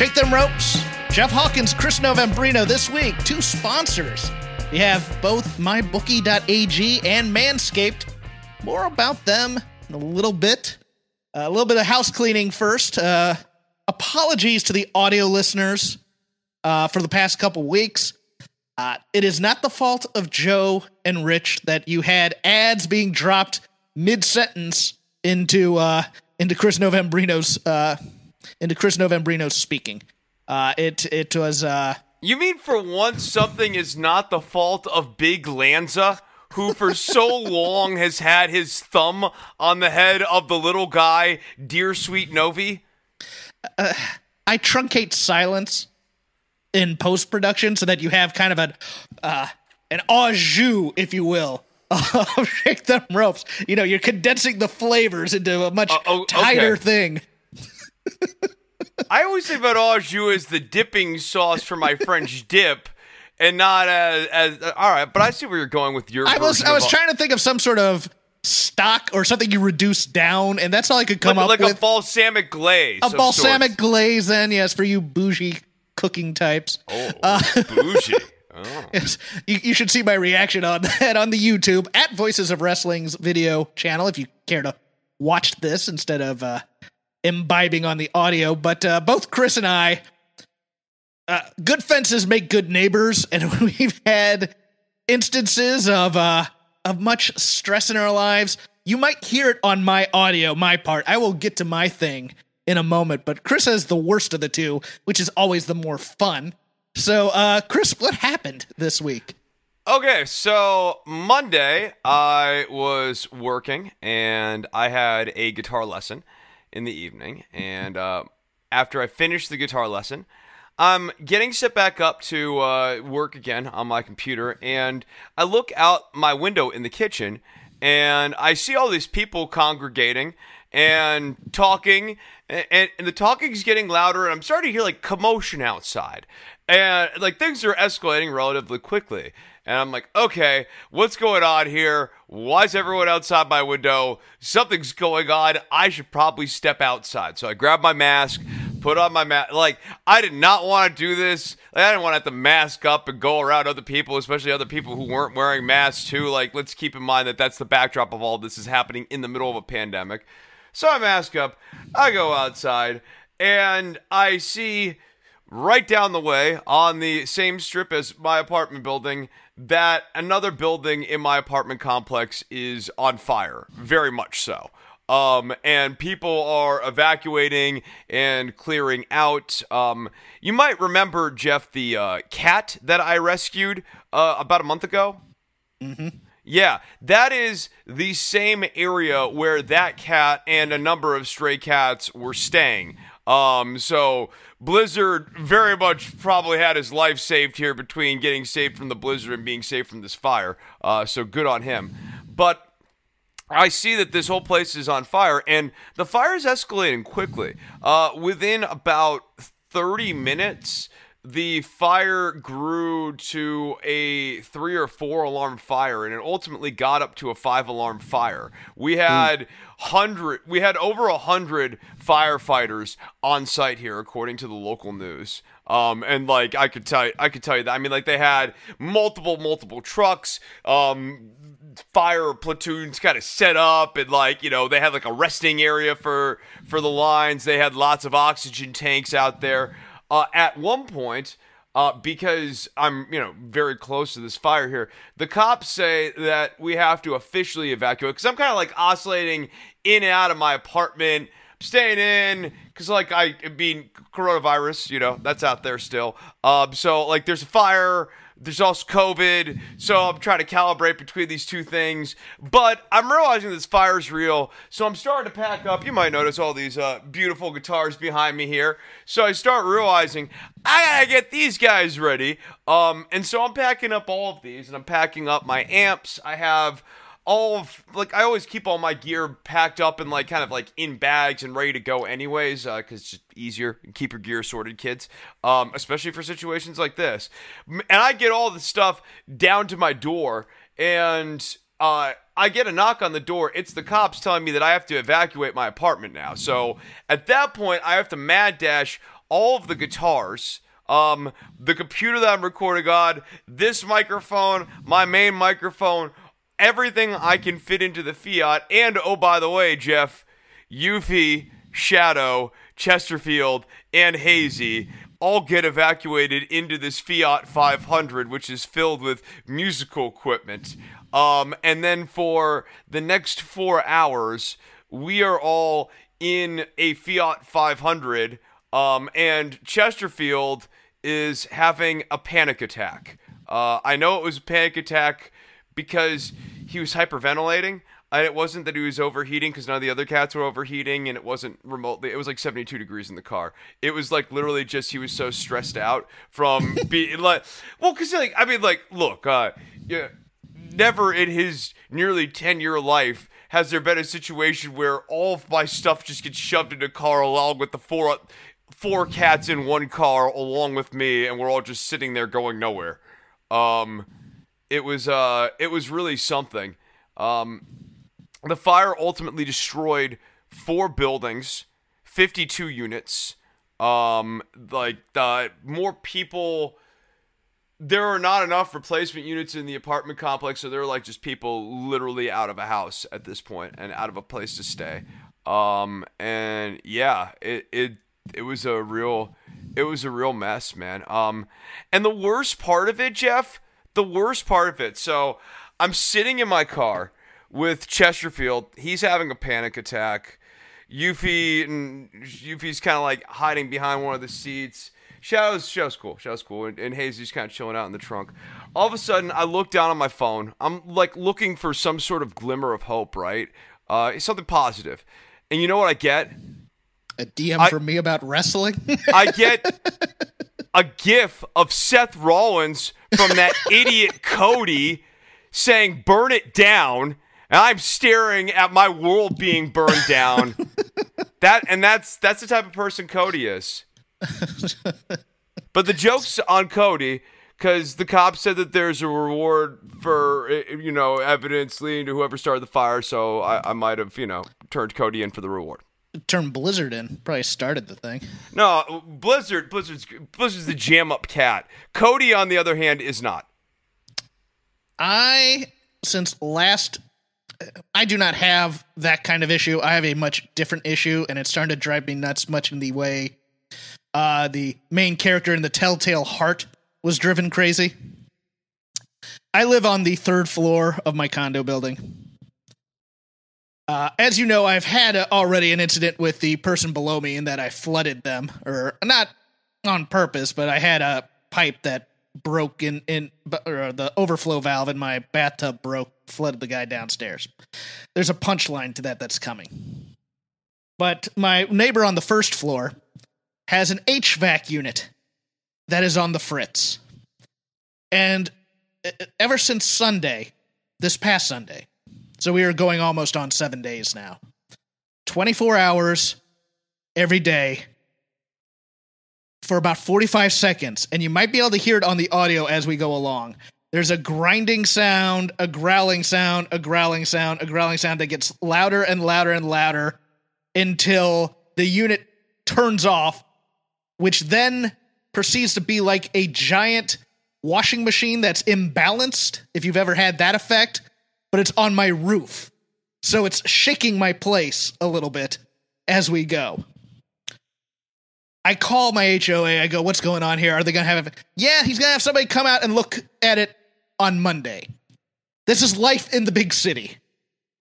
Shake them ropes. Jeff Hawkins, Chris Novembrino this week. Two sponsors. We have both mybookie.ag and Manscaped. More about them in a little bit. Uh, a little bit of house cleaning first. Uh, apologies to the audio listeners uh, for the past couple weeks. Uh, it is not the fault of Joe and Rich that you had ads being dropped mid sentence into uh, into Chris Novembrino's uh, into Chris Novembrino's speaking. Uh, it it was uh, You mean for once something is not the fault of Big Lanza, who for so long has had his thumb on the head of the little guy, dear sweet Novi? I truncate silence in post production so that you have kind of an uh, an au jus, if you will. Of shake them ropes. You know, you're condensing the flavors into a much Uh, oh, tighter okay. thing. I always think about au jus as the dipping sauce for my French dip. And not as, as uh, all right, but I see where you're going with your. I was I was trying to think of some sort of stock or something you reduce down, and that's all I could come like, up like with. Like a balsamic glaze. a balsamic sorts. glaze, then yes, for you bougie cooking types. Oh, bougie. Oh. Yes, you, you should see my reaction on that on the YouTube at Voices of Wrestling's video channel if you care to watch this instead of uh, imbibing on the audio. But uh, both Chris and I, uh, good fences make good neighbors, and we've had instances of uh, of much stress in our lives. You might hear it on my audio, my part. I will get to my thing in a moment, but Chris has the worst of the two, which is always the more fun. So, uh, Chris, what happened this week? Okay, so Monday I was working and I had a guitar lesson in the evening. And uh, after I finished the guitar lesson, I'm getting set back up to uh, work again on my computer. And I look out my window in the kitchen and I see all these people congregating and talking. And, and, the talking's getting louder. And I'm starting to hear like commotion outside. And like things are escalating relatively quickly. And I'm like, okay, what's going on here? Why is everyone outside my window? Something's going on. I should probably step outside. So I grab my mask, put on my mask. Like, I did not want to do this. Like, I didn't want to have to mask up and go around other people, especially other people who weren't wearing masks too. Like, let's keep in mind that that's the backdrop of all this is happening in the middle of a pandemic. So I mask up, I go outside, and I see right down the way on the same strip as my apartment building that another building in my apartment complex is on fire very much so. Um, and people are evacuating and clearing out. Um, you might remember jeff the uh, cat that i rescued uh, about a month ago? Yeah, that is the same area where that cat and a number of stray cats were staying. Um, so Blizzard very much probably had his life saved here between getting saved from the blizzard and being saved from this fire. Uh, so good on him. But I see that this whole place is on fire, and the fire is escalating quickly. Uh, within about 30 minutes, the fire grew to a three or four alarm fire, and it ultimately got up to a five alarm fire. We had hundred, we had over a hundred firefighters on site here, according to the local news. Um, and like I could tell you, I could tell you that. I mean, like they had multiple, multiple trucks. Um, fire platoons kind of set up and like you know they had like a resting area for for the lines they had lots of oxygen tanks out there uh, at one point uh, because i'm you know very close to this fire here the cops say that we have to officially evacuate because i'm kind of like oscillating in and out of my apartment staying in because like i being coronavirus you know that's out there still. Um so like there's a fire there's also COVID, so I'm trying to calibrate between these two things. But I'm realizing this fire's real, so I'm starting to pack up. You might notice all these uh, beautiful guitars behind me here. So I start realizing I gotta get these guys ready. Um, and so I'm packing up all of these, and I'm packing up my amps. I have all of like I always keep all my gear packed up and like kind of like in bags and ready to go anyways because uh, it's just easier keep your gear sorted kids. Um, especially for situations like this. And I get all the stuff down to my door and uh, I get a knock on the door. It's the cops telling me that I have to evacuate my apartment now. So at that point I have to mad dash all of the guitars. Um, the computer that I'm recording on, this microphone, my main microphone, everything I can fit into the Fiat. And oh, by the way, Jeff, Yuffie, Shadow, Chesterfield, and Hazy all get evacuated into this Fiat 500, which is filled with musical equipment. Um, and then for the next four hours, we are all in a Fiat 500, um, and Chesterfield is having a panic attack. Uh, I know it was a panic attack because he was hyperventilating. And it wasn't that he was overheating because none of the other cats were overheating, and it wasn't remotely. It was like 72 degrees in the car. It was like literally just he was so stressed out from being like, well, because like I mean, like, look, uh, yeah, never in his nearly 10 year life has there been a situation where all of my stuff just gets shoved in a car along with the four four cats in one car along with me, and we're all just sitting there going nowhere. Um, it was uh, it was really something. Um, the fire ultimately destroyed four buildings, 52 units. Um, like the more people, there are not enough replacement units in the apartment complex, so there are like just people literally out of a house at this point and out of a place to stay. Um, and yeah, it it it was a real, it was a real mess, man. Um, and the worst part of it, Jeff the worst part of it. So I'm sitting in my car with Chesterfield. He's having a panic attack. Yuffie and Yuffie's kind of like hiding behind one of the seats. Shadow's Shadow's cool. Shadow's cool, and, and Hazy's kind of chilling out in the trunk. All of a sudden, I look down on my phone. I'm like looking for some sort of glimmer of hope, right? Uh, something positive. And you know what I get? A DM I, from me about wrestling. I get a gif of Seth Rollins from that idiot Cody saying "burn it down," and I'm staring at my world being burned down. that and that's that's the type of person Cody is. but the joke's on Cody because the cop said that there's a reward for eh, you know evidence leading to whoever started the fire. So I, I might have you know turned Cody in for the reward turned Blizzard in. Probably started the thing. No, Blizzard. Blizzard's Blizzard's the jam up cat. Cody, on the other hand, is not. I since last. I do not have that kind of issue. I have a much different issue, and it's starting to drive me nuts. Much in the way uh, the main character in the Telltale Heart was driven crazy. I live on the third floor of my condo building. Uh, as you know, I've had a, already an incident with the person below me in that I flooded them, or not on purpose, but I had a pipe that broke in in or the overflow valve in my bathtub broke, flooded the guy downstairs. There's a punchline to that that's coming. But my neighbor on the first floor has an HVAC unit that is on the fritz. And ever since Sunday, this past Sunday, so we are going almost on seven days now. 24 hours every day for about 45 seconds. And you might be able to hear it on the audio as we go along. There's a grinding sound, a growling sound, a growling sound, a growling sound that gets louder and louder and louder until the unit turns off, which then proceeds to be like a giant washing machine that's imbalanced. If you've ever had that effect, but it's on my roof. So it's shaking my place a little bit as we go. I call my HOA. I go, what's going on here? Are they going to have? Yeah, he's going to have somebody come out and look at it on Monday. This is life in the big city.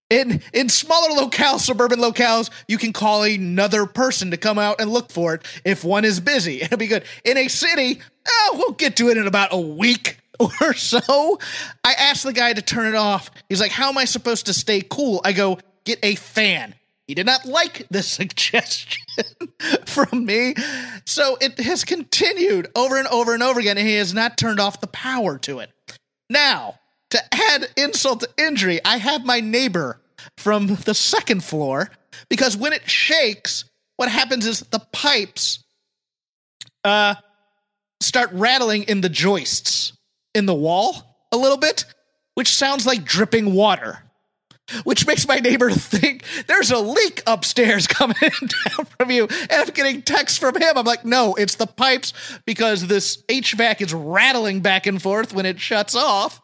In in smaller locales, suburban locales, you can call another person to come out and look for it if one is busy. It'll be good. In a city, oh, we'll get to it in about a week or so. I asked the guy to turn it off. He's like, How am I supposed to stay cool? I go, Get a fan. He did not like the suggestion from me. So it has continued over and over and over again, and he has not turned off the power to it. Now, to add insult to injury, I have my neighbor from the second floor because when it shakes, what happens is the pipes uh start rattling in the joists in the wall a little bit, which sounds like dripping water. Which makes my neighbor think there's a leak upstairs coming down from you. And I'm getting texts from him. I'm like, no, it's the pipes because this HVAC is rattling back and forth when it shuts off.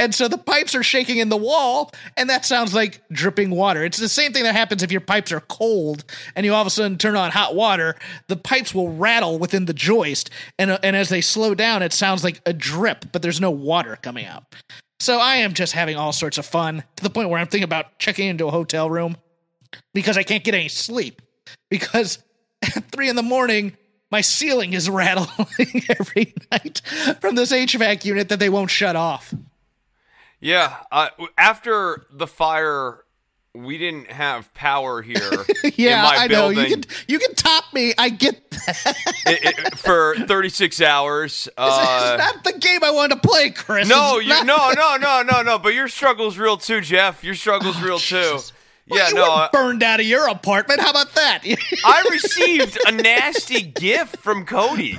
And so the pipes are shaking in the wall, and that sounds like dripping water. It's the same thing that happens if your pipes are cold and you all of a sudden turn on hot water. The pipes will rattle within the joist, and, and as they slow down, it sounds like a drip, but there's no water coming out. So I am just having all sorts of fun to the point where I'm thinking about checking into a hotel room because I can't get any sleep. Because at three in the morning, my ceiling is rattling every night from this HVAC unit that they won't shut off. Yeah, uh, after the fire, we didn't have power here. yeah, in my I know. You can you can top me. I get that. it- it- for 36 hours. this Uh, is not the game I wanted to play, Chris. no, you no, no, no, no, no. But your struggle's real too, Jeff. Your struggle's real too. Oh, Well, Yeah, you no. weren't burned out of your apartment. How about that? I received a nasty gift from Cody.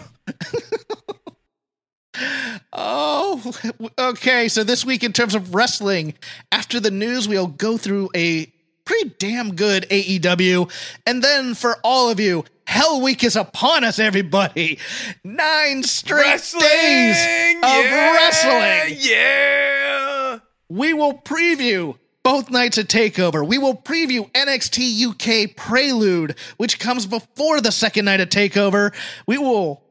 Oh, okay. So this week, in terms of wrestling, after the news, we'll go through a pretty damn good AEW. And then for all of you, Hell Week is upon us, everybody. Nine straight Wrestling days of yeah, wrestling. Yeah. We will preview both nights of TakeOver. We will preview NXT UK Prelude, which comes before the second night of TakeOver. We will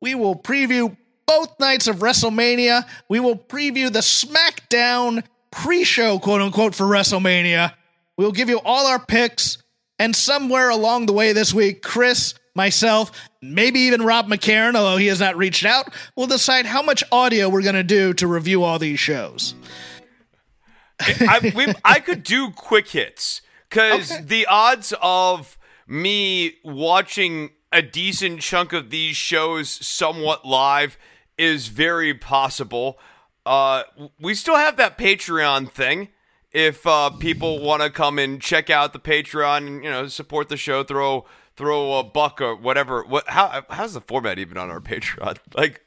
we will preview both nights of WrestleMania. We will preview the SmackDown pre-show, quote unquote, for WrestleMania. We'll give you all our picks, and somewhere along the way this week, Chris, myself, maybe even Rob McCarron, although he has not reached out, will decide how much audio we're going to do to review all these shows. I, we, I could do quick hits because Okay. the odds of me watching a decent chunk of these shows somewhat live is very possible. Uh, we still have that Patreon thing. If uh, people want to come and check out the Patreon and you know support the show, throw throw a buck or whatever. What how how's the format even on our Patreon? Like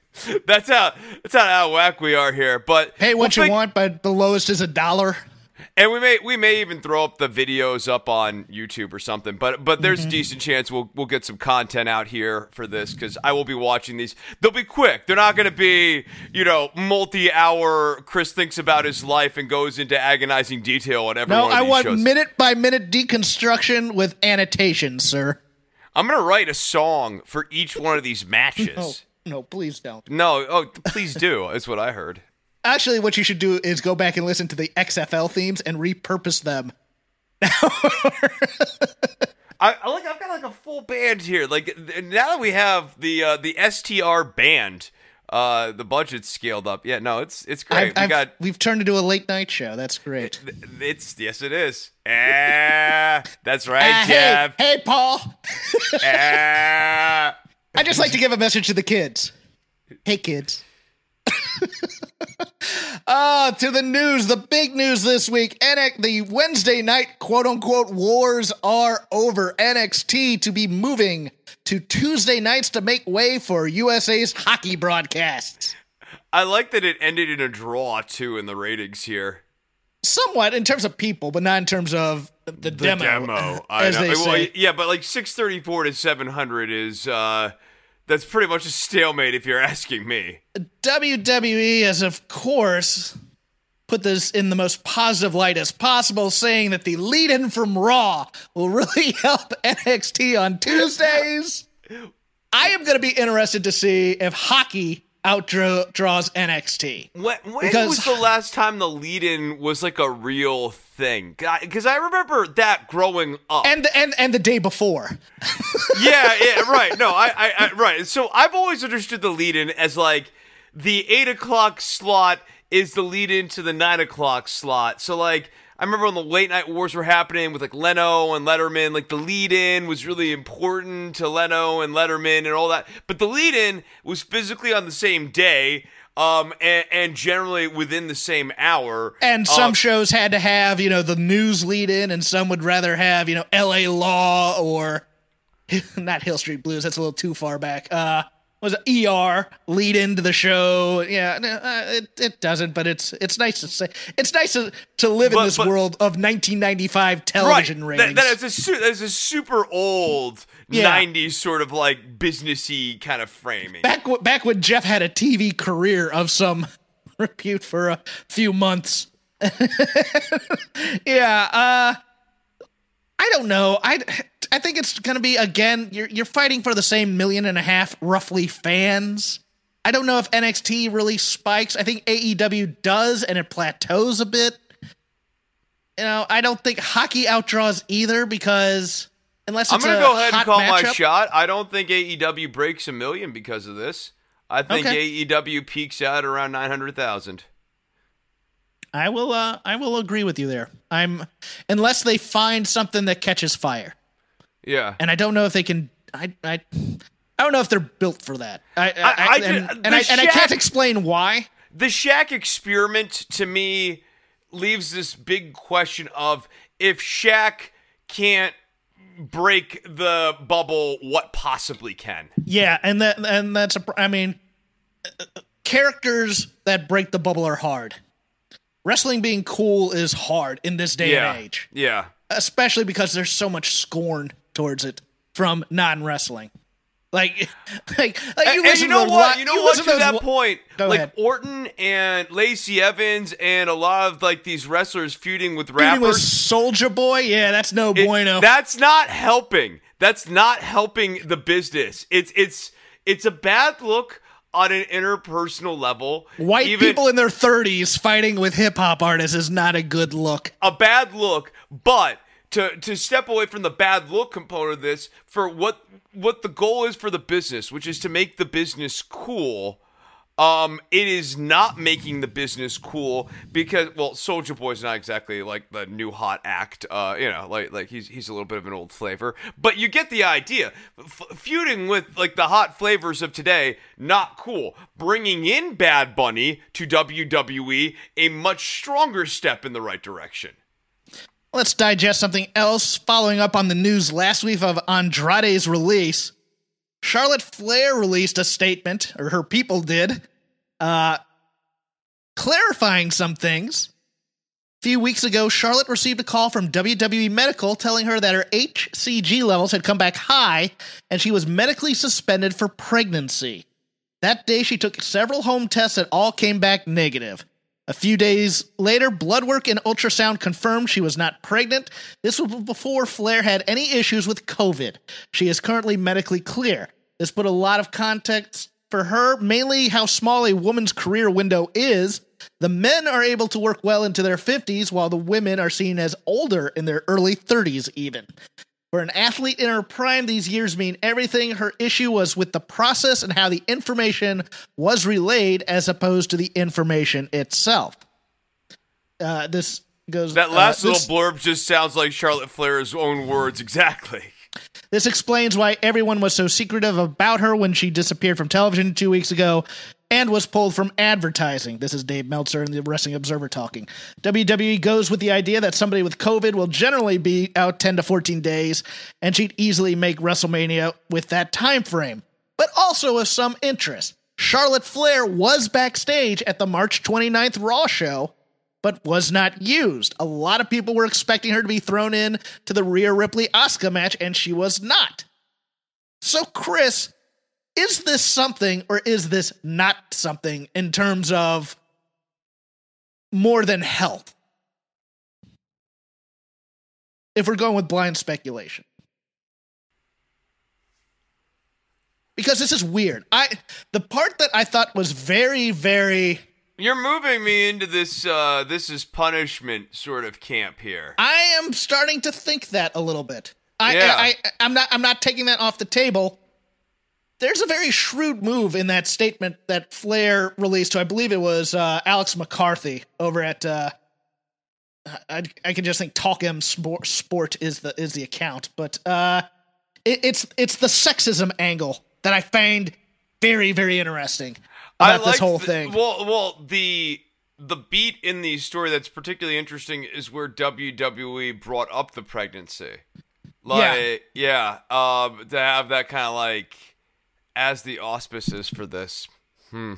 that's how that's how out of whack we are here. But hey, what we'll you fig- want, but the lowest is a dollar. And we may we may even throw up the videos up on YouTube or something. But but there's a decent chance we'll we'll get some content out here for this because I will be watching these. They'll be quick. They're not going to be you know multi-hour. Chris thinks about his life and goes into agonizing detail on every No, I want shows. minute by minute deconstruction with annotations, sir. I'm gonna write a song for each one of these matches. No, no, please don't. No, oh, please do. Is what I heard. Actually, what you should do is go back and listen to the XFL themes and repurpose them. I, I like. I've got like a full band here. Like now that we have the uh, the STR band, uh, the budget's scaled up. Yeah, no, it's it's great. I've, we got we've turned into a late night show. That's great. it's yes, it is. Ah, that's right, hey, Jeff. hey, Paul. Ah. I just like to give a message to the kids. Hey, kids. Ah, to the news, the big news this week. NX, the Wednesday night quote unquote wars are over. NXT to be moving to Tuesday nights to make way for USA's hockey broadcasts. I like that it ended in a draw too in the ratings here. Somewhat in terms of people, but not in terms of the, demo. I as know. they Well, say. yeah, but like six thirty four to seven hundred is uh, that's pretty much a stalemate if you're asking me. WWE has, of course, put this in the most positive light as possible, saying that the lead in from Raw will really help NXT on Tuesdays. I am going to be interested to see if hockey outdraws NXT. When, when Because- was the last time the lead-in was like a real thing? Because I remember that growing up. And the, and and the day before. yeah, yeah, right. No, I, I, I, right. So I've always understood the lead-in as like the eight o'clock slot is the lead in to the nine o'clock slot. So like I remember when the late night wars were happening with like Leno and Letterman, like the lead in was really important to Leno and Letterman and all that. But the lead in was physically on the same day. Um, and, and generally within the same hour. And some Um, shows had to have, you know, the news lead in, and some would rather have, you know, LA Law or not Hill Street Blues. That's a little too far back. Uh, was it ER lead into the show? Yeah, uh, it it doesn't, but it's it's nice to say. It's nice to, to live in this but- world of 1995 television right. ratings. That, that is a su- that is a super old Yeah. '90s sort of like businessy kind of framing. back w- back when Jeff had a TV career of some repute for a few months. yeah, uh I don't know. I I think it's going to be again you're you're fighting for the same million and a half roughly fans. I don't know if NXT really spikes. I think AEW does and it plateaus a bit. You know, I don't think hockey outdraws either because unless I'm gonna go ahead and call my shot. I don't think AEW breaks a million because of this. I think Okay. AEW peaks out around nine hundred thousand. I will uh I will agree with you there. I'm unless they find something that catches fire. Yeah. And I don't know if they can I I I don't know if they're built for that. I, I, I- I and, and, I and I can't explain why. the Shaq experiment to me leaves this big question of if Shaq can't break the bubble, what possibly can? Yeah, and that and that's a I mean characters that break the bubble are hard. Wrestling being cool is hard in this day yeah. and age, Yeah. especially because there's so much scorn towards it from non-wrestling. Like, like, like you and, you know what? You know what? To that point, Go like ahead. Orton and Lacey Evans and a lot of like these wrestlers feuding with rappers. Soulja Boy, yeah, that's no It- bueno. That's not helping. That's not helping the business. It's it's it's a bad look on an interpersonal level. White Even people in their 30s fighting with hip hop artists is not a good look. a bad look, but to to step away from the bad look component of this for what what the goal is for the business, which is to make the business cool. Um, it is not making the business cool because well, Soulja Boy's not exactly like the new hot act. Uh, you know, like like he's he's a little bit of an old flavor, but you get the idea. F- feuding with like the hot flavors of today, not cool. Bringing in Bad Bunny to WWE, a much stronger step in the right direction. Let's digest something else. Following up on the news last week of Andrade's release, Charlotte Flair released a statement, or her people did, uh, clarifying some things. A few weeks ago, Charlotte received a call from WWE Medical telling her that her HCG levels had come back high and she was medically suspended for pregnancy. That day, she took several home tests that all came back negative. A few days later, blood work and ultrasound confirmed she was not pregnant. This was before Flair had any issues with COVID. She is currently medically clear. This put a lot of context for her, mainly how small a woman's career window is. The men are able to work well into their 50s, while the women are seen as older in their early 30s, even. For an athlete in her prime, these years mean everything. Her issue was with the process and how the information was relayed as opposed to the information itself. Uh, this goes. That uh, last this- little blurb just sounds like Charlotte Flair's own words exactly. This explains why everyone was so secretive about her when she disappeared from television two weeks ago and was pulled from advertising. This is Dave Meltzer in the Wrestling Observer talking. WWE goes with the idea that somebody with COVID will generally be out 10 to 14 days, and she'd easily make WrestleMania with that time frame, but also of some interest. Charlotte Flair was backstage at the March 29th Raw show, but was not used. A lot of people were expecting her to be thrown in to the Rhea Ripley Asuka match, and she was not. So, Chris, is this something or is this not something in terms of more than health? If we're going with blind speculation. Because this is weird. I the part that I thought was very, very You're moving me into this uh this is punishment sort of camp here. I am starting to think that a little bit. I, Yeah. I, I I'm not I'm not taking that off the table. There's a very shrewd move in that statement that Flair released to, I believe it was uh, Alex McCarthy over at. Uh, I I can just think Talk M Sport, Sport is the is the account, but uh, it, it's it's the sexism angle that I find very very interesting about this whole the, thing. Well, well, the the beat in the story that's particularly interesting is where WWE brought up the pregnancy. Like, yeah, yeah um, to have that kind of like as the auspices for this. Hmm.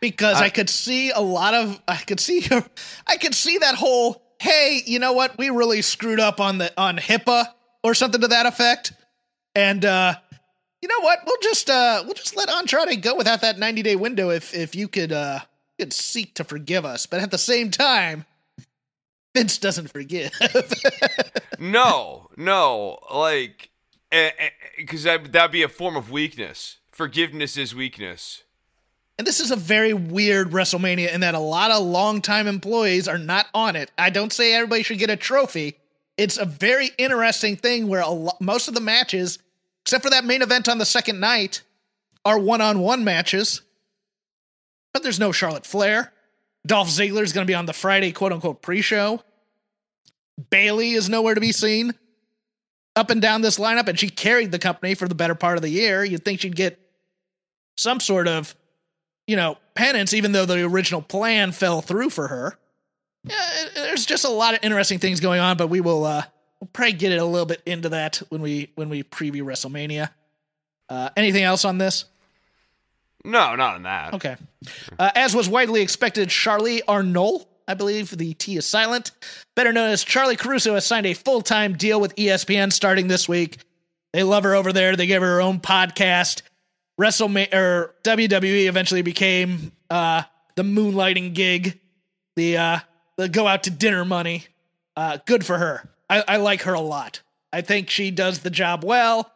Because I, I could see a lot of, I could see, I could see that whole, hey, you know what, we really screwed up on the on HIPAA or something to that effect, and uh, you know what, we'll just uh, we'll just let Andrade go without that ninety day window if if you could uh, could seek to forgive us, but at the same time, Vince doesn't forgive. no, no, like, because eh, eh, that that'd be a form of weakness. Forgiveness is weakness. And this is a very weird WrestleMania in that a lot of longtime employees are not on it. I don't say everybody should get a trophy. It's a very interesting thing where lo- most of the matches, except for that main event on the second night, are one on one matches. But there's no Charlotte Flair. Dolph Ziggler is going to be on the Friday quote unquote pre show. Bayley is nowhere to be seen up and down this lineup, and she carried the company for the better part of the year. You'd think she'd get some sort of, you know, penance, even though the original plan fell through for her. Yeah, there's just a lot of interesting things going on, but we will uh, we'll probably get it a little bit into that when we when we preview WrestleMania. Uh, anything else on this? No, not on that. Okay. Uh, as was widely expected, Charly Arnolt, I believe the T is silent, better known as Charly Caruso, has signed a full time deal with ESPN starting this week. They love her over there. They gave her her own podcast. WrestleMania or WWE eventually became uh, the moonlighting gig, the uh, the go out to dinner money. Uh, good for her. I, I like her a lot. I think she does the job well.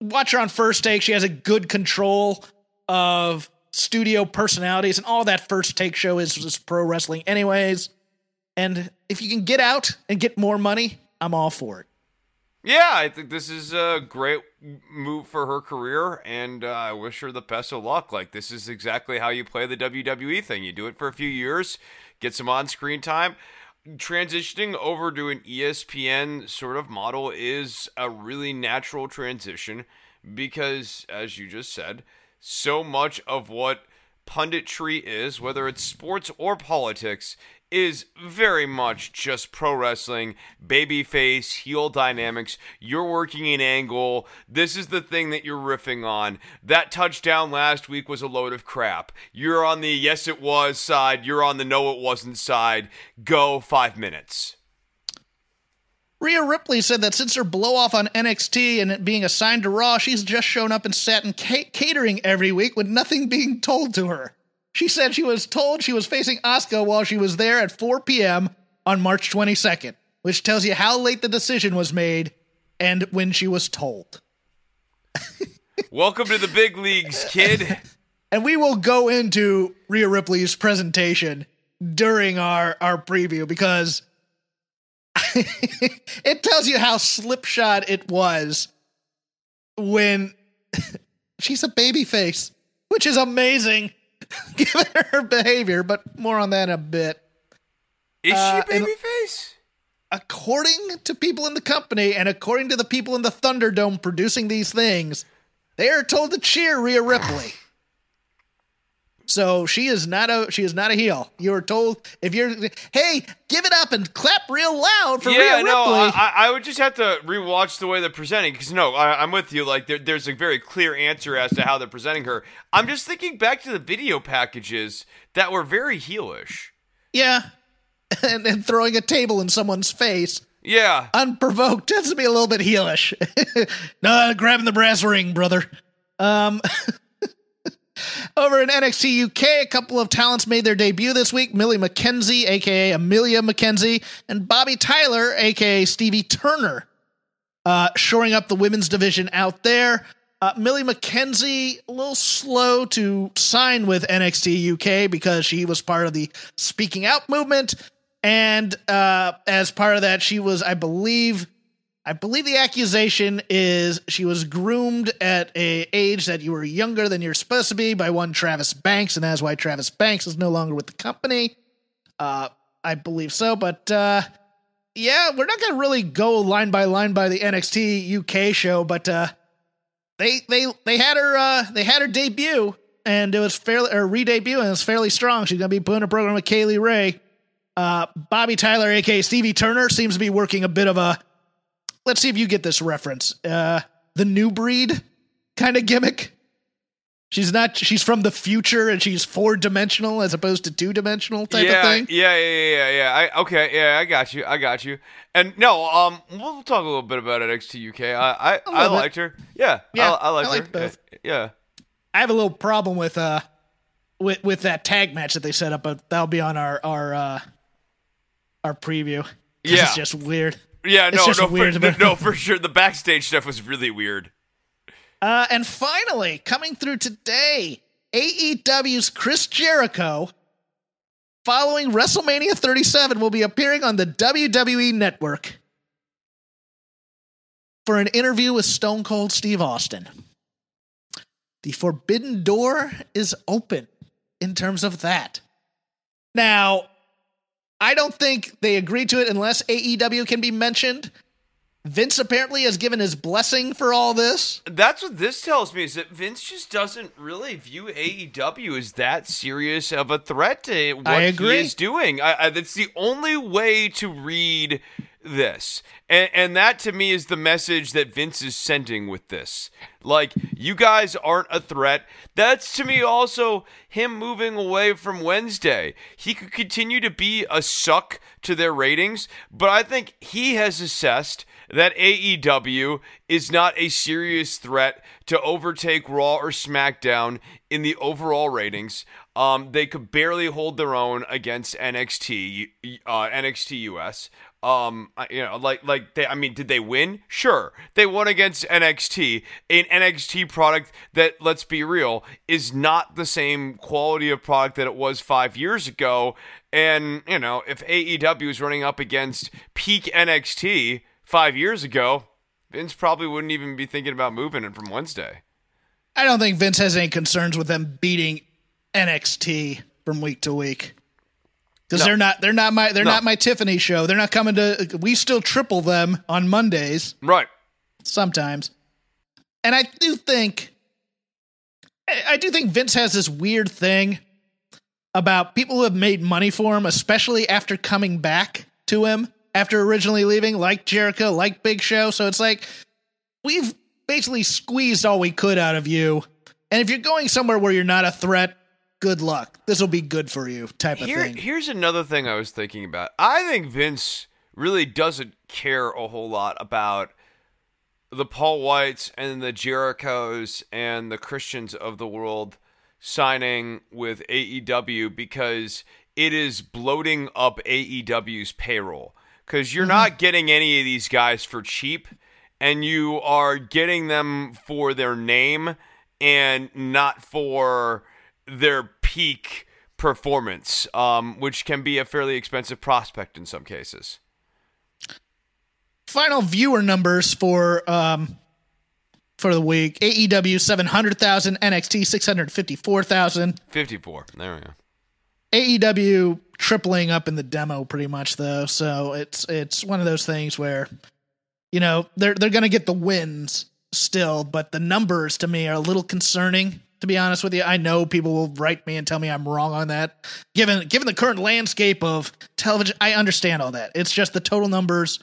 Watch her on First Take. She has a good control of studio personalities, and all that First Take show is just pro wrestling, anyways. And if you can get out and get more money, I'm all for it. Yeah, I think this is a great move for her career, and uh, I wish her the best of luck. Like, this is exactly how you play the WWE thing. You do it for a few years, get some on screen time. Transitioning over to an ESPN sort of model is a really natural transition because, as you just said, so much of what punditry is, whether it's sports or politics, is very much just pro wrestling, babyface, heel dynamics. You're working an angle. This is the thing that you're riffing on. That touchdown last week was a load of crap. You're on the yes it was side, you're on the no it wasn't side. Go five minutes. Rhea Ripley said that since her blow off on NXT and it being assigned to Raw, she's just shown up and sat in ca- catering every week with nothing being told to her. She said she was told she was facing Asuka while she was there at 4 p.m. on March 22nd, which tells you how late the decision was made and when she was told. Welcome to the big leagues, kid. and we will go into Rhea Ripley's presentation during our, our preview because it tells you how slipshod it was when she's a baby face, which is amazing given her behavior, but more on that in a bit. Is uh, she a baby? According to people in the company and according to the people in the Thunderdome producing these things, they are told to cheer Rhea Ripley. So she is not a she is not a heel. You are told if you're hey, give it up and clap real loud for yeah, Rhea no, Ripley. I, I would just have to rewatch the way they're presenting because no, I, am with you. Like there, there's a very clear answer as to how they're presenting her. I'm just thinking back to the video packages that were very heelish. Yeah, and, and throwing a table in someone's face. Yeah, unprovoked tends to be a little bit heelish. no, grabbing the brass ring, brother. Um. Over in NXT UK, a couple of talents made their debut this week Millie McKenzie, aka Amelia McKenzie, and Bobbi Tyler, aka Stevie Turner, uh, shoring up the women's division out there. Uh, Millie McKenzie, a little slow to sign with NXT UK because she was part of the Speaking Out movement. And uh, as part of that, she was, I believe, I believe the accusation is she was groomed at a age that you were younger than you're supposed to be by one Travis Banks, and that's why Travis Banks is no longer with the company. Uh, I believe so, but uh, yeah, we're not gonna really go line by line by the NXT UK show, but uh, they they they had her uh, they had her debut, and it was fairly or re-debut, and it was fairly strong. She's gonna be putting a program with Kay Lee Ray. Uh, Bobbi Tyler, aka Stevie Turner, seems to be working a bit of a let's see if you get this reference. Uh, the new breed kind of gimmick. She's not. She's from the future, and she's four dimensional as opposed to two dimensional type yeah, of thing. Yeah, yeah, yeah, yeah. I, okay, yeah, I got you. I got you. And no, um, we'll talk a little bit about NXT UK. I, I, I liked her. Yeah, Yeah, I, I liked I her. both. Yeah. I have a little problem with uh with with that tag match that they set up, but that'll be on our our uh our preview. Yeah. it's just weird. Yeah, no, no, weird for, no, for sure. The backstage stuff was really weird. Uh, and finally, coming through today, AEW's Chris Jericho, following WrestleMania 37, will be appearing on the WWE Network for an interview with Stone Cold Steve Austin. The forbidden door is open in terms of that. Now, I don't think they agreed to it unless AEW can be mentioned. Vince apparently has given his blessing for all this. That's what this tells me is that Vince just doesn't really view AEW as that serious of a threat to what I agree. he is doing. I, I, that's the only way to read this, and, and that to me is the message that Vince is sending with this. Like you guys aren't a threat. That's to me also him moving away from Wednesday. He could continue to be a suck to their ratings, but I think he has assessed that AEW is not a serious threat to overtake Raw or SmackDown in the overall ratings. Um, they could barely hold their own against NXT, uh, NXT US. Um, you know, like like they. I mean, did they win? Sure, they won against NXT, an NXT product that, let's be real, is not the same quality of product that it was five years ago. And you know, if AEW is running up against peak NXT five years ago, Vince probably wouldn't even be thinking about moving it from Wednesday. I don't think Vince has any concerns with them beating NXT from week to week. Because No. they're not they're not my they're No. not my Tiffany show. They're not coming to we still triple them on Mondays Right. sometimes. And I do think I I do think Vince has this weird thing about people who have made money for him, especially after coming back to him after originally leaving, like Jericho, like Big Show. So it's like we've basically squeezed all we could out of you. And if you're going somewhere where you're not a threat, good luck. This will be good for you, type of Here, thing. here's another thing I was thinking about. I think Vince really doesn't care a whole lot about the Paul Whites and the Jerichos and the Christians of the world signing with AEW because it is bloating up AEW's payroll. Because you're mm-hmm. not getting any of these guys for cheap, and you are getting them for their name and not for their peak performance, um, which can be a fairly expensive prospect in some cases. Final viewer numbers for um for the week. AEW 700,000, NXT 654,000. 54. There we go. AEW tripling up in the demo pretty much though. So it's it's one of those things where you know, they're they're going to get the wins still, but the numbers to me are a little concerning to be honest with you. I know people will write me and tell me I'm wrong on that. Given given the current landscape of television, I understand all that. It's just the total numbers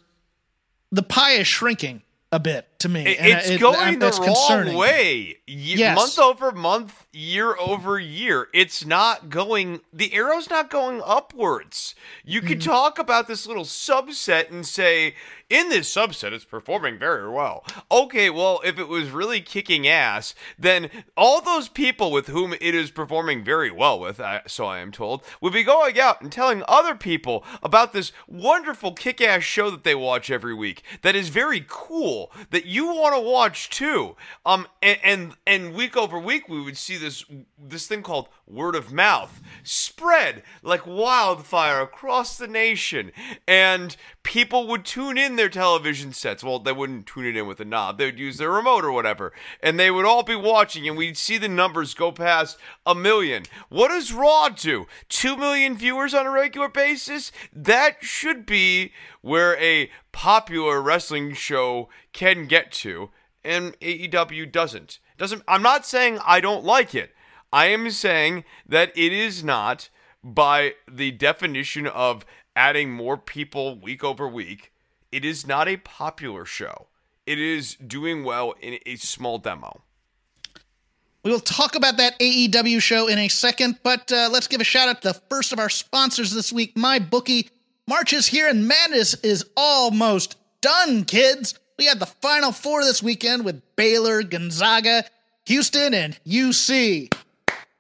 the pie is shrinking a bit to me. It- it's it- going the wrong concerning. way. Ye- Yes. Month over month, year over year. It's not going, the arrow's not going upwards. You could Mm-hmm. talk about this little subset and say, in this subset, it's performing very well. Okay, well, if it was really kicking ass, then all those people with whom it is performing very well with, I- so I am told, would be going out and telling other people about this wonderful kick ass show that they watch every week that is very cool that you want to watch too. Um, and, and and week over week we would see this this thing called word of mouth spread like wildfire across the nation, and people would tune in their television sets. Well, they wouldn't tune it in with a knob. They would use their remote or whatever. And they would all be watching, and we'd see the numbers go past a million. What does Raw do? Two million viewers on a regular basis? That should be where a popular wrestling show can get to, and AEW doesn't. Doesn't I'm not saying I don't like it. I am saying that it is not by the definition of adding more people week over week, it is not a popular show. It is doing well in a small demo. We will talk about that AEW show in a second, but uh, let's give a shout out to the first of our sponsors this week, MyBookie. March is here and madness is almost done, kids. We had the final four this weekend with Baylor, Gonzaga, Houston, and UC.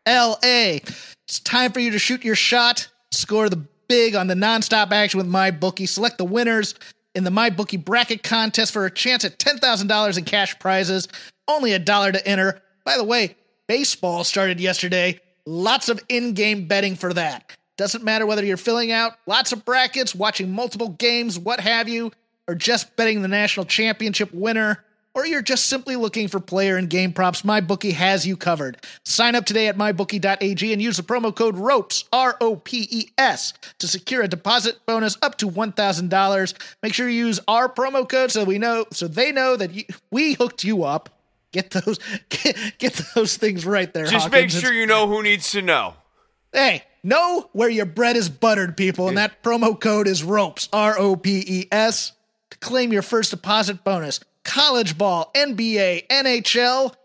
LA. It's time for you to shoot your shot, score the big on the nonstop action with MyBookie. Select the winners in the MyBookie bracket contest for a chance at $10,000 in cash prizes. Only a dollar to enter. By the way, baseball started yesterday. Lots of in game betting for that. Doesn't matter whether you're filling out lots of brackets, watching multiple games, what have you, or just betting the national championship winner or you're just simply looking for player and game props, MyBookie has you covered. Sign up today at mybookie.ag and use the promo code ROPES, R O P E S, to secure a deposit bonus up to $1,000. Make sure you use our promo code so we know so they know that you, we hooked you up. Get those get, get those things right there. Just Hawkins. make sure you know who needs to know. Hey, know where your bread is buttered, people, and that promo code is ROPES, R O P E S, to claim your first deposit bonus college ball, NBA, NHL.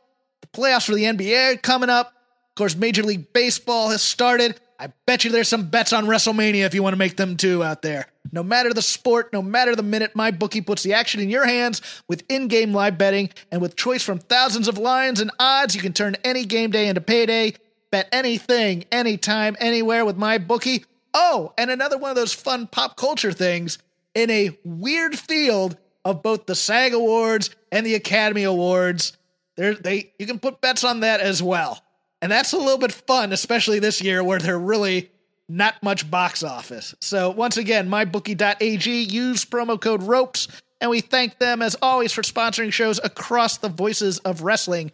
The playoffs for the NBA coming up. Of course, Major League Baseball has started. I bet you there's some bets on WrestleMania if you want to make them too out there. No matter the sport, no matter the minute, MyBookie puts the action in your hands with in-game live betting and with choice from thousands of lines and odds, you can turn any game day into payday. Bet anything, anytime, anywhere with MyBookie. Oh, and another one of those fun pop culture things in a weird field of both the SAG Awards and the Academy Awards. There, they you can put bets on that as well, and that's a little bit fun, especially this year where they're really not much box office. So once again, mybookie.ag use promo code ropes, and we thank them as always for sponsoring shows across the Voices of Wrestling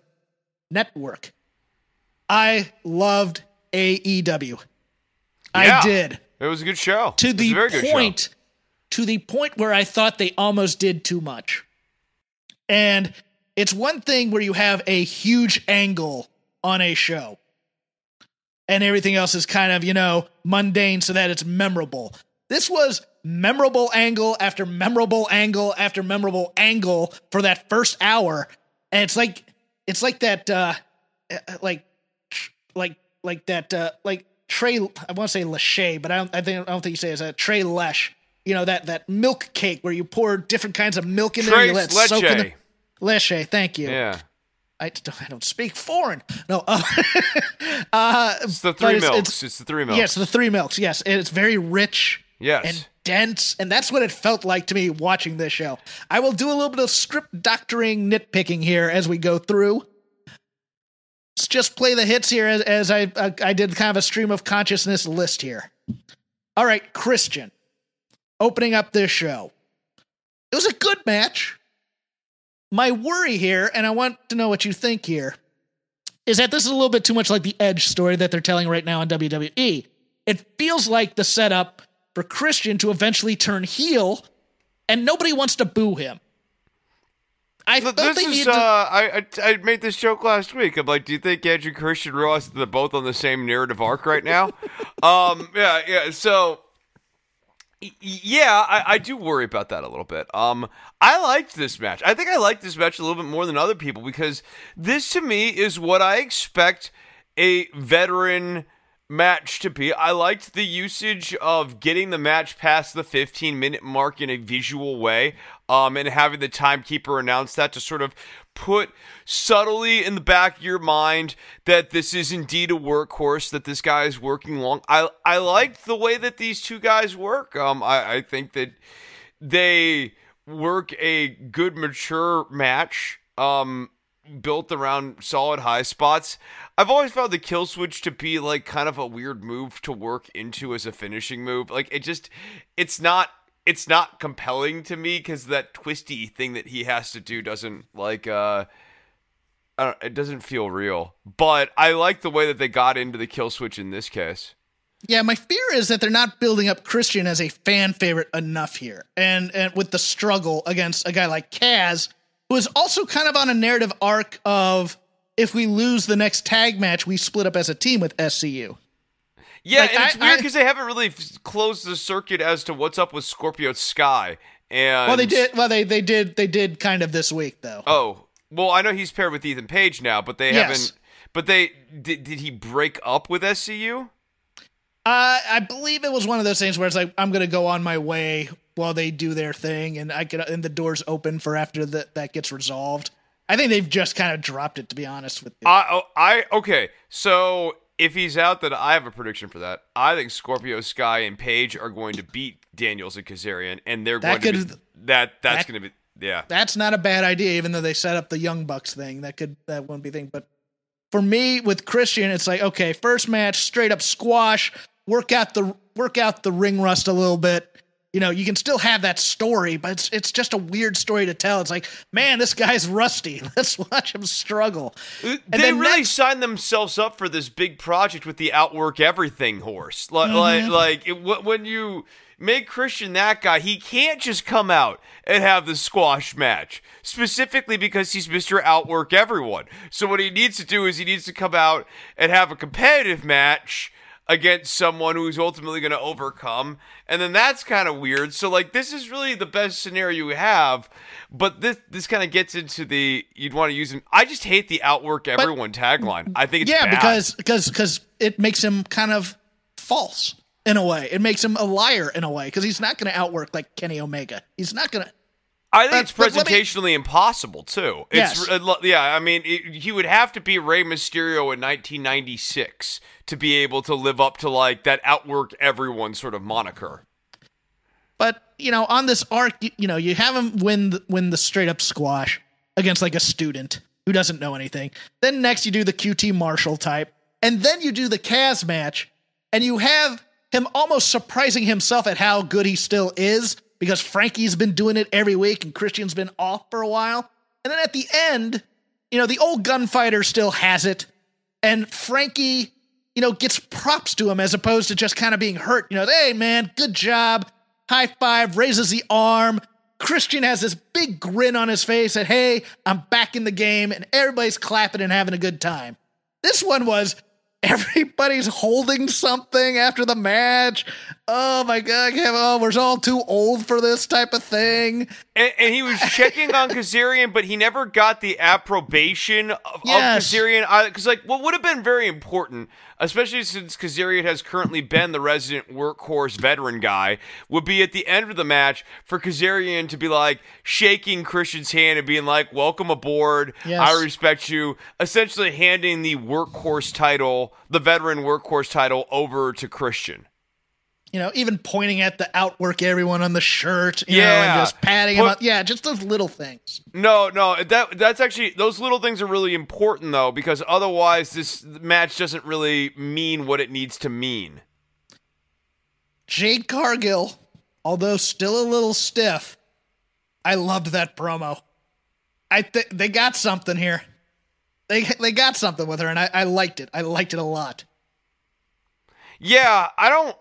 network. I loved AEW. Yeah, I did It was a good show. to the good show. To the point where I thought they almost did too much. And it's one thing where you have a huge angle on a show and everything else is kind of, you know, mundane so that it's memorable. This was memorable angle after memorable angle after memorable angle for that first hour. And it's like it's like that uh uh, like like like that uh like Trey I want to say Lachey, but I don't I think I don't think you say it's a Trey Lesh. You know that that milk cake where you pour different kinds of milk in there. and you let it soak in the, Leche. Leche, thank you. Yeah. I don't, I don't speak foreign. No, uh, uh, It's the three it's- milks. it's- It's, the three milks. Yes, the three milks. Yes, and it's very rich Yes. and dense, and that's what it felt like to me watching this show. I will do a little bit of script doctoring, nitpicking here as we go through. Let's just play the hits here as, as I, I I did kind of a stream of consciousness list here. All right, Christian, opening up this show. It was a good match. My worry here, and I want to know what you think here, is that this is a little bit too much like the Edge story that they're telling right now on WWE. It feels like the setup for Christian to eventually turn heel, and nobody wants to boo him. I Th- felt This they is, needed uh, I, I I made this joke last week. I'm like, do you think Edge and Christian realize that they're both on the same narrative arc right now? um, yeah, yeah. So, yeah, I, I do worry about that a little bit. Um, I liked this match. I think I liked this match a little bit more than other people because this to me is what I expect a veteran match to be. I liked the usage of getting the match past the 15 minute mark in a visual way, um, and having the timekeeper announce that to sort of put subtly in the back of your mind that this is indeed a workhorse, that this guy is working long. I I liked the way that these two guys work. Um, I, I think that they work a good mature match. Um, built around solid high spots. I've always found the kill switch to be like kind of a weird move to work into as a finishing move. Like it just it's not it's not compelling to me because that twisty thing that he has to do doesn't like uh it doesn't feel real. But I like the way that they got into the kill switch in this case. Yeah, my fear is that they're not building up Christian as a fan favorite enough here. And and with the struggle against a guy like Kaz, who is also kind of on a narrative arc of if we lose the next tag match, we split up as a team with SCU. Yeah, Like, and it's I- weird because they haven't really f- closed the circuit as to what's up with Scorpio Sky. And Well, they did. Well, they they did. They did kind of this week though. Oh, well, I know he's paired with Ethan Page now, but they Yes. haven't. But they did. Did he break up with SCU? Uh, I believe it was one of those things where it's like I'm going to go on my way while they do their thing, and I get and the doors open for after that that gets resolved. I think they've just kind of dropped it, to be honest with you. I, oh, I okay. So if he's out, then I have a prediction for that. I think Scorpio Sky and Page are going to beat Daniels and Kazarian, and they're That going to be that. That's that- going to be yeah. That's not a bad idea, even though they set up the Young Bucks thing. That could that wouldn't be thing. But for me with Christian, it's like okay, first match, straight up squash. Work out the work out the ring rust a little bit. You know, you can still have that story, but it's it's just a weird story to tell. It's like, man, this guy's rusty. Let's watch him struggle. they then really next- signed themselves up for this big project with the outwork everything horse. Like, Mm-hmm. like, like it, when you make Christian that guy, he can't just come out and have the squash match specifically because he's Mr. Outwork everyone. So what he needs to do is he needs to come out and have a competitive match against someone who's ultimately going to overcome and then that's kind of weird so like this is really the best scenario you have but this this kind of gets into the you'd want to use him i just hate the outwork everyone tagline i think it's yeah, bad. because because because it makes him kind of false in a way. It makes him a liar in a way because he's not going to outwork like Kenny Omega. He's not going to. I think it's let me- presentationally impossible too. It's Yes. uh, yeah. I mean, it, he would have to be Rey Mysterio in 1996 to be able to live up to like that outwork everyone sort of moniker. But you know, on this arc, you, you know, you have him win the, win the straight up squash against like a student who doesn't know anything. Then next you do the QT Marshall type, and then you do the Kaz match, and you have him almost surprising himself at how good he still is because Frankie's been doing it every week and Christian's been off for a while. And then at the end, you know, the old gunfighter still has it, and Frankie, you know, gets props to him as opposed to just kind of being hurt. You know, hey man, good job, high five, raises the arm. Christian has this big grin on his face that hey, I'm back in the game, and everybody's clapping and having a good time. This one was everybody's holding something after the match. Oh my god, oh, we're all too old for this type of thing. And, and he was checking on Kazarian, but he never got the approbation of, Yes. of Kazarian. Because, like, what would have been very important, especially since Kazarian has currently been the resident workhorse veteran guy, would be at the end of the match for Kazarian to be like shaking Christian's hand and being like, "Welcome aboard. Yes. I respect you." Essentially, handing the workhorse title, the veteran workhorse title, over to Christian. You know, even pointing at the outwork everyone on the shirt, you know, Yeah. and just patting him up. Yeah, just those little things. No, no, that that's actually those little things are really important though because otherwise this match doesn't really mean what it needs to mean. Jade Cargill, although still a little stiff, I loved that promo. I think they got something here. They they got something with her, and I, I liked it. I liked it a lot. Yeah, I don't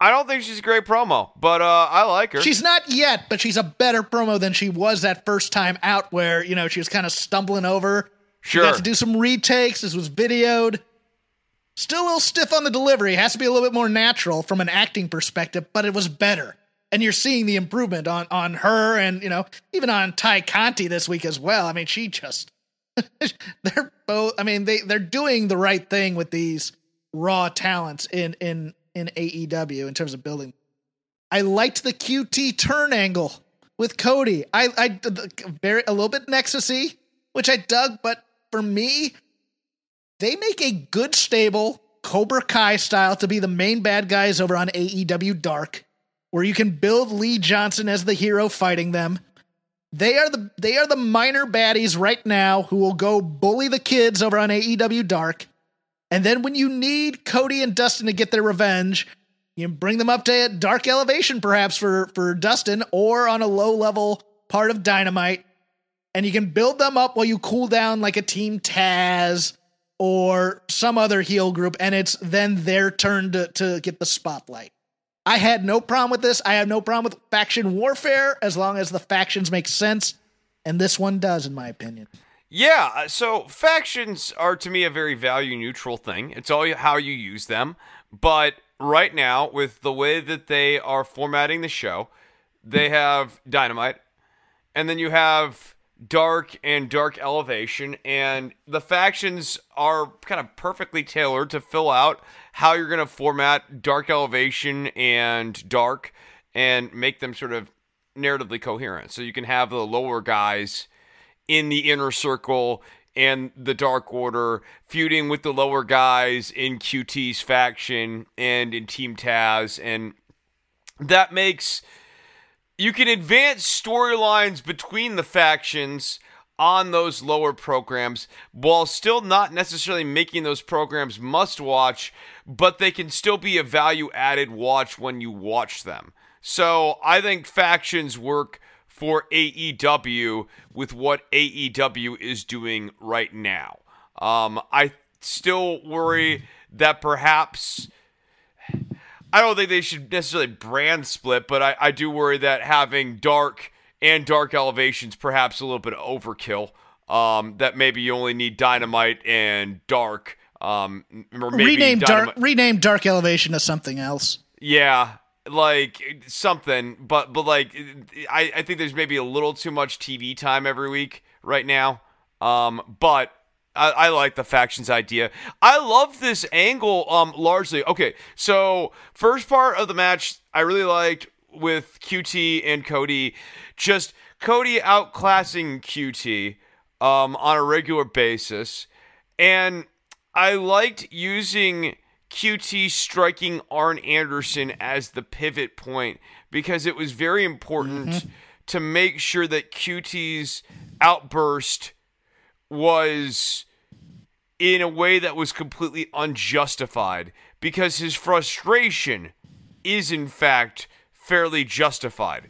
I don't think she's a great promo, but uh I like her. She's not yet, but she's a better promo than she was that first time out, where you know she was kind of stumbling over. She Sure. got to do some retakes. This was videoed. Still a little stiff on the delivery. Has to be a little bit more natural from an acting perspective, but it was better. And you're seeing the improvement on on her, and you know even on Tay Conti this week as well. I mean, she just they're both. I mean, they they're doing the right thing with these raw talents in in in AEW in terms of building. I liked the QT turn angle with Cody. I I the- very a little bit nexusy, which I dug, but for me, they make a good stable Cobra Kai style to be the main bad guys over on AEW Dark, where you can build Lee Johnson as the hero fighting them. They are the they are the minor baddies right now who will go bully the kids over on AEW Dark. And then when you need Cody and Dustin to get their revenge, you bring them up to a dark elevation perhaps for for Dustin or on a low level part of Dynamite and you can build them up while you cool down like a team Taz or some other heel group and it's then their turn to to get the spotlight. I had no problem with this. I have no problem with faction warfare as long as the factions make sense and this one does in my opinion. Yeah, uh, so factions are to me a very value neutral thing. It's all how you use them. But right now, with the way that they are formatting the show, they have Dynamite, and then you have Dark and Dark Elevation, and the factions are kind of perfectly tailored to fill out how you're going to format Dark Elevation and Dark and make them sort of narratively coherent. So you can have the lower guys in the inner circle and the Dark Order feuding with the lower guys in QT's faction and in Team Taz. And that makes you can advance storylines between the factions on those lower programs while still not necessarily making those programs must watch, but they can still be a value added watch when you watch them. So I think factions work for AEW with what AEW is doing right now. Um, I still worry that perhaps. I don't think they should necessarily brand split, but I, I do worry that having dark and dark elevations perhaps a little bit of overkill. Um, that maybe you only need dynamite and dark. Um, or maybe rename dynamite- dark rename dark elevation to something else. Yeah, like something, but but like I, I think there's maybe a little too much TV time every week right now. Um, but I, I, like the factions idea. I love this angle. Um, largely okay. So first part of the match, I really liked with QT and Cody. Just Cody outclassing QT um on a regular basis, and I liked using QT striking Arn Anderson as the pivot point because it was very important mm-hmm. to make sure that QT's outburst was in a way that was completely unjustified because his frustration is in fact fairly justified.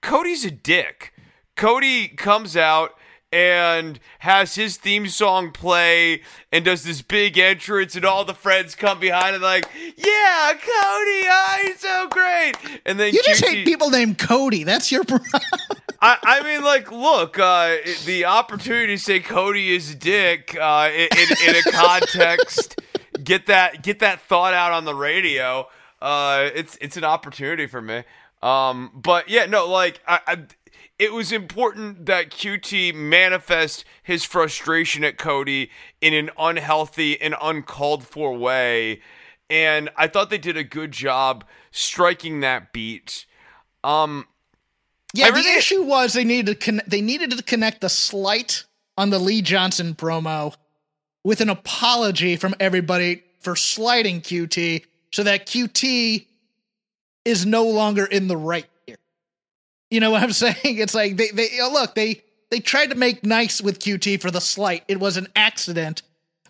Cody's a dick. Cody comes out and has his theme song play and does this big entrance and all the friends come behind and like yeah cody oh, he's so great. And then you just hate people named cody. That's your problem I, I mean like look uh, the opportunity to say cody is a dick uh, in, in, in, a context get that get that thought out on the radio uh, it's it's an opportunity for me. Um, but yeah no like I, I it was important that QT manifest his frustration at Cody in an unhealthy and uncalled for way. And I thought they did a good job striking that beat. Um, yeah, the issue was they needed to con- they needed to connect the slight on the Lee Johnson promo with an apology from everybody for slighting QT so that QT is no longer in the right you know what I'm saying? It's like they they oh, look they they tried to make nice with QT for the slight. It was an accident,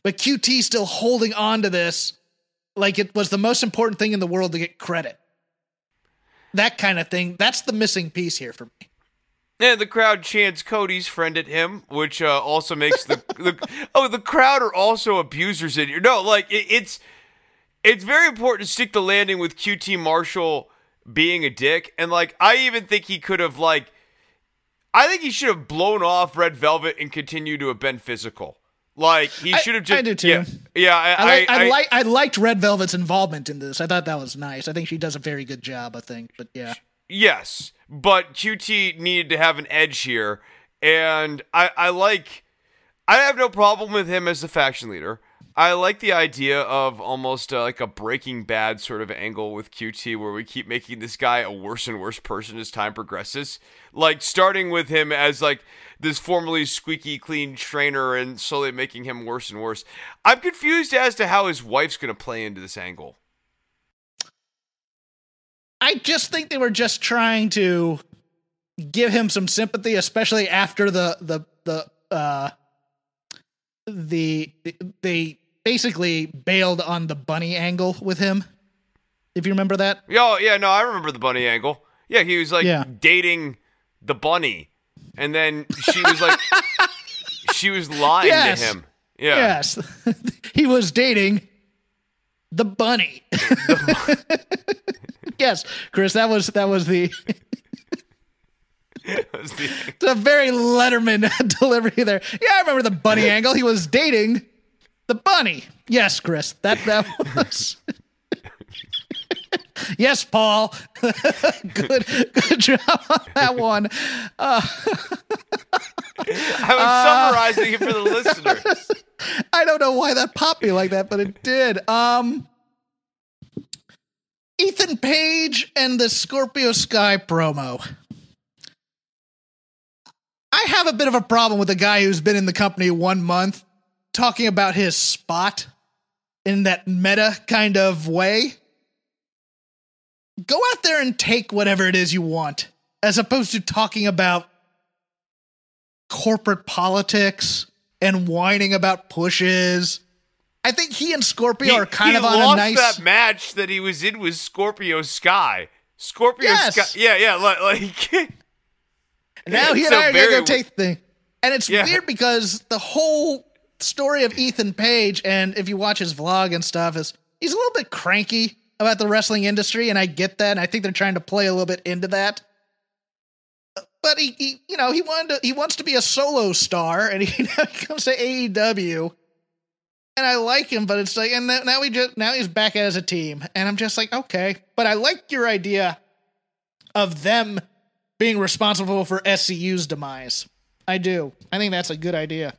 but QT still holding on to this like it was the most important thing in the world to get credit. That kind of thing. That's the missing piece here for me. And the crowd chants Cody's friend at him, which uh, also makes the, the oh the crowd are also abusers in here. No, like it, it's it's very important to stick the landing with QT Marshall being a dick. And like, I even think he could have like, I think he should have blown off Red Velvet and continued to have been physical. Like he should have just. I do too. Yeah, yeah I, I, like, I, I, like. I liked Red Velvet's involvement in this. I thought that was nice. I think she does a very good job. I think, but yeah. Yes, but QT needed to have an edge here, and I, I like. I have no problem with him as the faction leader. I like the idea of almost uh, like a Breaking Bad sort of angle with QT, where we keep making this guy a worse and worse person as time progresses. Like starting with him as like this formerly squeaky clean trainer, and slowly making him worse and worse. I'm confused as to how his wife's going to play into this angle. I just think they were just trying to give him some sympathy, especially after the the the uh the they basically bailed on the bunny angle with him. If you remember that. Oh yeah, no, I remember the bunny angle. Yeah, he was like Yeah. dating the bunny, and then she was like, she was lying Yes. to him. Yeah. Yes, he was dating the bunny. yes, Chris, that was that was the was the- the very Letterman delivery there. Yeah, I remember the bunny angle. He was dating the bunny. Yes, Chris, that that was. yes, Paul. good good job on that one. I was Uh, summarizing it for the listeners. I don't know why that popped me like that, but it did. Um Ethan Page and the Scorpio Sky promo. I have a bit of a problem with a guy who's been in the company one month talking about his spot in that meta kind of way. Go out there and take whatever it is you want, as opposed to talking about corporate politics and whining about pushes. I think he and Scorpio He, are kind of on a nice. that match that he was in with Scorpio Sky. Scorpio Yes. Sky. Yeah, yeah, like, like now he and So I are gonna go take the thing, and it's Yeah. weird because the whole story of Ethan Page, and if you watch his vlog and stuff, is he's a little bit cranky about the wrestling industry, and I get that, and I think they're trying to play a little bit into that. But he, he you know, he wanted to, he wants to be a solo star, and he, comes to AEW, and I like him, but it's like, and now now he just now he's back as a team, and I'm just like, okay, but I like your idea of them being responsible for SCU's demise. I do. I think that's a good idea.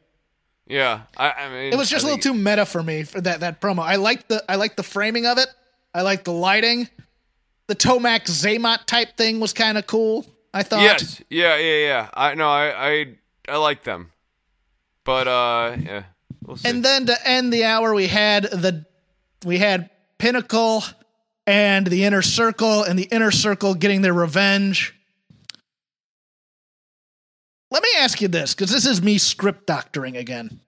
Yeah. I, I mean, It was just I a little too meta for me for that that promo. I like the I like the framing of it. I like the lighting. The Tomac Zaymot type thing was kind of cool. I thought. Yes. Yeah. Yeah. Yeah. I know. I I I like them, but uh, yeah. We'll. And then to end the hour, we had the we had Pinnacle and the Inner Circle, and the Inner Circle getting their revenge. Let me ask you this, because this is me script doctoring again.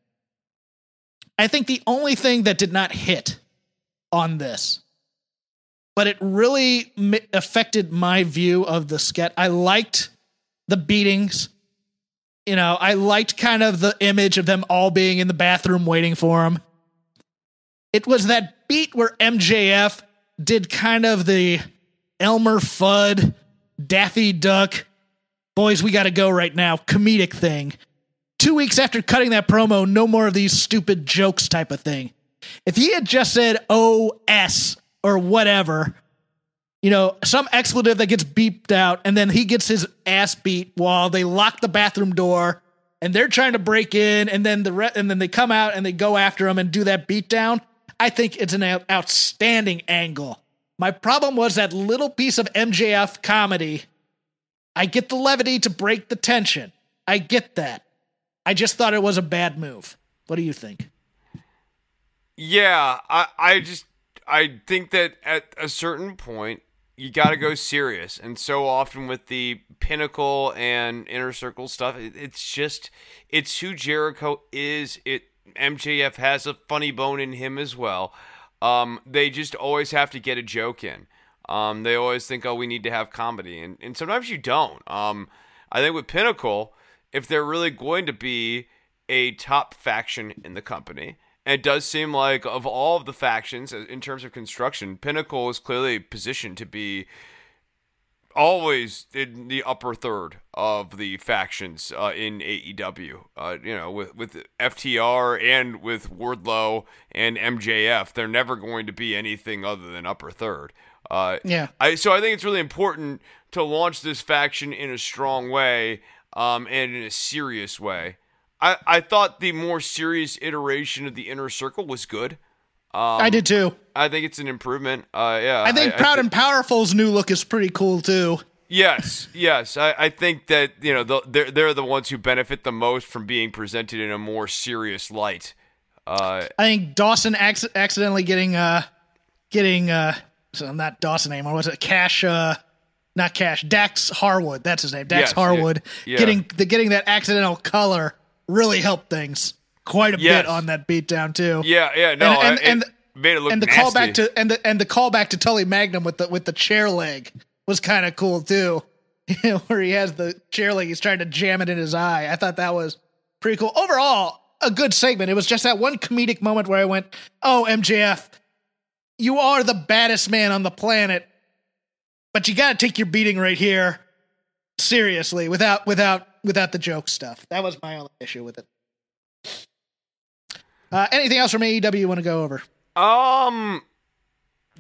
I think the only thing that did not hit on this, but it really affected my view of the sketch. I liked the beatings you know, I liked kind of the image of them all being in the bathroom waiting for him. It was that beat where MJF did kind of the Elmer Fudd, Daffy Duck, boys, we got to go right now comedic thing. Two weeks after cutting that promo, no more of these stupid jokes type of thing. If he had just said OS or whatever, you know, some expletive that gets beeped out, and then he gets his ass beat while they lock the bathroom door, and they're trying to break in, and then the re- and then they come out and they go after him and do that beat down. I think it's an outstanding angle. My problem was that little piece of MJF comedy. I get the levity to break the tension. I get that. I just thought it was a bad move. What do you think? Yeah, I, I just I think that at a certain point you got to go serious, and so often with the pinnacle and inner circle stuff, it, it's just it's who Jericho is. It MJF has a funny bone in him as well. Um, they just always have to get a joke in. Um, they always think, oh, we need to have comedy, and and sometimes you don't. Um, I think with Pinnacle, if they're really going to be a top faction in the company. It does seem like of all of the factions uh, in terms of construction, Pinnacle is clearly positioned to be always in the upper third of the factions uh, in AEW. Uh, you know, with with FTR and with Wardlow and MJF, they're never going to be anything other than upper third. Uh, Yeah. I so I think it's really important to launch this faction in a strong way um, and in a serious way. I, I thought the more serious iteration of the inner circle was good. I did too. I think it's an improvement. Uh, yeah, I think Proud thi- and Powerful's new look is pretty cool too. Yes, yes. I, I think that you know the, they're they're the ones who benefit the most from being presented in a more serious light. Uh, I think Dawson acc- accidentally getting uh getting uh so not Dawson anymore. Was it Cash? Uh, not Cash. Dax Harwood. That's his name. Dax Yes, Harwood. yeah. Getting the getting that accidental color really helped things quite a Yes. bit on that beatdown too. yeah, yeah. No, And- and- I- and- made it look and the nasty. callback to and the and the callback to Tully Magnum with the with the chair leg was kind of cool too. Where he has the chair leg, he's trying to jam it in his eye. I thought that was pretty cool. Overall, a good segment. It was just that one comedic moment where I went, "Oh, MJF, you are the baddest man on the planet, but you got to take your beating right here, seriously, without without without the joke stuff." That was my only issue with it. Uh, anything else from AEW you want to go over? Um,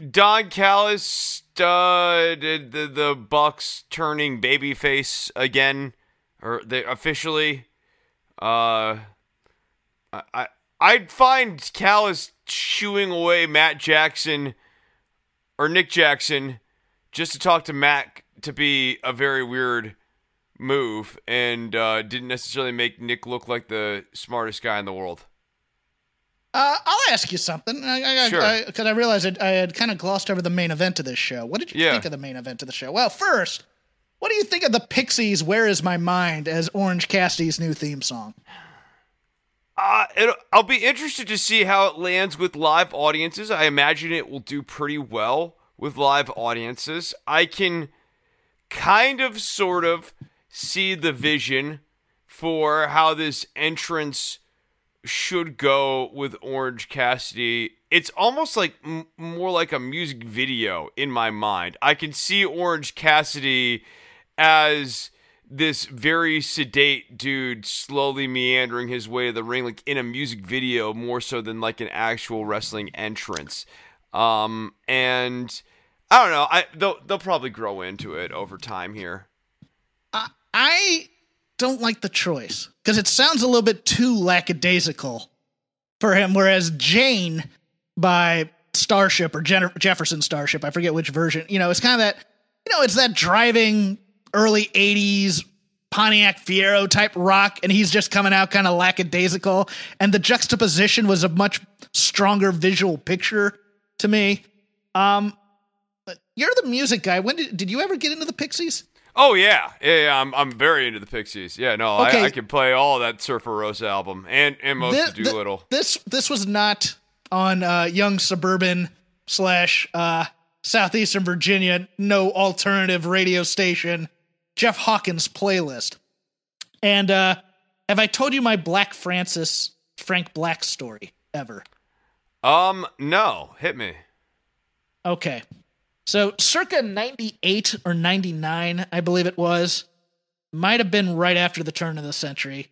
Don Callis, uh, the the Bucks turning babyface again, or they officially. Uh, I I I'd find Callis shooing away Matt Jackson or Nick Jackson just to talk to Matt to be a very weird move, and uh, didn't necessarily make Nick look like the smartest guy in the world. Uh, I'll ask you something. I, I, Sure. Because I, realized I, I had kind of glossed over the main event of this show. What did you Yeah. think of the main event of the show? Well, first, what do you think of the Pixies' "Where Is My Mind" as Orange Cassidy's new theme song? Uh, I'll be interested to see how it lands with live audiences. I imagine it will do pretty well with live audiences. I can kind of, sort of see the vision for how this entrance should go with Orange Cassidy. It's almost like m- more like a music video in my mind. I can see Orange Cassidy as this very sedate dude slowly meandering his way to the ring like in a music video more so than like an actual wrestling entrance. Um and I don't know, I they'll they'll probably grow into it over time here. I don't like the choice because it sounds a little bit too lackadaisical for him. Whereas Jane by Starship or Jefferson Starship, I forget which version, you know, it's kind of that, you know, it's that driving early 80s Pontiac Fiero type rock, and he's just coming out kind of lackadaisical. And the juxtaposition was a much stronger visual picture to me. Um, but you're the music guy. When did, did you ever get into the Pixies? Oh yeah. Yeah, yeah I'm I'm very into the Pixies. Yeah, no, Okay. I, I can play all that Surfer Rosa album and and most of Doolittle. This this was not on uh, young suburban slash uh, southeastern Virginia no alternative radio station Jeff Hawkins playlist. And uh, have I told you my Black Francis Frank Black story ever? Um no, hit me. Okay. So circa 98 or 99, I believe it was, might have been right after the turn of the century.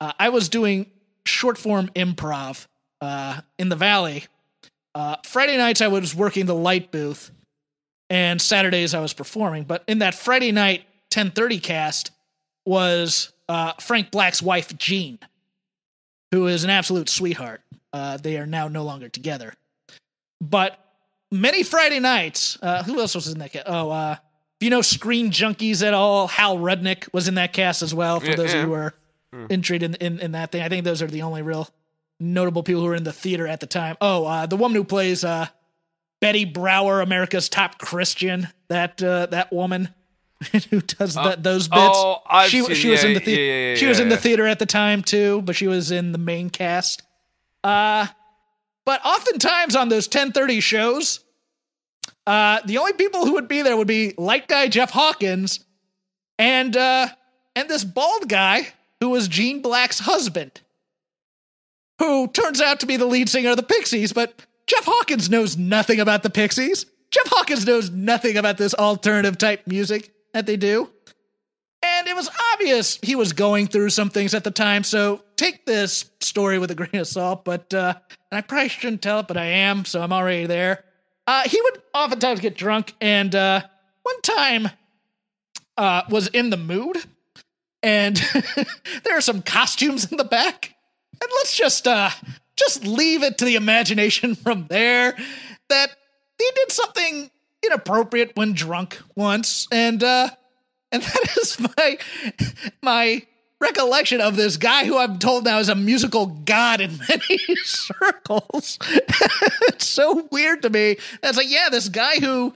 Uh, I was doing short form improv uh, in the Valley. Uh, Friday nights, I was working the light booth, and Saturdays, I was performing. But in that Friday night 1030 cast was uh, Frank Black's wife, Jean, who is an absolute sweetheart. Uh, they are now no longer together. But many Friday nights. Uh, who else was in that cast? Oh, uh, if you know Screen Junkies at all, Hal Rudnick was in that cast as well. For Yeah, those yeah. who are intrigued in, in in that thing, I think those are the only real notable people who were in the theater at the time. Oh, uh, the woman who plays uh, Betty Brower, America's top Christian. That uh, that woman who does that those bits. oh, I've she seen- she was yeah, in the yeah, theater. yeah, yeah, she was in the theater at the time too, but she was in the main cast. Uh but oftentimes on those 1030 shows, uh, the only people who would be there would be light guy Jeff Hawkins and uh, and this bald guy who was Jean Black's husband, who turns out to be the lead singer of the Pixies. But Jeff Hawkins knows nothing about the Pixies. Jeff Hawkins knows nothing about this alternative type music that they do. And it was obvious he was going through some things at the time. So take this story with a grain of salt. But uh, and I probably shouldn't tell it, but I am, so I'm already there. Uh, he would oftentimes get drunk, and uh, one time uh, was in the mood, and there are some costumes in the back, and let's just uh, just leave it to the imagination from there that he did something inappropriate when drunk once, and uh, and that is my my recollection of this guy who I'm told now is a musical god in many circles. it's so weird to me. It's like, yeah, this guy who,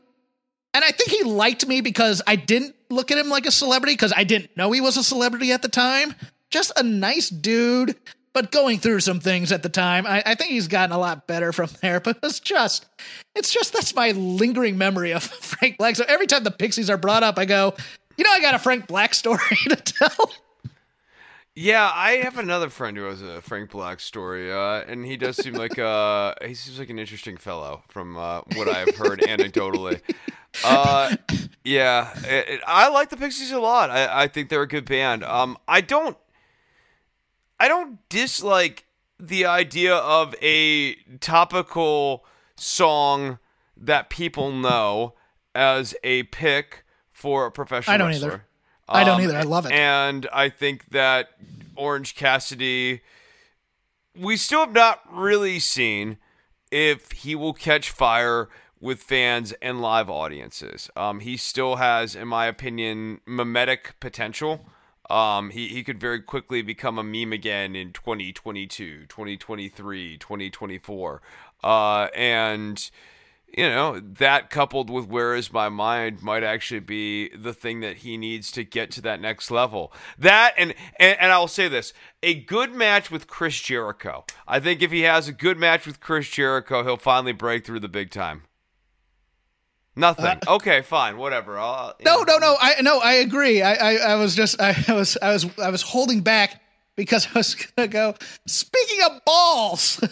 and I think he liked me because I didn't look at him like a celebrity because I didn't know he was a celebrity at the time. Just a nice dude but going through some things at the time. I, I think he's gotten a lot better from there. But it's just, it's just that's my lingering memory of Frank Black. So every time the Pixies are brought up, I go, you know, I got a Frank Black story to tell. Yeah, I have another friend who has a Frank Black story, uh, and he does seem like uh, he seems like an interesting fellow from uh, what I've heard anecdotally. Uh, yeah, it, it, I like the Pixies a lot. I, I think they're a good band. Um, I don't, I don't dislike the idea of a topical song that people know as a pick for a professional I don't wrestler. either. I don't Um, either. I love it. And I think that Orange Cassidy, we still have not really seen if he will catch fire with fans and live audiences. Um, he still has, in my opinion, mimetic potential. Um, he, he could very quickly become a meme again in 2022, 2023, 2024. Uh, and you know, that coupled with Where Is My Mind might actually be the thing that he needs to get to that next level. That, and, and, and I'll say this a good match with Chris Jericho. I think if he has a good match with Chris Jericho, he'll finally break through the big time. Nothing. Uh, okay, fine, whatever. I'll, No, know. no, no. I no, I agree. I, I, I was just, I, I was, I was, I was holding back because I was gonna go. Speaking of balls,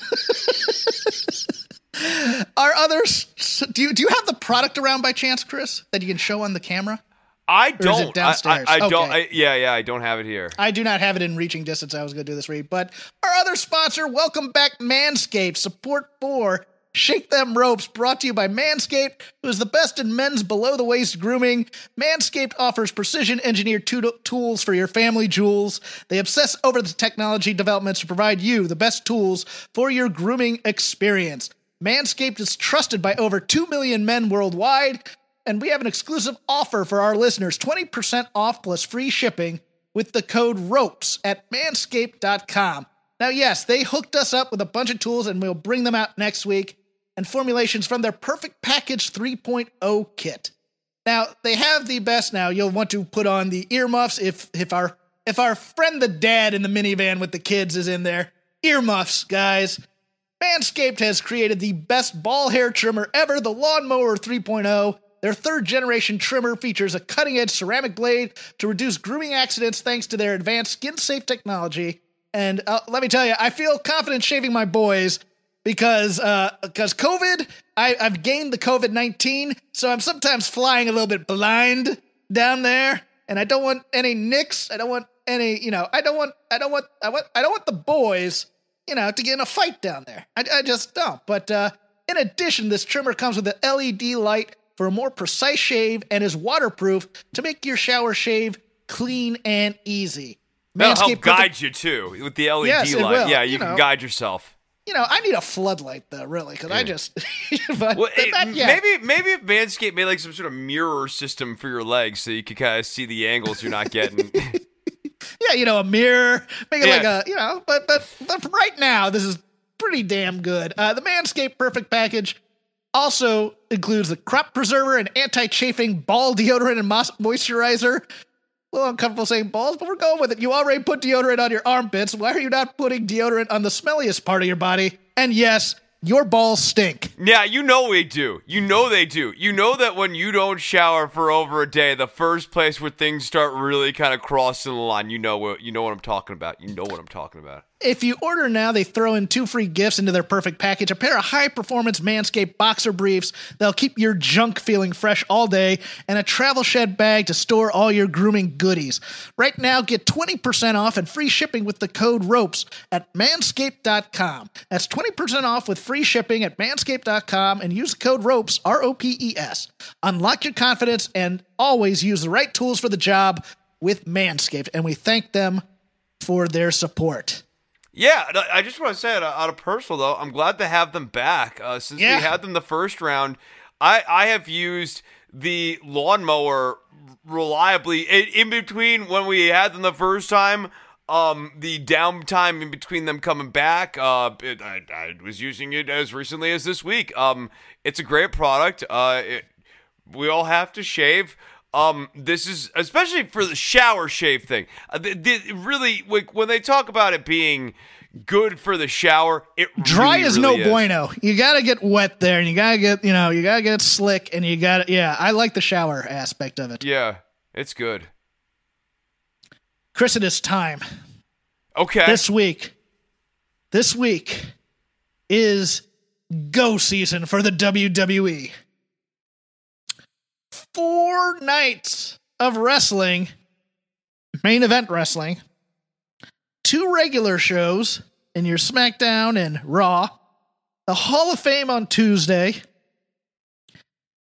are others? Do you do you have the product around by chance, Chris, that you can show on the camera? I is it don't. I- downstairs? I, I don't. Okay. I, yeah, yeah, I don't have it here. I do not have it in reaching distance. I was going to do this read, but our other sponsor, welcome back, Manscaped. Support for Shake Them Ropes, brought to you by Manscaped, who is the best in men's below the waist grooming. Manscaped offers precision engineered tu- tools for your family jewels. They obsess over the technology developments to provide you the best tools for your grooming experience. Manscaped is trusted by over 2 million men worldwide, and we have an exclusive offer for our listeners 20% off plus free shipping with the code ROPES at manscaped.com. Now, yes, they hooked us up with a bunch of tools, and we'll bring them out next week and formulations from their Perfect Package 3.0 kit. Now, they have the best now. You'll want to put on the earmuffs if if our if our friend the dad in the minivan with the kids is in there. Earmuffs, guys. Manscaped has created the best ball hair trimmer ever, the Lawnmower 3.0. Their third generation trimmer features a cutting edge ceramic blade to reduce grooming accidents thanks to their advanced skin safe technology. And uh, let me tell you, I feel confident shaving my boys because uh, because COVID, I, I've gained the COVID 19, so I'm sometimes flying a little bit blind down there, and I don't want any nicks. I don't want any, you know, I don't want, I don't want, I want, I don't want the boys you know, to get in a fight down there. I, I just don't. But uh, in addition, this trimmer comes with an LED light for a more precise shave and is waterproof to make your shower shave clean and easy. That'll help Manscaped put the- guide you too with the LED Yes, light. will, Yeah, you you, can guide yourself. You know, I need a floodlight though, really, because I just. but, Well, but it- not yet. maybe maybe if Manscaped made like some sort of mirror system for your legs, so you could kind of see the angles you're not getting. yeah, you know, a mirror, make it Yeah. like a, you know, but but but right now this is pretty damn good. Uh, the Manscaped Perfect Package also includes the crop preserver and anti-chafing ball deodorant and mos- moisturizer. A little uncomfortable saying balls, but we're going with it. You already put deodorant on your armpits. Why are you not putting deodorant on the smelliest part of your body? And yes, your balls stink. yeah, you know we do. You know they do. You know that when you don't shower for over a day, the first place where things start really kind of crossing the line, you know what you know what I'm talking about. You know what I'm talking about. If you order now, they throw in two free gifts into their perfect package a pair of high performance Manscaped boxer briefs that'll keep your junk feeling fresh all day, and a travel shed bag to store all your grooming goodies. Right now, get 20% off and free shipping with the code ROPES at manscaped.com. That's 20% off with free shipping at manscaped.com and use the code ROPES, R O P E S. Unlock your confidence and always use the right tools for the job with Manscaped. And we thank them for their support. Yeah, I just want to say, out of personal though, I'm glad to have them back. Uh, since Yeah. we had them the first round, I I have used the lawnmower reliably in, in between when we had them the first time. Um, the downtime in between them coming back, uh, it, I, I was using it as recently as this week. Um, it's a great product. Uh, it, we all have to shave. Um, this is especially for the shower shave thing. Uh, the, the, really, like, when they talk about it being good for the shower. It Dry really, is really no bueno. You got to get wet there, and you got to get you know you got to get slick, and you got to yeah. I like the shower aspect of it. Yeah, it's good. Chris, it is time Okay. this week. This week is go season for the WWE. Four nights of wrestling, main event wrestling, two regular shows in your SmackDown and Raw, the Hall of Fame on Tuesday,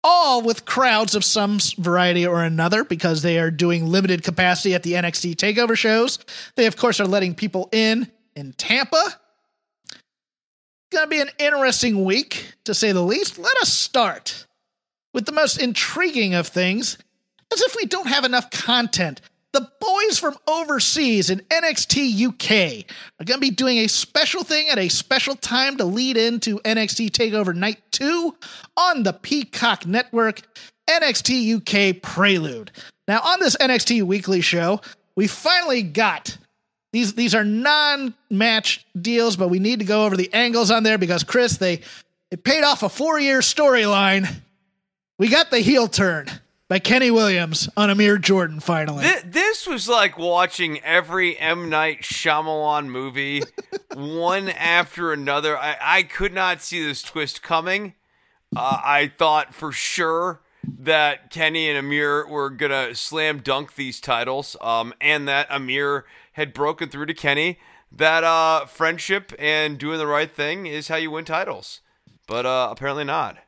all with crowds of some variety or another because they are doing limited capacity at the NXT takeover shows. They, of course, are letting people in in Tampa. Gonna be an interesting week, to say the least. Let us start with the most intriguing of things, as if we don't have enough content. The boys from overseas in NXT UK are going to be doing a special thing at a special time to lead into NXT TakeOver Night 2 on the Peacock Network NXT UK Prelude. Now, on this NXT Weekly show, we finally got these these are non-match deals, but we need to go over the angles on there because Chris, they they paid off a four-year storyline. We got the heel turn by Kenny Williams on Amir Jordan finally. Thi- This was like watching every M. Night Shyamalan movie, one after another. I, I could not see this twist coming. Uh, I thought for sure that Kenny and Amir were gonna slam dunk these titles, um, and that Amir had broken through to Kenny. That uh, friendship and doing the right thing is how you win titles, but uh, apparently not.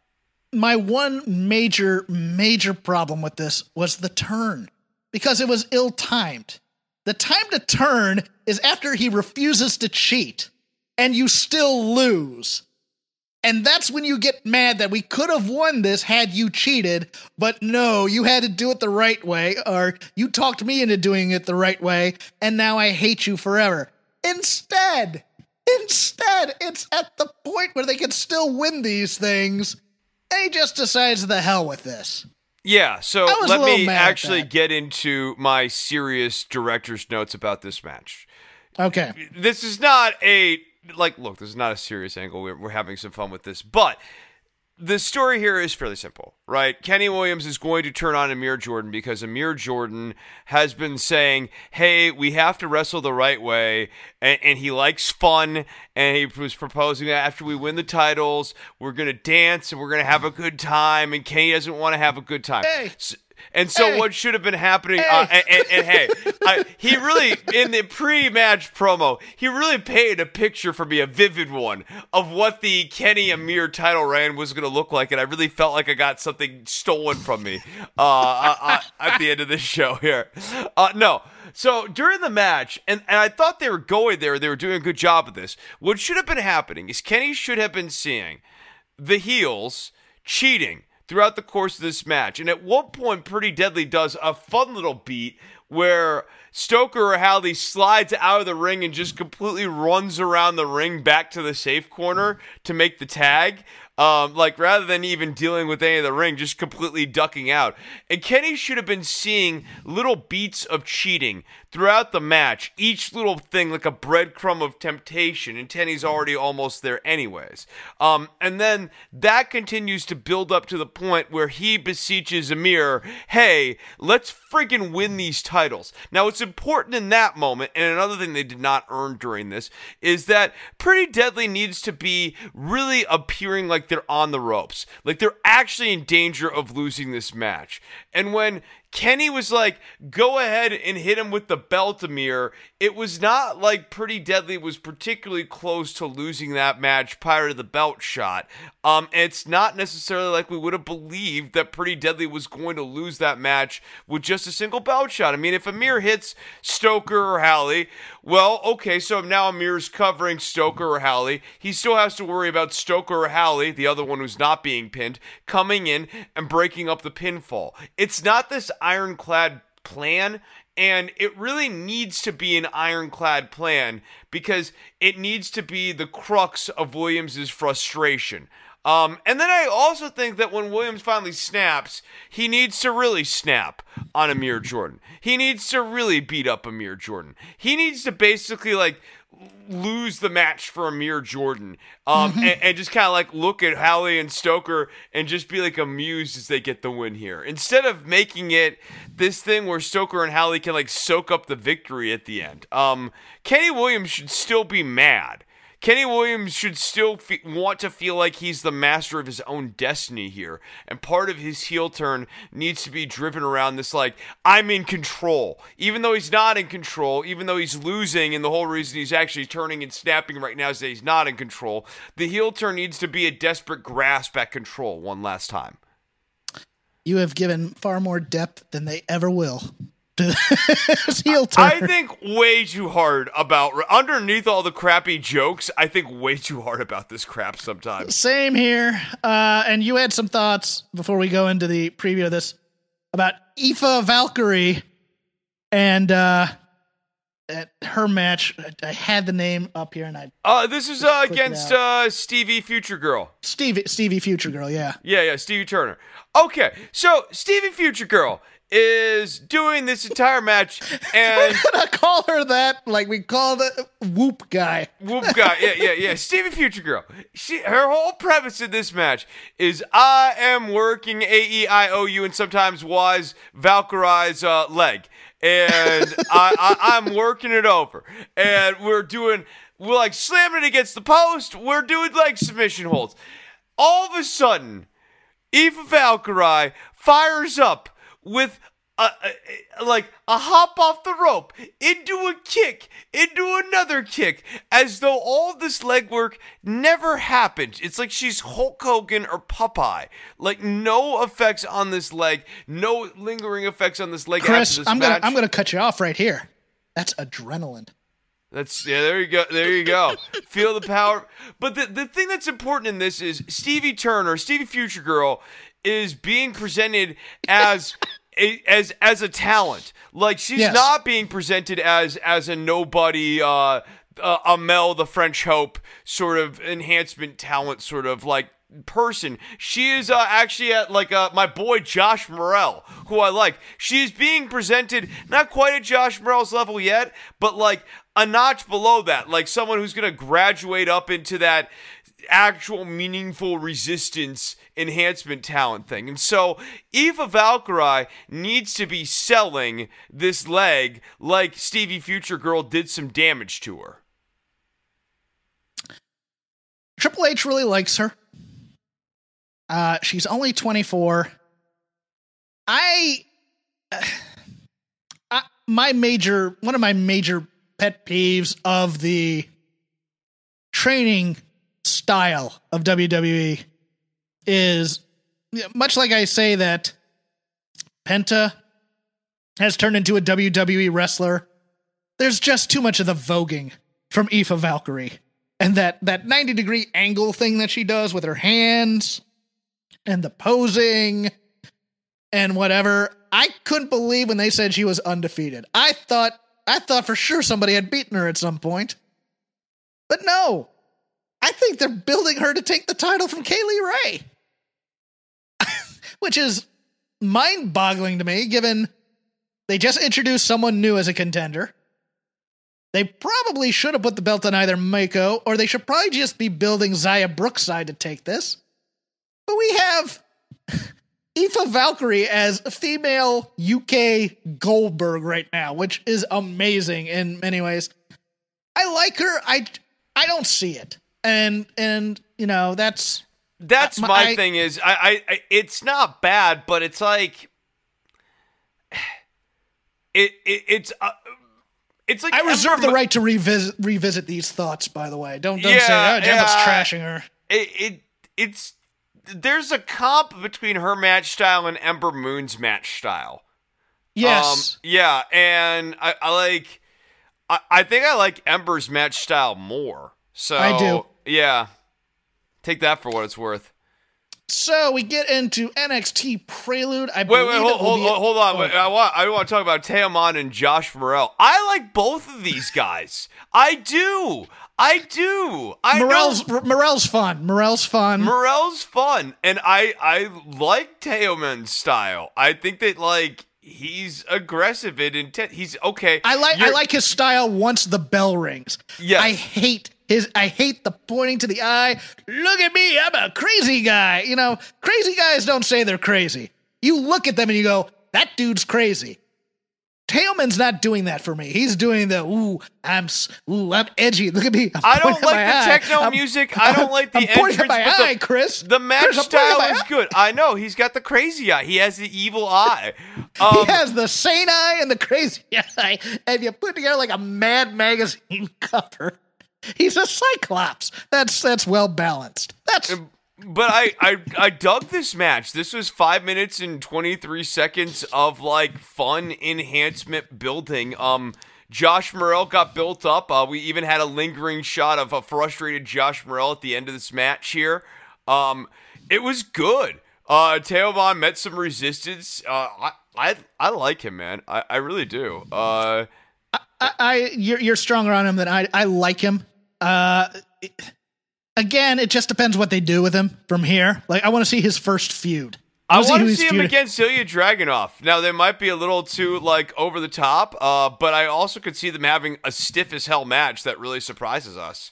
My one major major problem with this was the turn because it was ill-timed. The time to turn is after he refuses to cheat and you still lose. And that's when you get mad that we could have won this had you cheated, but no, you had to do it the right way, or you talked me into doing it the right way, and now I hate you forever. Instead, instead, it's at the point where they can still win these things, and he just decides the hell with this. Yeah, so I was a let me actually get into my serious director's notes about this match. Okay. This is not a like look, this is not a serious angle. We're, we're having some fun with this, but the story here is fairly simple, right? Kenny Williams is going to turn on Amir Jordan because Amir Jordan has been saying, "Hey, we have to wrestle the right way," and, and he likes fun, and he was proposing that after we win the titles, we're gonna dance and we're gonna have a good time, and Kenny doesn't want to have a good time. Hey. S- and so Hey. what should have been happening? Uh, and, and, and hey, I, he really in the pre-match promo, he really painted a picture for me, a vivid one of what the Kenny Amir title reign was going to look like, and I really felt like I got something stolen from me uh, uh, uh, at the end of this show here. Uh, no. So during the match, and, and I thought they were going there, they were doing a good job of this. What should have been happening is Kenny should have been seeing the heels cheating throughout the course of this match. And at one point, Pretty Deadly does a fun little beat where Stoker or Howley slides out of the ring and just completely runs around the ring back to the safe corner to make the tag. Um, like rather than even dealing with any of the ring, just completely ducking out. And Kenny should have been seeing little beats of cheating throughout the match, each little thing like a breadcrumb of temptation, and Kenny's already almost there anyways. Um, and then that continues to build up to the point where he beseeches Amir, hey, let's freaking win these titles. Now, what's important in that moment, and another thing they did not earn during this, is that Pretty Deadly needs to be really appearing like they're on the ropes, like they're actually in danger of losing this match. And when Kenny was like, go ahead and hit him with the belt, Amir. It was not like Pretty Deadly was particularly close to losing that match prior to the belt shot. Um, and it's not necessarily like we would have believed that Pretty Deadly was going to lose that match with just a single belt shot. I mean, if Amir hits Stoker or Howley, well, okay, so now Amir's covering Stoker or Howley. He still has to worry about Stoker or Howley, the other one who's not being pinned, coming in and breaking up the pinfall. It's not this ironclad plan and it really needs to be an ironclad plan because it needs to be the crux of Williams's frustration. Um, and then I also think that when Williams finally snaps, he needs to really snap on Amir Jordan. He needs to really beat up Amir Jordan. He needs to basically like lose the match for Amir Jordan, um, and, and just kind of like look at Howley and Stoker and just be like amused as they get the win here, instead of making it this thing where Stoker and Howley can like soak up the victory at the end. Um, Kenny Williams should still be mad. Kenny Williams should still want to feel like he's the master of his own destiny here. And part of his heel turn needs to be driven around this, like, I'm in control. Even though he's not in control, even though he's losing, and the whole reason he's actually turning and snapping right now is that he's not in control, the heel turn needs to be a desperate grasp at control one last time. You have given far more depth than they ever will heel turn. I think way too hard about, underneath all the crappy jokes, I think way too hard about this crap sometimes. Same here. Uh, and you had some thoughts before we go into the preview of this about Aoife Valkyrie and uh, at her match. I had the name up here, and I Uh, this is uh, against uh, Stevie Future Girl. Stevie Stevie Future Girl. Yeah, Yeah, yeah, Stevie Turner. Okay, so Stevie Future Girl is doing this entire match, and I call her that like we call the Whoop guy. whoop guy, yeah, yeah, yeah, Stevie Future Girl. She, her whole premise in this match is I am working A E I O U and sometimes was Valkyrie's uh, leg, and I, I, I'm working it over, and we're doing. We're like slamming it against the post. We're doing like submission holds. All of a sudden, Eva Valkyrie fires up with a, a- like a hop off the rope into a kick into another kick as though all this legwork never happened. It's like she's Hulk Hogan or Popeye. Like no effects on this leg, no lingering effects on this leg Chris, after this I'm match. gonna I'm gonna cut you off right here. That's adrenaline. That's yeah. There you go. There you go. Feel the power. But the the thing that's important in this is Stevie Turner, Stevie Future Girl, is being presented as as as a talent. Like she's Yes. not being presented as as a nobody. Uh, uh, a Mel the French Hope sort of enhancement talent, sort of like person. She is uh, actually at like uh, my boy Josh Morrell, who I like. She's being presented not quite at Josh Morrell's level yet, but like a notch below that, like someone who's gonna graduate up into that actual meaningful resistance enhancement talent thing. And so Eva Valkyrie needs to be selling this leg like Stevie Future Girl did some damage to her. Triple H really likes her. Uh, she's only 24. I, I, my major, one of my major pet peeves of the training style of WWE is much like I say that Penta has turned into a WWE wrestler. There's just too much of the voguing from Aoife Valkyrie. And that that 90 degree angle thing that she does with her hands and the posing and whatever i couldn't believe when they said she was undefeated. I thought i thought for sure somebody had beaten her at some point. But no i think they're building her to take the title from kaylee ray which is mind-boggling to me given they just introduced someone new as a contender they probably should have put the belt on either Meiko, or they should probably just be building Xia Brookside to take this. But we have Aoife Valkyrie as female UK Goldberg right now, which is amazing in many ways. I like her. I I don't see it, and and you know that's That's Uh, my I- thing is I, I, it's not bad, but it's like it, it it's uh, it's like I reserve the right to revisit revisit these thoughts. By the way, don't don't say Yeah, oh, is yeah. trashing her. It, it it's there's a comp between her match style and Ember Moon's match style. Yes, Um, yeah, and I, I like. I, I think I like Ember's match style more. So I do. Yeah, take that for what it's worth. so we get into NXT Prelude. I Wait, wait, hold, hold, hold on. Oh. Wait, I want, I want to talk about Teoman and Josh Morrell. I like both of these guys. I do. I do. I Morrell's know Morrell's fun. Morrell's fun. Morrell's fun, and I I like Teoman's style. I think that like he's aggressive and intent. He's okay. I like I like his style once the bell rings. Yeah, I hate his I hate the pointing to the eye. Look at me, I'm a crazy guy. You know, crazy guys don't say they're crazy. You look at them and you go, that dude's crazy. Teoman's not doing that for me. He's doing the ooh, I'm ooh, I'm edgy. Look at me. I'm I don't like my the eye. techno I'm- music. I don't like the I'm entrance. at my but the- Chris. The match Chris, I'm pointing at style is eye. good. I know he's got the crazy eye. He has the evil eye. Um, he has the sane eye and the crazy eye, and you put together like a Mad Magazine cover. He's a cyclops. That's that's well balanced. That's but I, I I dug this match. This was five minutes and twenty three seconds of like fun enhancement building. Um, Josh Morrell got built up. Uh, we even had a lingering shot of a frustrated Josh Morrell at the end of this match here. Um, it was good. Uh, Teoman met some resistance. Uh, I, I I like him, man. I, I really do. Uh, I, I you're you're stronger on him than I. I like him. Uh, again, it just depends what they do with him from here. Like I want to see his first feud. I want to see him feuding- against Ilya Dragunov. Now they might be a little too like over the top, uh, but I also could see them having a stiff as hell match that really surprises us.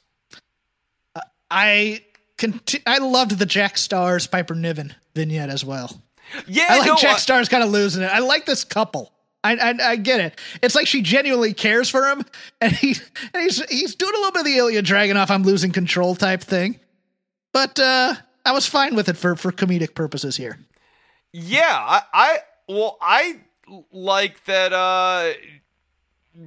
I conti- I loved the Jack Starz Piper Niven vignette as well. Yeah, I like no, Jack I- Star's kind of losing it. I like this couple. I, I I get it. It's like she genuinely cares for him, and he and he's he's doing a little bit of the Ilya Dragunov I'm losing control type thing. But uh, I was fine with it for for comedic purposes here. Yeah, I, I well, I like that uh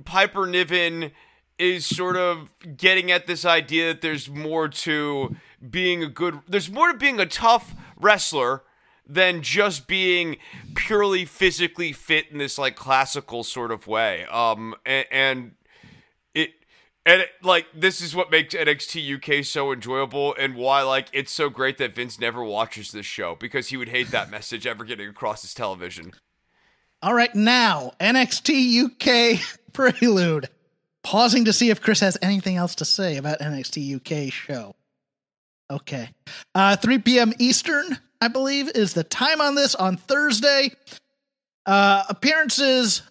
Piper Niven is sort of getting at this idea that there's more to being a good there's more to being a tough wrestler than just being purely physically fit in this like classical sort of way. Um and, and it and it, like this is what makes NXT UK so enjoyable and why like it's so great that Vince never watches this show because he would hate that message ever getting across his television. All right, now NXT UK prelude. Pausing to see if Chris has anything else to say about NXT UK show. Okay. Uh 3 p.m. Eastern, I believe, is the time on this on Thursday. Uh appearances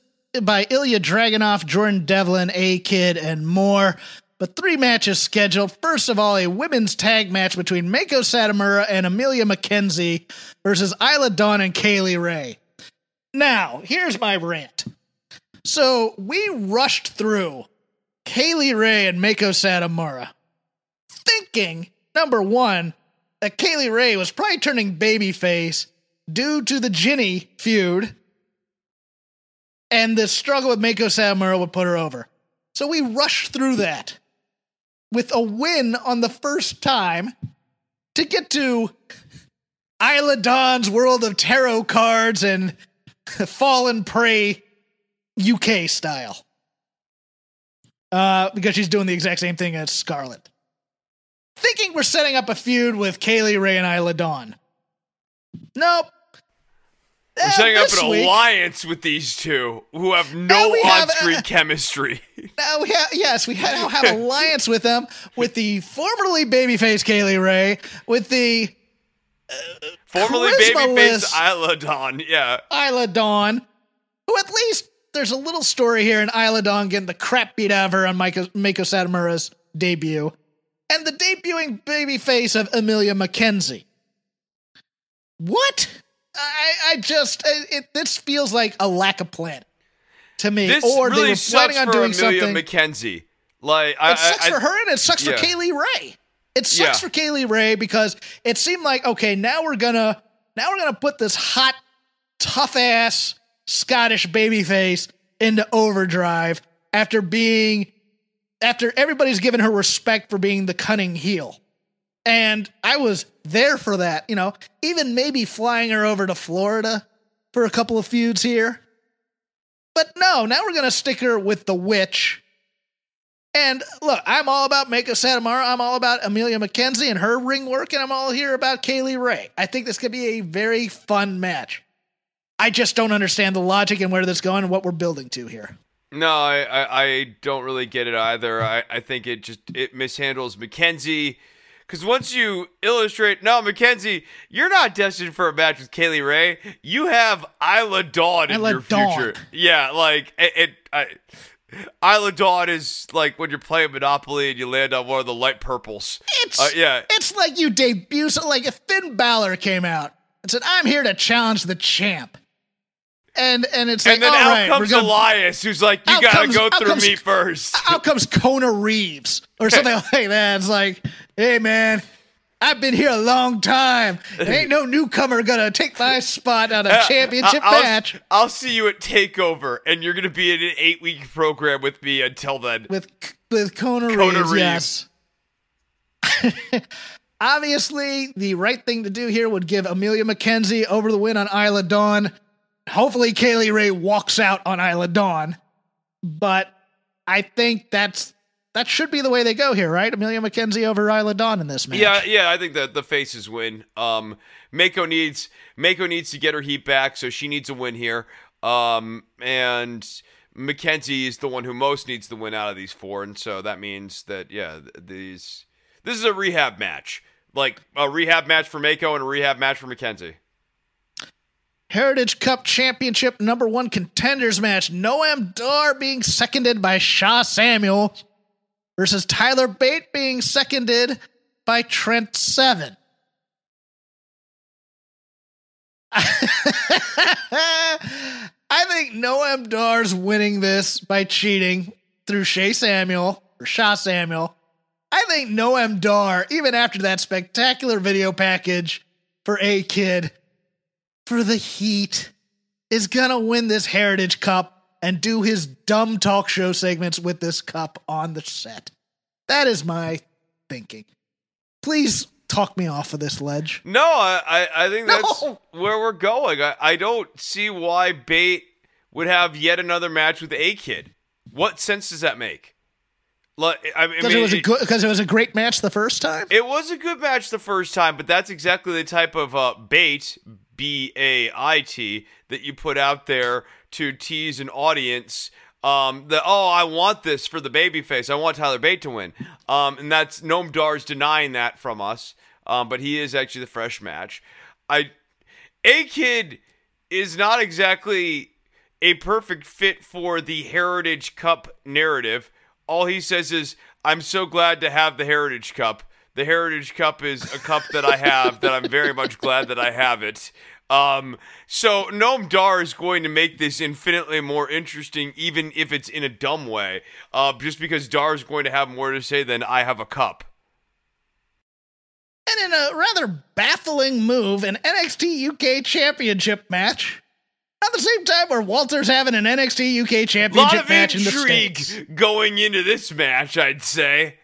by Ilya Dragunov, Jordan Devlin, A Kid, and more. But three matches scheduled. First of all, a women's tag match between Meiko Satomura and Emilia McKenzie versus Isla Dawn and Kay Lee Ray. Now, here's my rant. So we rushed through Kay Lee Ray and Meiko Satomura, thinking number one that Kay Lee Ray was probably turning babyface due to the Jinny feud, and the struggle with Meiko Satomura would put her over. So we rushed through that with a win on the first time to get to Isla Dawn's World of Tarot Cards and Fallen Prey UK style. Uh, because she's doing the exact same thing as Scarlett. Thinking we're setting up a feud with Kay Lee Ray and Isla Dawn. Nope. We're Uh, setting up an week- alliance with these two who have no on-screen uh, chemistry. Now we have yes, we ha- now have alliance with them with the formerly babyface Kay Lee Ray, with the Formerly babyface Isla Dawn. Yeah. Isla Dawn, who at least there's a little story here in Isla Dawn getting the crap beat out of her on Meiko, Meiko Satomura's debut, and the debuting babyface of Emilia McKenzie. What? I, I just it, it this feels like a lack of plan to me, This or really they were planning on for doing Emilia something. McKenzie. Like I, It sucks I, for her and it sucks yeah. for Kay Lee Ray. It sucks Yeah. for Kay Lee Ray because it seemed like okay, now we're gonna now we're gonna put this hot, tough ass Scottish babyface into overdrive after being after everybody's given her respect for being the cunning heel. And I was there for that, you know, even maybe flying her over to Florida for a couple of feuds here. But no, now we're going to stick her with the witch. And look, I'm all about Meiko Satomura. I'm all about Emilia McKenzie and her ring work, and I'm all here about Kay Lee Ray. I think this could be a very fun match. I just don't understand the logic and where this going and what we're building to here. No, I, I, I don't really get it either. I, I think it just it mishandles McKenzie. Because once you illustrate, no, Mackenzie, you're not destined for a match with Kay Lee Ray. You have Isla Dawn in Isla your Dawn. future. Yeah, like it. it I, Isla Dawn is like when you're playing Monopoly and you land on one of the light purples. It's Uh, yeah. It's like you debut. So like if Finn Balor came out and said, "I'm here to challenge the champ," and and it's like, And then all out right, comes gonna, Elias, who's like, "You gotta comes- go through comes- me first. out comes Kona Reeves or something like that. It's like, hey man, I've been here a long time. There ain't no newcomer gonna take my spot on a uh, championship I'll, match I'll see you at Takeover, and you're gonna be in an eight week program with me until then. with with Kona, Kona Reeves. Reeves. Yes. Obviously, the right thing to do here would give Emilia McKenzie over the win on Isla Dawn. Hopefully, Kay Lee Ray walks out on Isla Dawn, but I think that's that should be the way they go here, right? Emilia McKenzie over Isla Dawn in this match. Yeah, yeah, I think that the faces win. Um, Meiko needs Meiko needs to get her heat back, so she needs a win here. Um, and McKenzie is the one who most needs the win out of these four, and so that means that yeah, these this is a rehab match, like a rehab match for Meiko and a rehab match for Mackenzie. Heritage Cup Championship number one contenders match. Noam Dar being seconded by Shaw Samuel versus Tyler Bate being seconded by Trent Seven. I think Noam Dar's winning this by cheating through Shay Samuel or Shaw Samuel. I think Noam Dar, even after that spectacular video package for A Kid, for the Heat is gonna win this Heritage Cup and do his dumb talk show segments with this cup on the set. That is my thinking. Please talk me off of this ledge. No, I, I, I think that's No. where we're going. I, I don't see why Bate would have yet another match with A Kid. What sense does that make? Like, I mean, Because it was a good because it was a great match the first time. It was a good match the first time, but that's exactly the type of uh, bait, B A I T, that you put out there to tease an audience. Um, that oh, I want this for the babyface. I want Tyler Bate to win. Um, and that's Noam Dar's denying that from us. Um, but he is actually the fresh match. I, A Kid is not exactly a perfect fit for the Heritage Cup narrative. All he says is, I'm so glad to have the Heritage Cup. The Heritage Cup is a cup that I have that I'm very much glad that I have it. Um, so Noam Dar is going to make this infinitely more interesting, even if it's in a dumb way, uh, just because Dar is going to have more to say than I have a cup. And in a rather baffling move, an NXT UK Championship match. At the same time, where Walter's having an NXT UK Championship match in the intrigue States. going into this match, I'd say.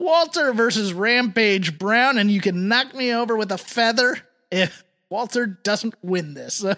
Walter versus Rampage Brown, and you can knock me over with a feather if Walter doesn't win this. So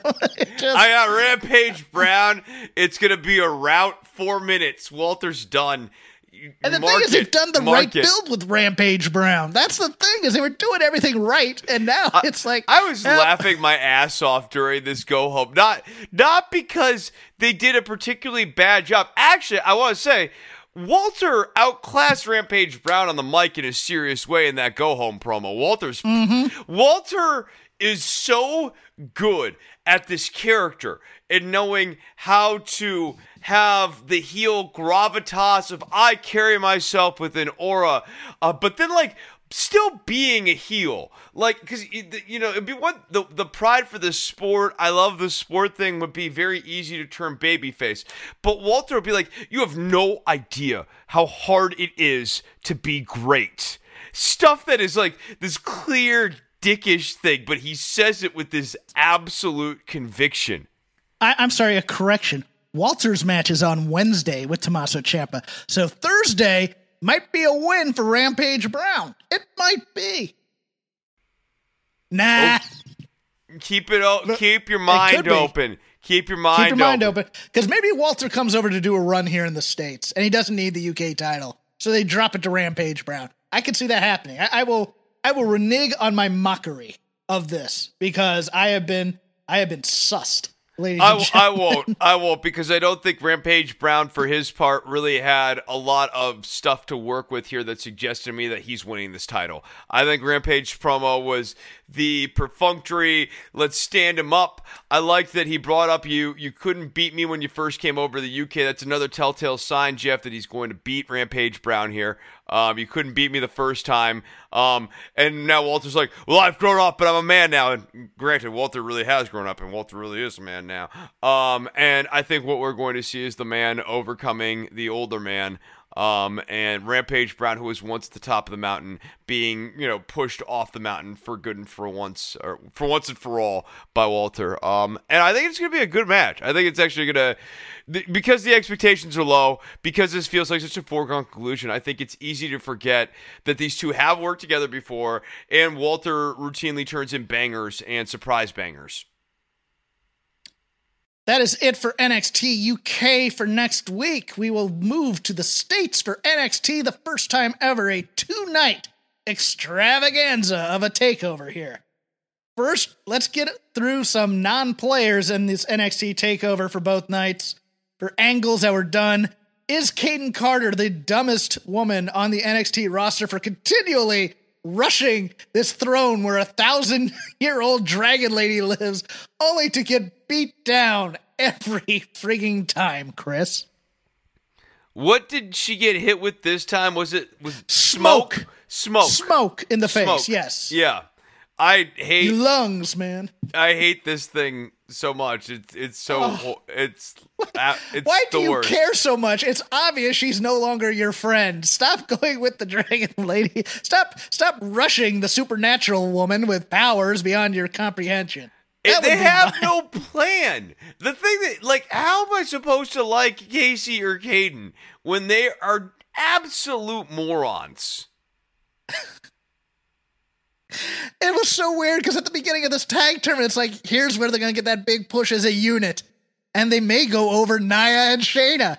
just, I got Rampage Brown. It's gonna be a route, four minutes. Walter's done. You and the thing is, they've done the right it. build with Rampage Brown. That's the thing is they were doing everything right, and now it's like I was eh, laughing my ass off during this go home. Not not because they did a particularly bad job. Actually, I want to say Walter outclassed Rampage Brown on the mic in a serious way in that go home promo. Walter's Mm-hmm. Walter is so good at this character and knowing how to have the heel gravitas of I carry myself with an aura, uh, but then like still being a heel, like because you know it'd be what the the pride for the sport. I love the sport thing would be very easy to turn babyface, but Walter would be like, you have no idea how hard it is to be great. Stuff that is like this clear dickish thing, but he says it with this absolute conviction. I, I'm sorry, a correction. Walter's match is on Wednesday with Tommaso Ciampa, so Thursday might be a win for Rampage Brown. It might be. Nah, oh. Keep it o- keep your mind open. Keep your mind keep your mind open. open because maybe Walter comes over to do a run here in the states, and he doesn't need the UK title, so they drop it to Rampage Brown. I can see that happening. I, I will. I will renege on my mockery of this because I have been. I have been sussed ladies I, I won't. I won't because I don't think Rampage Brown, for his part, really had a lot of stuff to work with here that suggested to me that he's winning this title. I think Rampage promo was the perfunctory, let's stand him up. I liked that he brought up you. You couldn't beat me when you first came over to the UK. That's another telltale sign, Jeff, that he's going to beat Rampage Brown here. Um, you couldn't beat me the first time. Um, and now Walter's like, well, I've grown up, but I'm a man now. And granted, Walter really has grown up, and Walter really is a man now. Um, and I think what we're going to see is the man overcoming the older man. Um, and Rampage Brown, who was once at the top of the mountain, being you know pushed off the mountain for good and for once, or for once and for all by Walter. Um, and I think it's going to be a good match. I think it's actually going to because the expectations are low, because this feels like such a foregone conclusion. I think it's easy to forget that these two have worked together before, and Walter routinely turns in bangers and surprise bangers. That is it for NXT UK for next week. We will move to the States for NXT, the first time ever, a two night extravaganza of a takeover here. First, let's get through some non players in this NXT takeover for both nights. For angles that were done, is Kayden Carter the dumbest woman on the NXT roster for continually rushing this throne where a thousand year old dragon lady lives, only to get beat down every frigging time, Chris? What did she get hit with this time? Was it was smoke? Smoke. Smoke. Smoke in the face, yes. Yeah. I hate Your lungs, man. I hate this thing so much. It's it's so ho- it's it's Why do you worst. care so much? It's obvious she's no longer your friend. Stop going with the dragon lady. Stop stop rushing the supernatural woman with powers beyond your comprehension. They have my- no plan. The thing that like how am I supposed to like Kacy or Kayden when they are absolute morons? It was so weird because at the beginning of this tag tournament, it's like, here's where they're going to get that big push as a unit. And they may go over Nia and Shayna.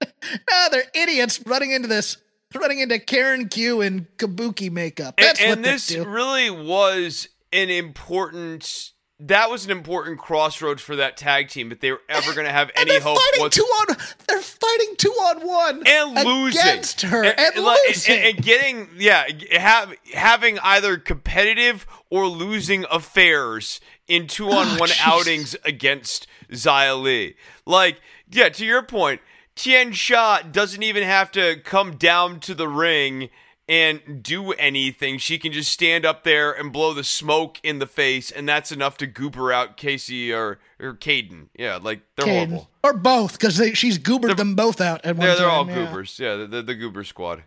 no, they're idiots running into this, running into Karen Q in kabuki makeup. And, That's what and this do. really was an important that was an important crossroads for that tag team if they were ever going to have And any hope fighting what's- two on. They're fighting two on one and losing against her and, like, losing. and, and getting yeah have, having either competitive or losing affairs in two on oh, one Oh, outings against Xia Li. Like yeah, to your point, Tian Sha doesn't even have to come down to the ring and do anything. She can just stand up there and blow the smoke in the face, and that's enough to goober out Kacy or or Kayden. Yeah, like they're Kayden. horrible. or both because she's goobered them both out at one They're, they're all time, yeah. goobers. Yeah, the, the, the goober squad.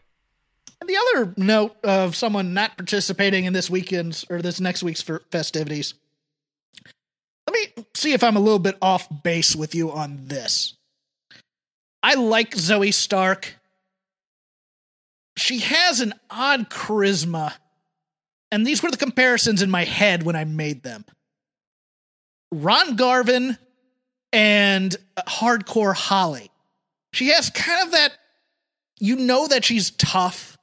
And the other note of someone not participating in this weekend's or this next week's for festivities. Let me see if I'm a little bit off base with you on this. I like Zoey Stark. She has an odd charisma. And these were the comparisons in my head when I made them. Ron Garvin and Hardcore Holly. She has kind of that you know that she's tough.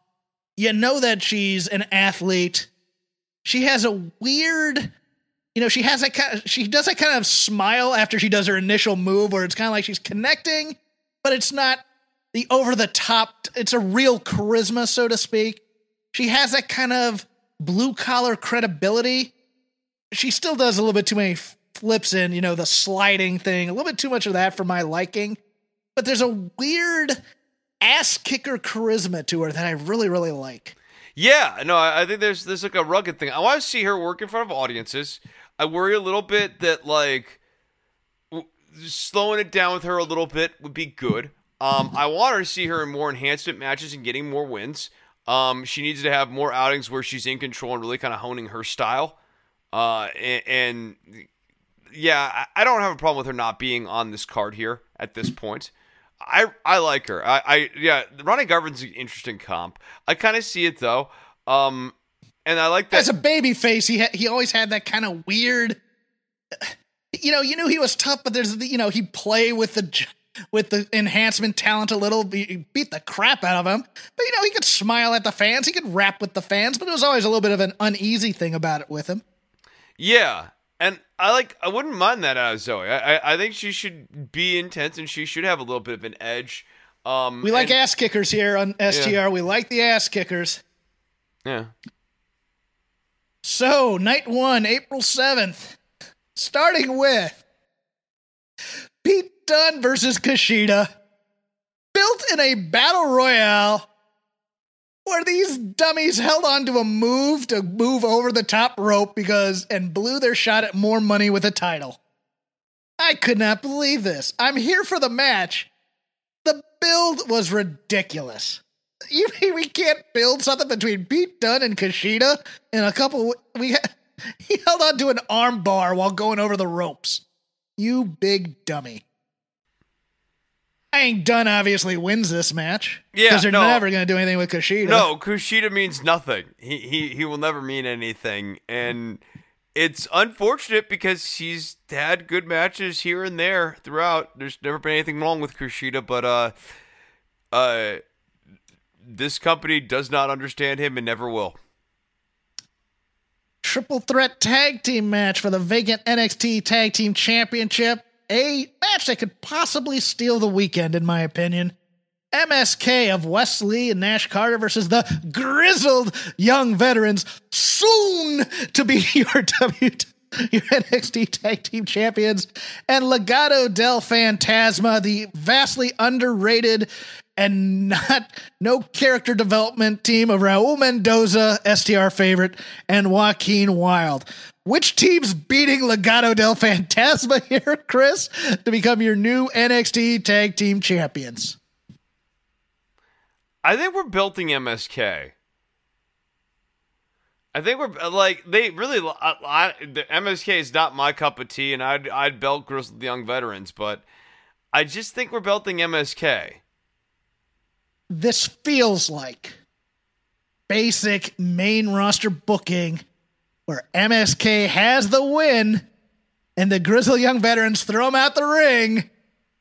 You know that she's an athlete. She has a weird, you know, she has that kind of, she does that kind of smile after she does her initial move where it's kind of like she's connecting, but it's not the over the top, it's a real charisma, so to speak. She has that kind of blue collar credibility. She still does a little bit too many flips in, you know, the sliding thing, a little bit too much of that for my liking. But there's a weird ass kicker charisma to her that I really, really like. Yeah, no, I think there's there's like a rugged thing. I want to see her work in front of audiences. I worry a little bit that like slowing it down with her a little bit would be good. Um, I want her to see her in more enhancement matches and getting more wins. Um, she needs to have more outings where she's in control and really kind of honing her style. Uh, and, and yeah, I, I don't have a problem with her not being on this card here at this point. I I like her. I, I yeah, Ronnie Garvin's an interesting comp. I kind of see it though. Um, and I like that. As a baby face, he ha- he always had that kind of weird. You know, you knew he was tough, but there's the, you know he'd play with the with the enhancement talent a little, be- beat the crap out of him. But you know, he could smile at the fans, he could rap with the fans, but it was always a little bit of an uneasy thing about it with him. Yeah, And I like I wouldn't mind that out of Zoey. I, I I think she should be intense and she should have a little bit of an edge. Um, We like and- ass kickers here on STR. We like the ass kickers. Yeah. So, night one, April 7th, starting with Pete Dunne versus Kushida, built in a battle royale where these dummies held on to a move to move over the top rope because and blew their shot at more money with a title. I could not believe this. I'm here for the match. The build was ridiculous. You mean we can't build something between Pete Dunne and Kushida in a couple? We he held on to an arm bar while going over the ropes. You big dummy. I think Dunne obviously wins this match. Yeah, because they're no. never going to do anything with Kushida. No, Kushida means nothing. He he he will never mean anything, and it's unfortunate because he's had good matches here and there throughout. There's never been anything wrong with Kushida, but uh, uh, this company does not understand him and never will. Triple threat tag team match for the vacant NXT Tag Team Championship. A match that could possibly steal the weekend, in my opinion. MSK of Wes Lee and Nash Carter versus the grizzled young veterans, soon to be your W your NXT Tag Team Champions, and Legado del Fantasma, the vastly underrated and not no character development team of Raul Mendoza, STR favorite, and Joaquin Wilde. Which team's beating Legado del Fantasma here, Chris, to become your new NXT Tag Team Champions? I think we're building MSK. I think we're uh, like they really. I, uh, I, the MSK is not my cup of tea, and I'd I'd belt Grizzled Young Veterans, but I just think we're belting MSK. this feels like basic main roster booking where MSK has the win and the Grizzled Young Veterans throw him out the ring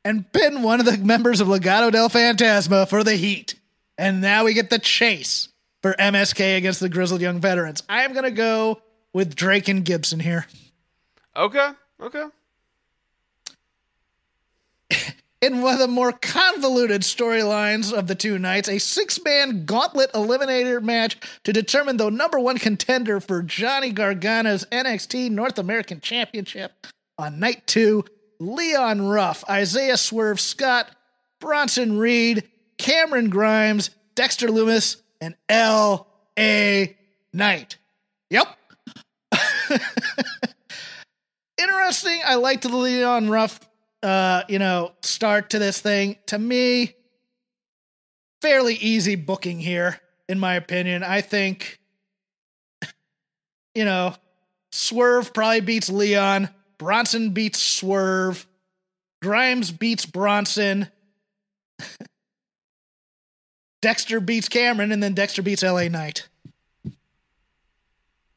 and pin one of the members of Legado del Fantasma for the heat. And now we get the chase for MSK against the Grizzled Young Veterans. I am going to go with Drake and Gibson here. Okay, okay. In one of the more convoluted storylines of the two nights, a six man gauntlet eliminator match to determine the number one contender for Johnny Gargano's NXT North American Championship. On night two, Leon Ruff, Isaiah Swerve Scott, Bronson Reed, Cameron Grimes, Dexter Lumis, and L.A. Knight. Yep. Interesting. I liked the Leon Ruff uh, you know, start to this thing. To me, fairly easy booking here, in my opinion. I think, you know, Swerve probably beats Leon. Bronson beats Swerve. Grimes beats Bronson. Dexter beats Cameron, and then Dexter beats LA Knight.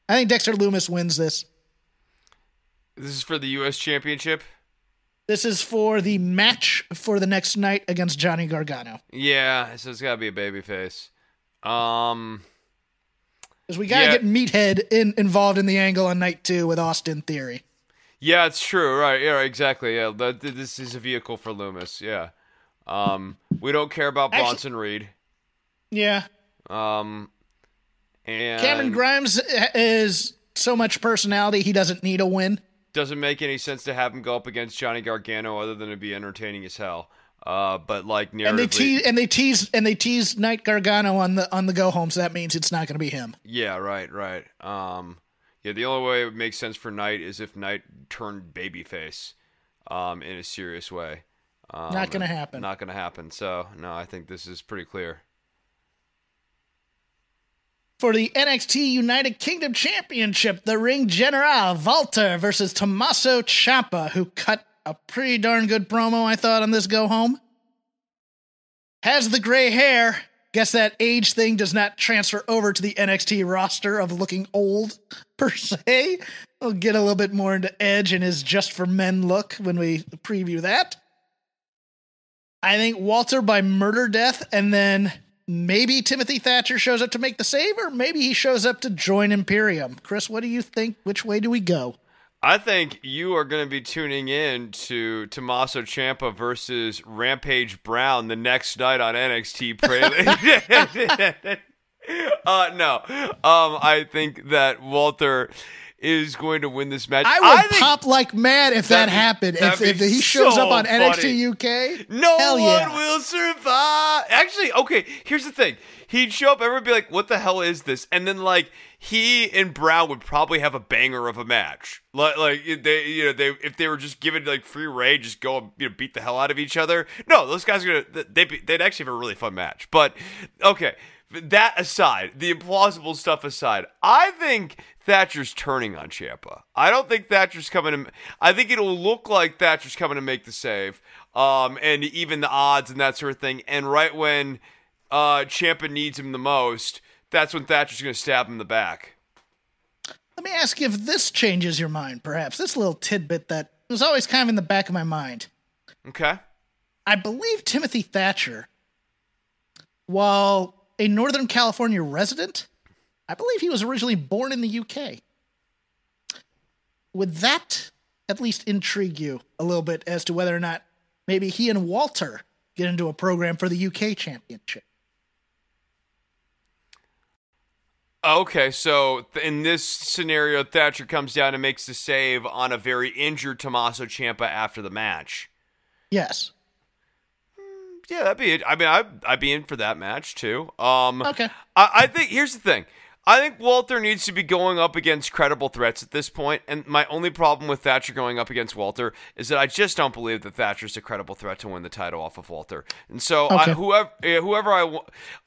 I think Dexter Lumis wins this. This is for the U.S. Championship. This is for the match for the next night against Johnny Gargano. Yeah, so it's got to be a babyface. Um, Because we gotta Yeah. get Meathead in, involved in the angle on night two with Austin Theory. yeah, it's true. Right? Yeah, exactly. Yeah, th- th- this is a vehicle for Lumis. Yeah. Um, we don't care about Actually- Bronson Reed. Yeah, Um, and Cameron Grimes is so much personality he doesn't need a win. doesn't make any sense to have him go up against Johnny Gargano other than to be entertaining as hell. Uh, but like narratively, And they tease and they tease and they tease Knight Gargano on the on the go home, so that means it's not going to be him. yeah, right, right. Um, yeah, the only way it would make sense for Knight is if Knight turned babyface, um, in a serious way. Um, Not gonna happen. Not gonna happen. So no, I think this is pretty clear. For the NXT United Kingdom Championship, the Ring General Walter versus Tommaso Ciampa, who cut a pretty darn good promo, I thought, on this go home. Has the gray hair. Guess that age thing does not transfer over to the NXT roster of looking old, per se. We'll get a little bit more into Edge and his just for men look when we preview that. I think Walter by murder death, and then maybe Timothy Thatcher shows up to make the save, or maybe he shows up to join Imperium. Chris, what do you think? Which way do we go? I think you are going to be tuning in to Tommaso Ciampa versus Rampage Brown the next night on NXT Prelude. uh, no, um, I think that Walter is going to win this match. I would I pop like mad if that happened. If, if he shows so up on funny. NXT UK, no one yeah. will survive. Actually, okay. Here's the thing: he'd show up, everyone would be like, "What the hell is this?" And then like he and Brown would probably have a banger of a match. Like, like they, you know, they if they were just given like free reign, just go and you know, beat the hell out of each other. No, those guys are gonna they they'd actually have a really fun match. But okay, that aside, the implausible stuff aside, I think Thatcher's turning on Ciampa. I don't think Thatcher's coming to. I think it'll look like Thatcher's coming to make the save, um, and even the odds and that sort of thing. And right when uh, Ciampa needs him the most, that's when Thatcher's going to stab him in the back. Let me ask you if this changes your mind. Perhaps this little tidbit that was always kind of in the back of my mind. Okay. I believe Timothy Thatcher, while a Northern California resident. I believe he was originally born in the UK. Would that at least intrigue you a little bit as to whether or not maybe he and Walter get into a program for the UK championship? Okay, so in this scenario, Thatcher comes down and makes the save on a very injured Tommaso Ciampa after the match. Yes yeah, that'd be it. I mean, I I'd be in for that match too. Um, okay. I, I think here's the thing. I think Walter needs to be going up against credible threats at this point, and my only problem with Thatcher going up against Walter is that I just don't believe that Thatcher's a credible threat to win the title off of Walter. And so, okay. I, whoever whoever I,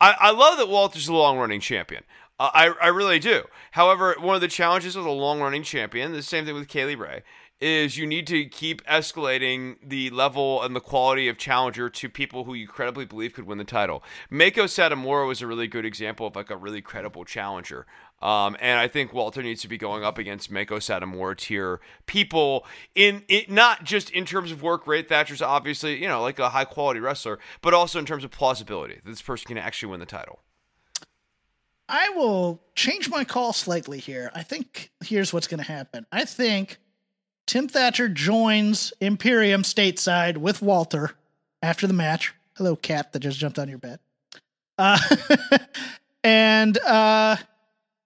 I I love that Walter's a long running champion. Uh, I I really do. However, one of the challenges with a long running champion, the same thing with Kay Lee Ray, is you need to keep escalating the level and the quality of challenger to people who you credibly believe could win the title. Meiko Satomura was a really good example of like a really credible challenger. Um, and I think Walter needs to be going up against Meiko Satomura tier people in it, not just in terms of work rate. Thatcher's obviously, you know, like a high quality wrestler, but also in terms of plausibility that this person can actually win the title. I will change my call slightly here. I think here's what's going to happen. I think Tim Thatcher joins Imperium stateside with Walter after the match. Hello, cat that just jumped on your bed. Uh, and uh,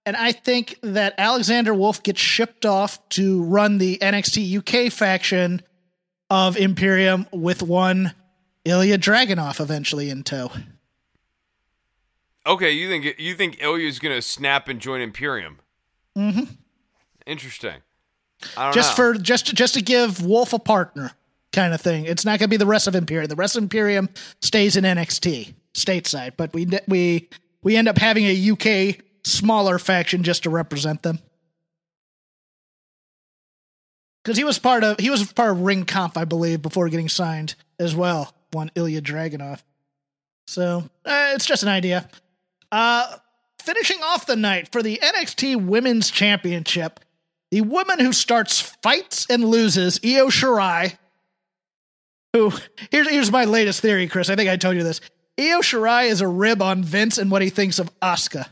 and I think that Alexander Wolf gets shipped off to run the NXT UK faction of Imperium with one Ilya Dragunov eventually in tow. Okay, you think you think Ilya is going to snap and join Imperium? Mm-hmm. Interesting just know. for just just to give Wolf a partner kind of thing. It's not going to be the rest of Imperium. The rest of Imperium stays in NXT stateside, but we we we end up having a UK smaller faction just to represent them. Because he was part of he was part of Ringkampf, I believe, before getting signed as well. One Ilya Dragunov. So uh, it's just an idea. Uh, finishing off the night for the NXT Women's Championship the woman who starts fights and loses, Io Shirai, who here's here's my latest theory, Chris. I think I told you this. Io Shirai is a rib on Vince and what he thinks of Asuka.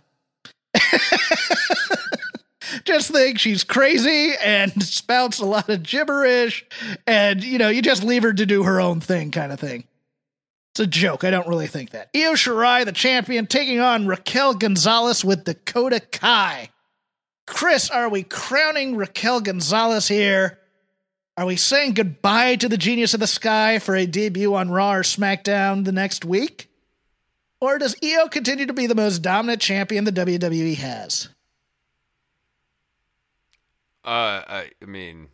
just think she's crazy and spouts a lot of gibberish, and you know, you just leave her to do her own thing, kind of thing. It's a joke. I don't really think that. Io Shirai, the champion, taking on Raquel Gonzalez with Dakota Kai. Chris, are we crowning Raquel Gonzalez here? Are we saying goodbye to the Genius of the Sky for a debut on Raw or SmackDown the next week? Or does Io continue to be the most dominant champion the WWE has? Uh, I, I mean,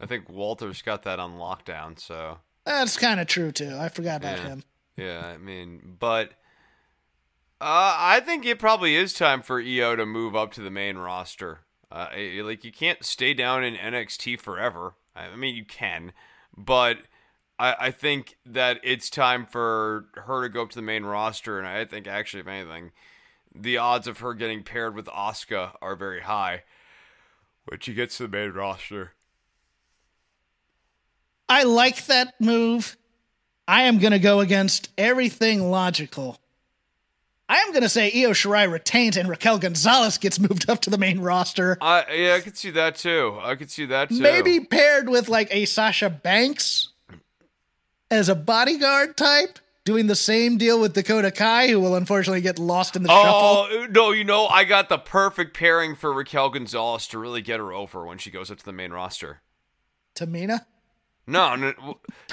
I think Walter's got that on lockdown, so. That's kind of true, too. I forgot about yeah. him. Yeah, I mean, but uh, I think it probably is time for Io to move up to the main roster. Uh, like you can't stay down in NXT forever. I mean, you can, but I, I think that it's time for her to go up to the main roster. And I think actually, if anything, the odds of her getting paired with Asuka are very high when she gets to the main roster. I like that move. I am going to go against everything logical I'm going to say Io Shirai retains and Raquel Gonzalez gets moved up to the main roster. I yeah, I could see that too. I could see that too. Maybe paired with like a Sasha Banks as a bodyguard type, doing the same deal with Dakota Kai, who will unfortunately get lost in the Oh shuffle. no, you know, I got the perfect pairing for Raquel Gonzalez to really get her over when she goes up to the main roster. Tamina? No, no,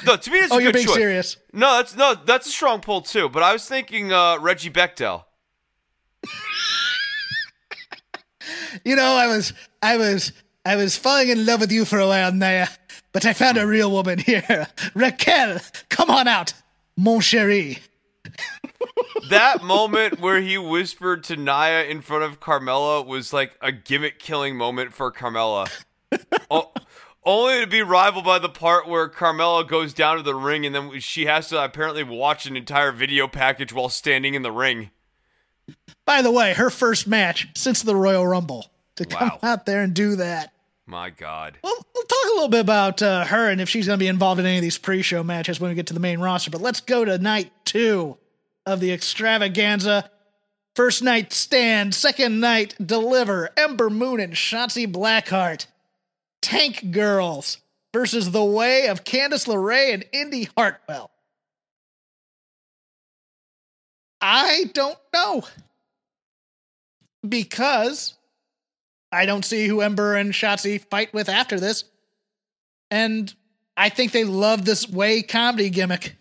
no to me, it's Oh, a you're being choice. serious. No, that's no, that's a strong pull too. But I was thinking uh, Reggie Bechdel. You know, I was, I was, I was falling in love with you for a while, Nia, but I found a real woman here. Raquel, come on out, mon chéri. That moment where he whispered to Nia in front of Carmella was like a gimmick killing moment for Carmella. o- only to be rivaled by the part where Carmella goes down to the ring and then she has to apparently watch an entire video package while standing in the ring. By the way, her first match since the Royal Rumble to come out there and do that. My God. Well, we'll talk a little bit about uh, her and if she's going to be involved in any of these pre-show matches when we get to the main roster. But let's go to night two of the extravaganza. First night stand, second night deliver. Ember Moon and Shotzi Blackheart. Tank Girls versus The Way of Candice LeRae and Indy Hartwell. I don't know. Because I don't see who Ember and Shotzi fight with after this. And I think they love this way comedy gimmick.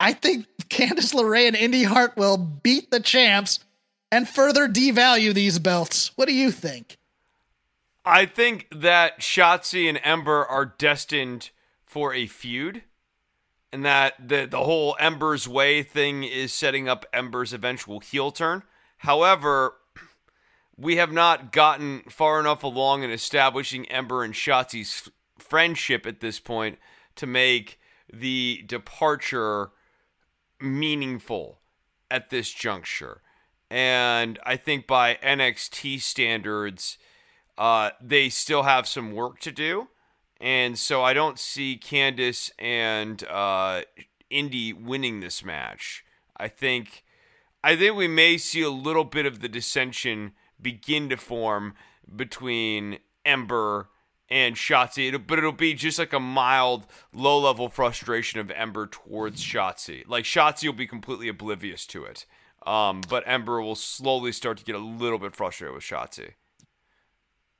I think Candice LeRae and Indy Hartwell beat the champs and further devalue these belts. What do you think? I think that Shotzi and Ember are destined for a feud, and that the the whole Ember's way thing is setting up Ember's eventual heel turn. However, we have not gotten far enough along in establishing Ember and Shotzi's f- friendship at this point to make the departure meaningful at this juncture. And I think by NXT standards, uh, they still have some work to do. And so I don't see Candice and uh, Indy winning this match. I think I think we may see a little bit of the dissension begin to form between Ember and Shotzi, It'll- but it'll be just like a mild, low level frustration of Ember towards Shotzi. Like Shotzi will be completely oblivious to it, um, but Ember will slowly start to get a little bit frustrated with Shotzi.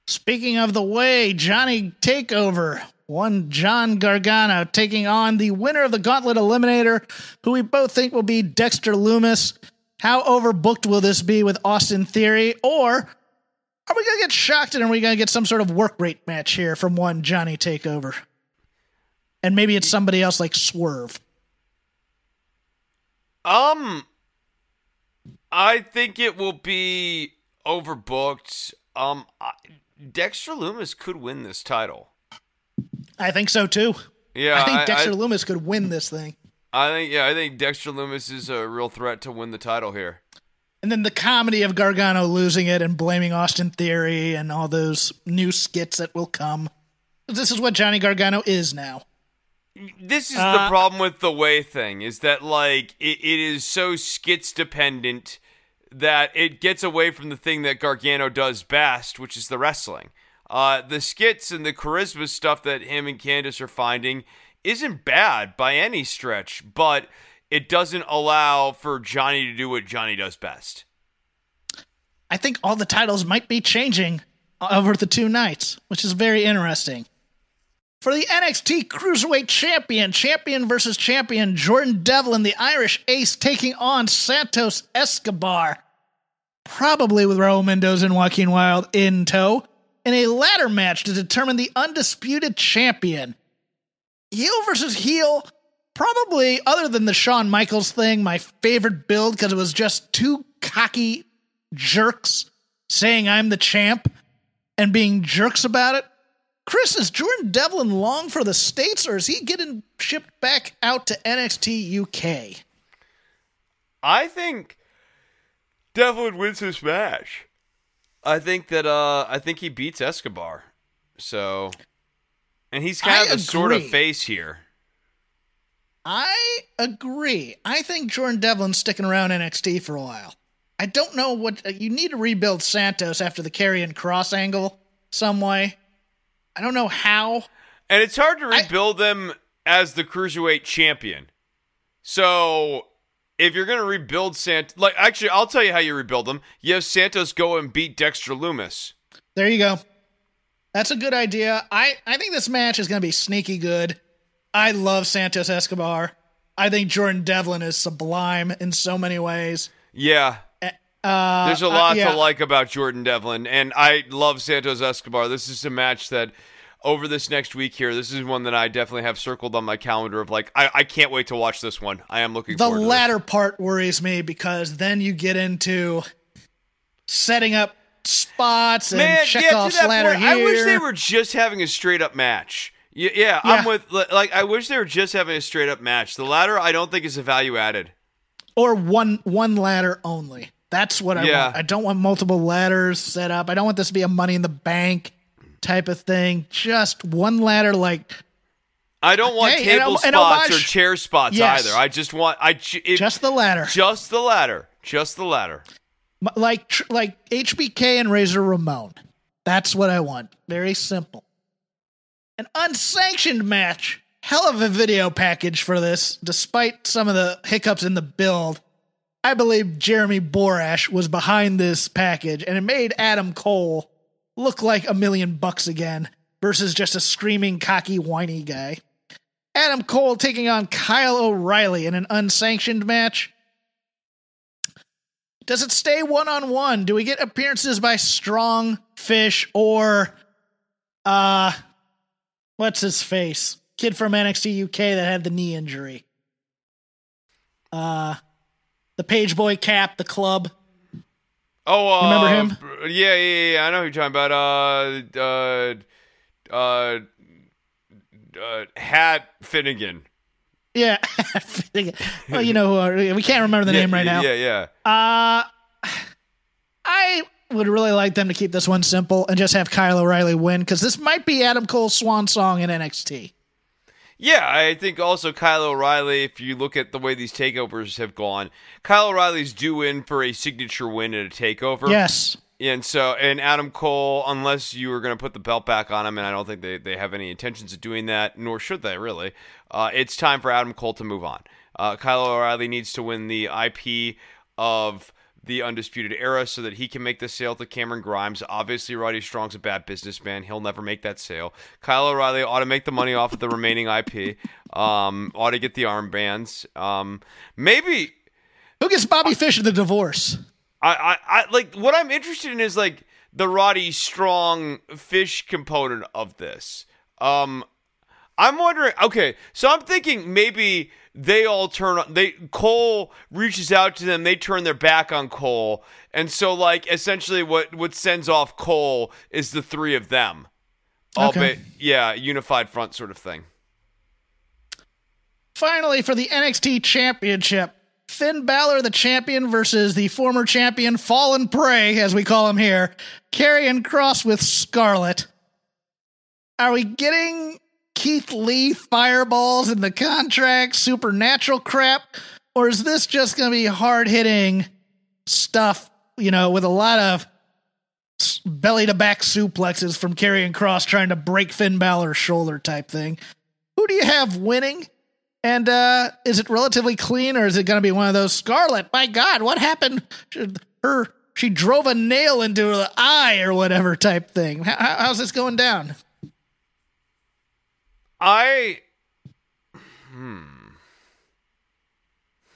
Speaking of the way, Johnny Takeover, one John Gargano taking on the winner of the Gauntlet Eliminator, who we both think will be Dexter Lumis. How overbooked will this be with Austin Theory? Or are we going to get shocked and are we going to get some sort of work rate match here from one Johnny Takeover? And maybe it's somebody else like Swerve. Um, I think it will be overbooked. Um, I, Dexter Lumis could win this title. I think so too. Yeah, I think I, Dexter I, Lumis could win this thing. I think yeah, I think Dexter Lumis is a real threat to win the title here. And then the comedy of Gargano losing it and blaming Austin Theory and all those new skits that will come. This is what Johnny Gargano is now. This is Uh, the problem with the way thing is that like it, it is so skits dependent that it gets away from the thing that Gargano does best, which is the wrestling. Uh, the skits and the charisma stuff that him and Candice are finding isn't bad by any stretch, but it doesn't allow for Johnny to do what Johnny does best. I think all the titles might be changing over the two nights, which is very interesting. For the NXT Cruiserweight Champion, champion versus champion, Jordan Devlin, the Irish ace, taking on Santos Escobar, probably with Raul Mendoza and Joaquin Wilde in tow, in a ladder match to determine the undisputed champion. Heel versus heel, probably, other than the Shawn Michaels thing, my favorite build because it was just two cocky jerks saying I'm the champ and being jerks about it. Chris, is Jordan Devlin long for the States or is he getting shipped back out to NXT UK? I think Devlin wins this match. I think that uh I think he beats Escobar. So and he's kind I of the sort of face here. I agree. I think Jordan Devlin's sticking around NXT for a while. I don't know what uh, you need to rebuild Santos after the carry and cross angle some way. I don't know how. And it's hard to rebuild I, them as the cruiserweight champion. So if you're gonna rebuild Sant, like actually, I'll tell you how you rebuild them. You have Santos go and beat Dexter Lumis. There you go. That's a good idea. I I think this match is gonna be sneaky good. I love Santos Escobar. I think Jordan Devlin is sublime in so many ways. Yeah. Uh, There's a lot uh, yeah. to like about Jordan Devlin, and I love Santos Escobar. This is a match that over this next week here, this is one that I definitely have circled on my calendar of like, I, I can't wait to watch this one. I am looking the latter part worries me because then you get into setting up spots and Man, check yeah, off ladder point, here. I wish they were just having a straight up match. Yeah, yeah, yeah, I'm with like I wish they were just having a straight up match. The ladder I don't think is a value added. Or one one ladder only. That's what I yeah. want. I don't want multiple ladders set up. I don't want this to be a money in the bank type of thing. Just one ladder like I don't want hey, table an, spots an or chair spots yes. either. I just want I it, just the ladder. Just the ladder. Just the ladder. Like like HBK and Razor Ramon. That's what I want. Very simple. An unsanctioned match. Hell of a video package for this, despite some of the hiccups in the build. I believe Jeremy Borash was behind this package, and it made Adam Cole look like a million bucks again versus just a screaming, cocky, whiny guy. Adam Cole taking on Kyle O'Reilly in an unsanctioned match. Does it stay one on one? Do we get appearances by Strong, Fish, or uh what's his face? Kid from NXT UK that had the knee injury. Uh the page boy cap, the club. Oh, uh, remember him? Yeah, yeah, yeah. I know who you're talking about. Uh, uh, uh, uh Hat Finnegan. Yeah, well, you know, uh, we can't remember the yeah, name right now. Yeah, yeah. Uh, I would really like them to keep this one simple and just have Kyle O'Reilly win because this might be Adam Cole's swan song in NXT. Yeah, I think also Kyle O'Reilly, if you look at the way these takeovers have gone, Kyle O'Reilly's due in for a signature win at a takeover. Yes. And so, and Adam Cole, unless you were going to put the belt back on him, and I don't think they, they have any intentions of doing that, nor should they really, uh, it's time for Adam Cole to move on. Uh, Kyle O'Reilly needs to win the IP of the Undisputed Era so that he can make the sale to Cameron Grimes. Obviously, Roddy Strong's a bad businessman. He'll never make that sale. Kyle O'Reilly ought to make the money off of the remaining IP. Um, ought to get the armbands. Um, maybe. Who gets Bobby I, Fish in the divorce? I, I, I like what I'm interested in is like the Roddy Strong Fish component of this. Um, I'm wondering. Okay, so I'm thinking maybe they all turn on. They Cole reaches out to them. They turn their back on Cole, and so like essentially what what sends off Cole is the three of them. All Okay. yeah, unified front sort of thing. Finally, for the NXT Championship, Finn Balor, the champion, versus the former champion, Fallen Prey, as we call him here, Karrion Kross with Scarlett. Are we getting Keith Lee fireballs in the contract, supernatural crap? Or is this just going to be hard hitting stuff, you know, with a lot of belly to back suplexes from Karrion Kross trying to break Finn Balor's shoulder type thing? Who do you have winning? And uh, is it relatively clean or is it going to be one of those Scarlett? My God, what happened? Her she drove a nail into the eye or whatever type thing. How, how's this going down? I. Hmm.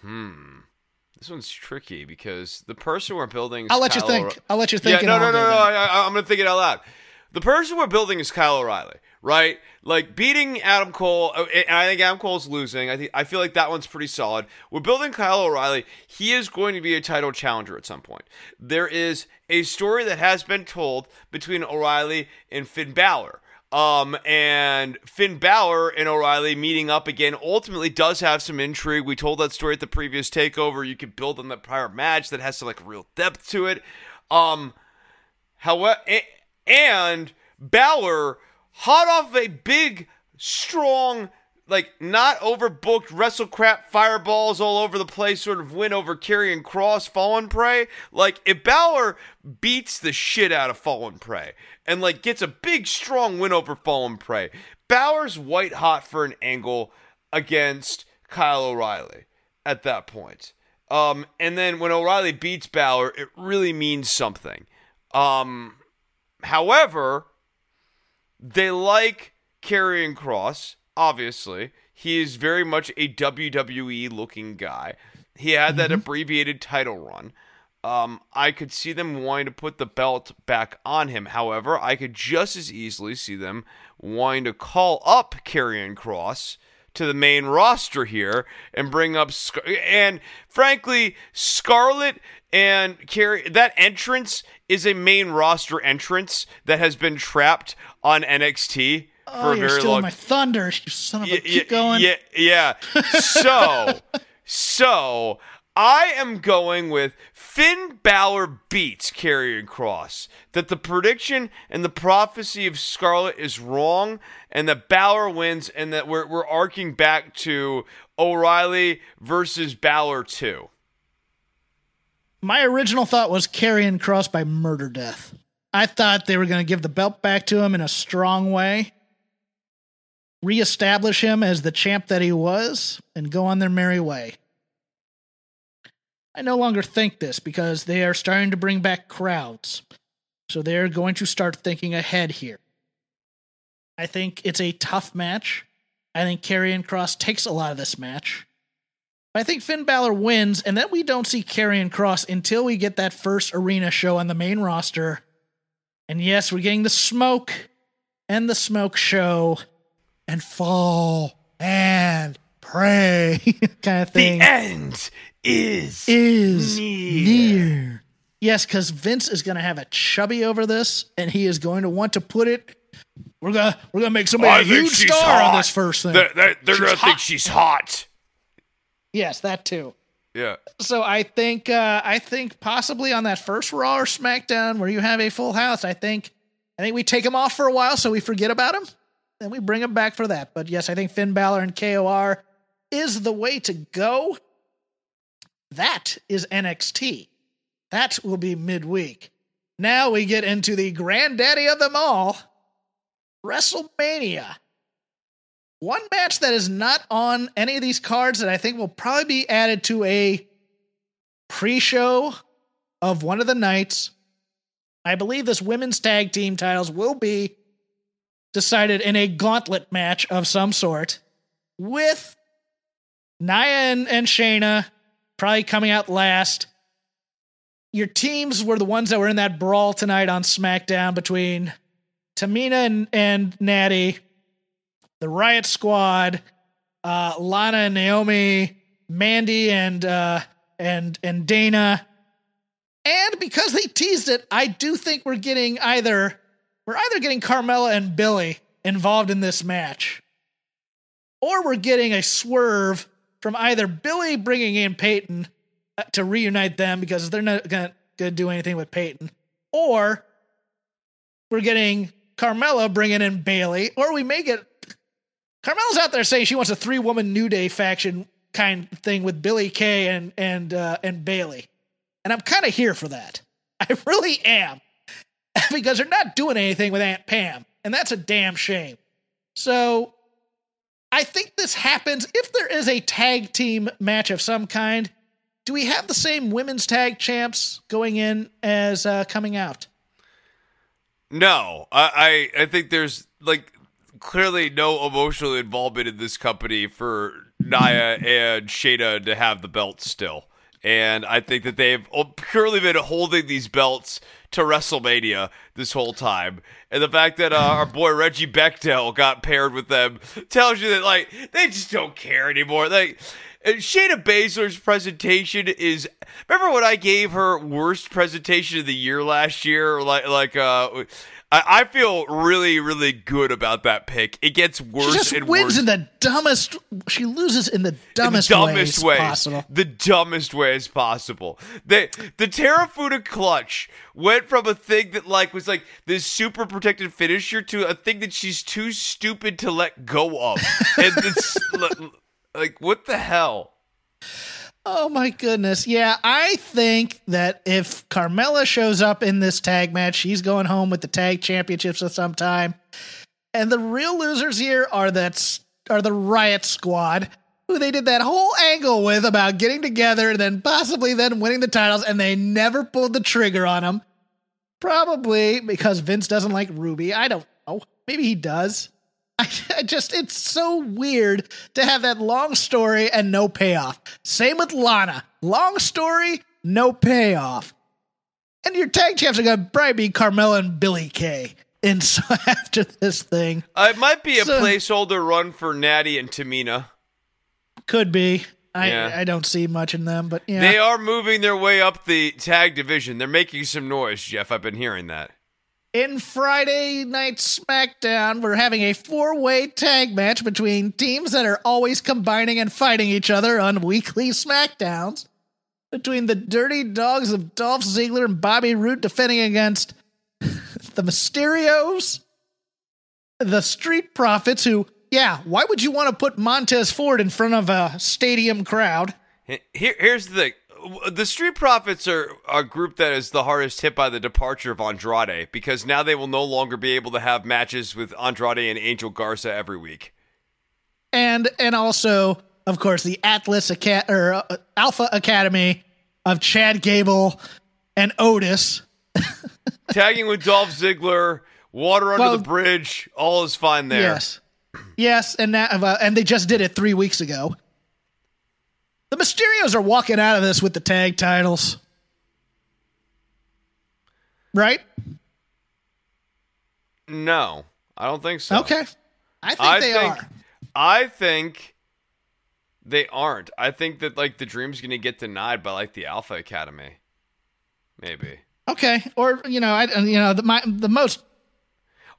Hmm. This one's tricky because the person we're building. I'll let Kyle you think. I'll let you think. Yeah, no, no, no, no. I, am gonna think it out loud. The person we're building is Kyle O'Reilly, right? Like beating Adam Cole, uh, and I think Adam Cole's losing. I think I feel like that one's pretty solid. We're building Kyle O'Reilly. He is going to be a title challenger at some point. There is a story that has been told between O'Reilly and Finn Balor um, and Finn Balor and O'Reilly meeting up again ultimately does have some intrigue. We told that story at the previous takeover. You could build on the prior match that has some like real depth to it. Um, however, and Balor hot off a big, strong like not overbooked wrestle crap fireballs all over the place sort of win over Karrion Kross fallen prey. Like if Balor beats the shit out of fallen prey and like gets a big strong win over fallen prey Balor's white hot for an angle against Kyle O'Reilly at that point. Um and then when O'Reilly beats Balor it really means something. Um however they like Karrion Kross obviously. He is very much a WWE looking guy. He had that Mm-hmm. abbreviated title run. Um, I could see them wanting to put the belt back on him. However, I could just as easily see them wanting to call up Karrion Kross to the main roster here and bring up Scar- and frankly Scarlett and Carrie that entrance is a main roster entrance that has been trapped on NXT Oh, you're stealing long my thunder, you son of a. yeah, Keep yeah, going. Yeah, yeah. So, so I am going with Finn Balor beats Karrion Kross. That the prediction and the prophecy of Scarlett is wrong, and that Balor wins, and that we're we're arcing back to O'Reilly versus Balor two. My original thought was Karrion Kross by murder death. I thought they were going to give the belt back to him in a strong way, reestablish him as the champ that he was, and go on their merry way. I no longer think this because they are starting to bring back crowds. So they're going to start thinking ahead here. I think it's a tough match. I think Karrion Kross takes a lot of this match. I think Finn Balor wins, and then we don't see Karrion Kross until we get that first arena show on the main roster. And yes, we're getting the smoke and the smoke show and fall and pray kind of thing The end is is near. near. Yes, because Vince is going to have a chubby over this, and he is going to want to put it. We're gonna we're gonna make somebody I a huge star on this first thing. They're, they're, they're gonna think she's hot. yes, that too. Yeah. So I think uh, I think possibly on that first Raw or SmackDown where you have a full house, I think I think we take him off for a while so we forget about him, then we bring him back for that. But yes, I think Finn Balor and KOR is the way to go. That is NXT. That will be midweek. Now we get into the granddaddy of them all, WrestleMania. One match that is not on any of these cards that I think will probably be added to a pre show of one of the nights. I believe this women's tag team titles will be decided in a gauntlet match of some sort with Nia and, and Shayna probably coming out last. Your teams were the ones that were in that brawl tonight on SmackDown between Tamina and, and Natty, the Riot Squad, uh, Lana and Naomi, Mandy and uh, and and Dana. And because they teased it, I do think we're getting either we're either getting Carmella and Billy involved in this match, or we're getting a swerve from either Billy bringing in Peyton uh, to reunite them because they're not gonna, gonna do anything with Peyton, or we're getting Carmella bringing in Bayley, or we may get Carmella's out there saying she wants a three woman New Day faction kind of thing with Billy Kay and and uh, and Bayley, and I'm kind of here for that. I really am because they're not doing anything with Aunt Pam, and that's a damn shame. So I think this happens if there is a tag team match of some kind. Do we have the same women's tag champs going in as uh, coming out? No, I, I I think there's like clearly no emotional involvement in this company for Nia and Shayna to have the belts still. And I think that they've purely been holding these belts to WrestleMania this whole time. And the fact that uh, our boy Reggie Bechtel got paired with them tells you that, like, they just don't care anymore. Like, and Shayna Baszler's presentation is. Remember when I gave her worst presentation of the year last year? Like, like, uh, I, I feel really, really good about that pick. It gets worse and worse. She just and wins worse. in the dumbest. She loses in the In dumbest, the dumbest ways, possible. The dumbest ways possible. The the Kirifuda clutch went from a thing that like was like this super protected finisher to a thing that she's too stupid to let go of. and it's like, what the hell? Oh my goodness. Yeah, I think that if Carmella shows up in this tag match, she's going home with the tag championships at some time. And the real losers here are that are the Riot Squad, who they did that whole angle with about getting together and then possibly then winning the titles, and they never pulled the trigger on them. Probably because Vince doesn't like Ruby. I don't know. Maybe he does. I, I just, it's so weird to have that long story and no payoff. Same with Lana. Long story, no payoff. And your tag champs are going to probably be Carmella and Billy Kay. And so after this thing, uh, it might be a so, placeholder run for Natty and Tamina. Could be. I, yeah. I don't see much in them, but yeah. They are moving their way up the tag division. They're making some noise, Jeff. I've been hearing that. In Friday Night SmackDown, we're having a four way tag match between teams that are always combining and fighting each other on weekly SmackDowns. Between the Dirty Dogs of Dolph Ziggler and Bobby Roode defending against the Mysterios, the Street Profits, who, yeah, why would you want to put Montez Ford in front of a stadium crowd? Here, here's the the Street Profits are a group that is the hardest hit by the departure of Andrade because now they will no longer be able to have matches with Andrade and Angel Garza every week. And and also, of course, the Atlas Acad- or uh, Alpha Academy of Chad Gable and Otis tagging with Dolph Ziggler, water under well, the bridge, all is fine there. Yes, yes, and that, uh, and they just did it three weeks ago. The Mysterios are walking out of this with the tag titles. Right? No, I don't think so. Okay. I think I they think, are. I think they aren't. I think that like the dream's going to get denied by like the Alpha Academy. Maybe. Okay, or you know, I you know the my the most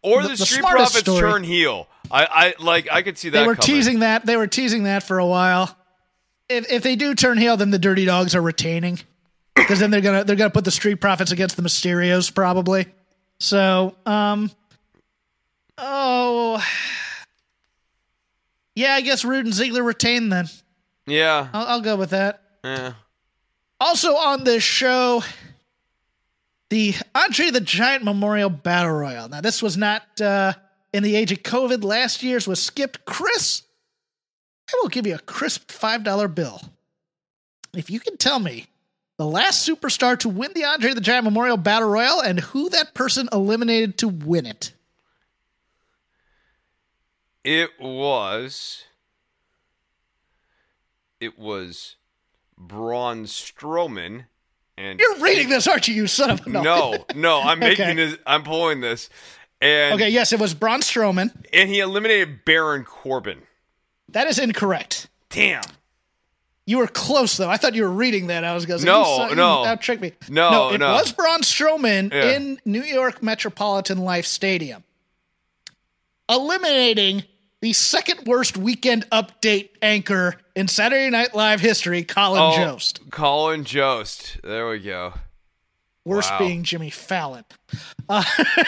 or the, the Street Profits story. turn heel. I I like I could see that. They were coming. teasing that. They were teasing that for a while if if they do turn heel, then the Dirty Dogs are retaining because then they're gonna they're gonna put the Street Profits against the Mysterios probably. So, um, oh, yeah, I guess Roode and Ziggler retain then. Yeah, I'll, I'll go with that. Yeah. Also on this show, the Andre the Giant Memorial Battle Royal. Now, this was not uh, in the age of COVID. Last year's was skipped. Chris I will give you a crisp $5 bill. If you can tell me the last superstar to win the Andre the Giant Memorial Battle Royal and who that person eliminated to win it. It was. It was Braun Strowman. And You're reading this, aren't you, you son of a no? No, no, I'm making okay. this. I'm pulling this. And okay, yes, it was Braun Strowman, and he eliminated Baron Corbin. That is incorrect. Damn. You were close though. I thought you were reading that. I was going, to no, no, that tricked me. No, no, it no. was Braun Strowman yeah. in New York Metropolitan Life Stadium, eliminating the second worst weekend update anchor in Saturday Night Live history, Colin oh, Jost. Colin Jost. There we go. Worst wow. being Jimmy Fallon. Uh,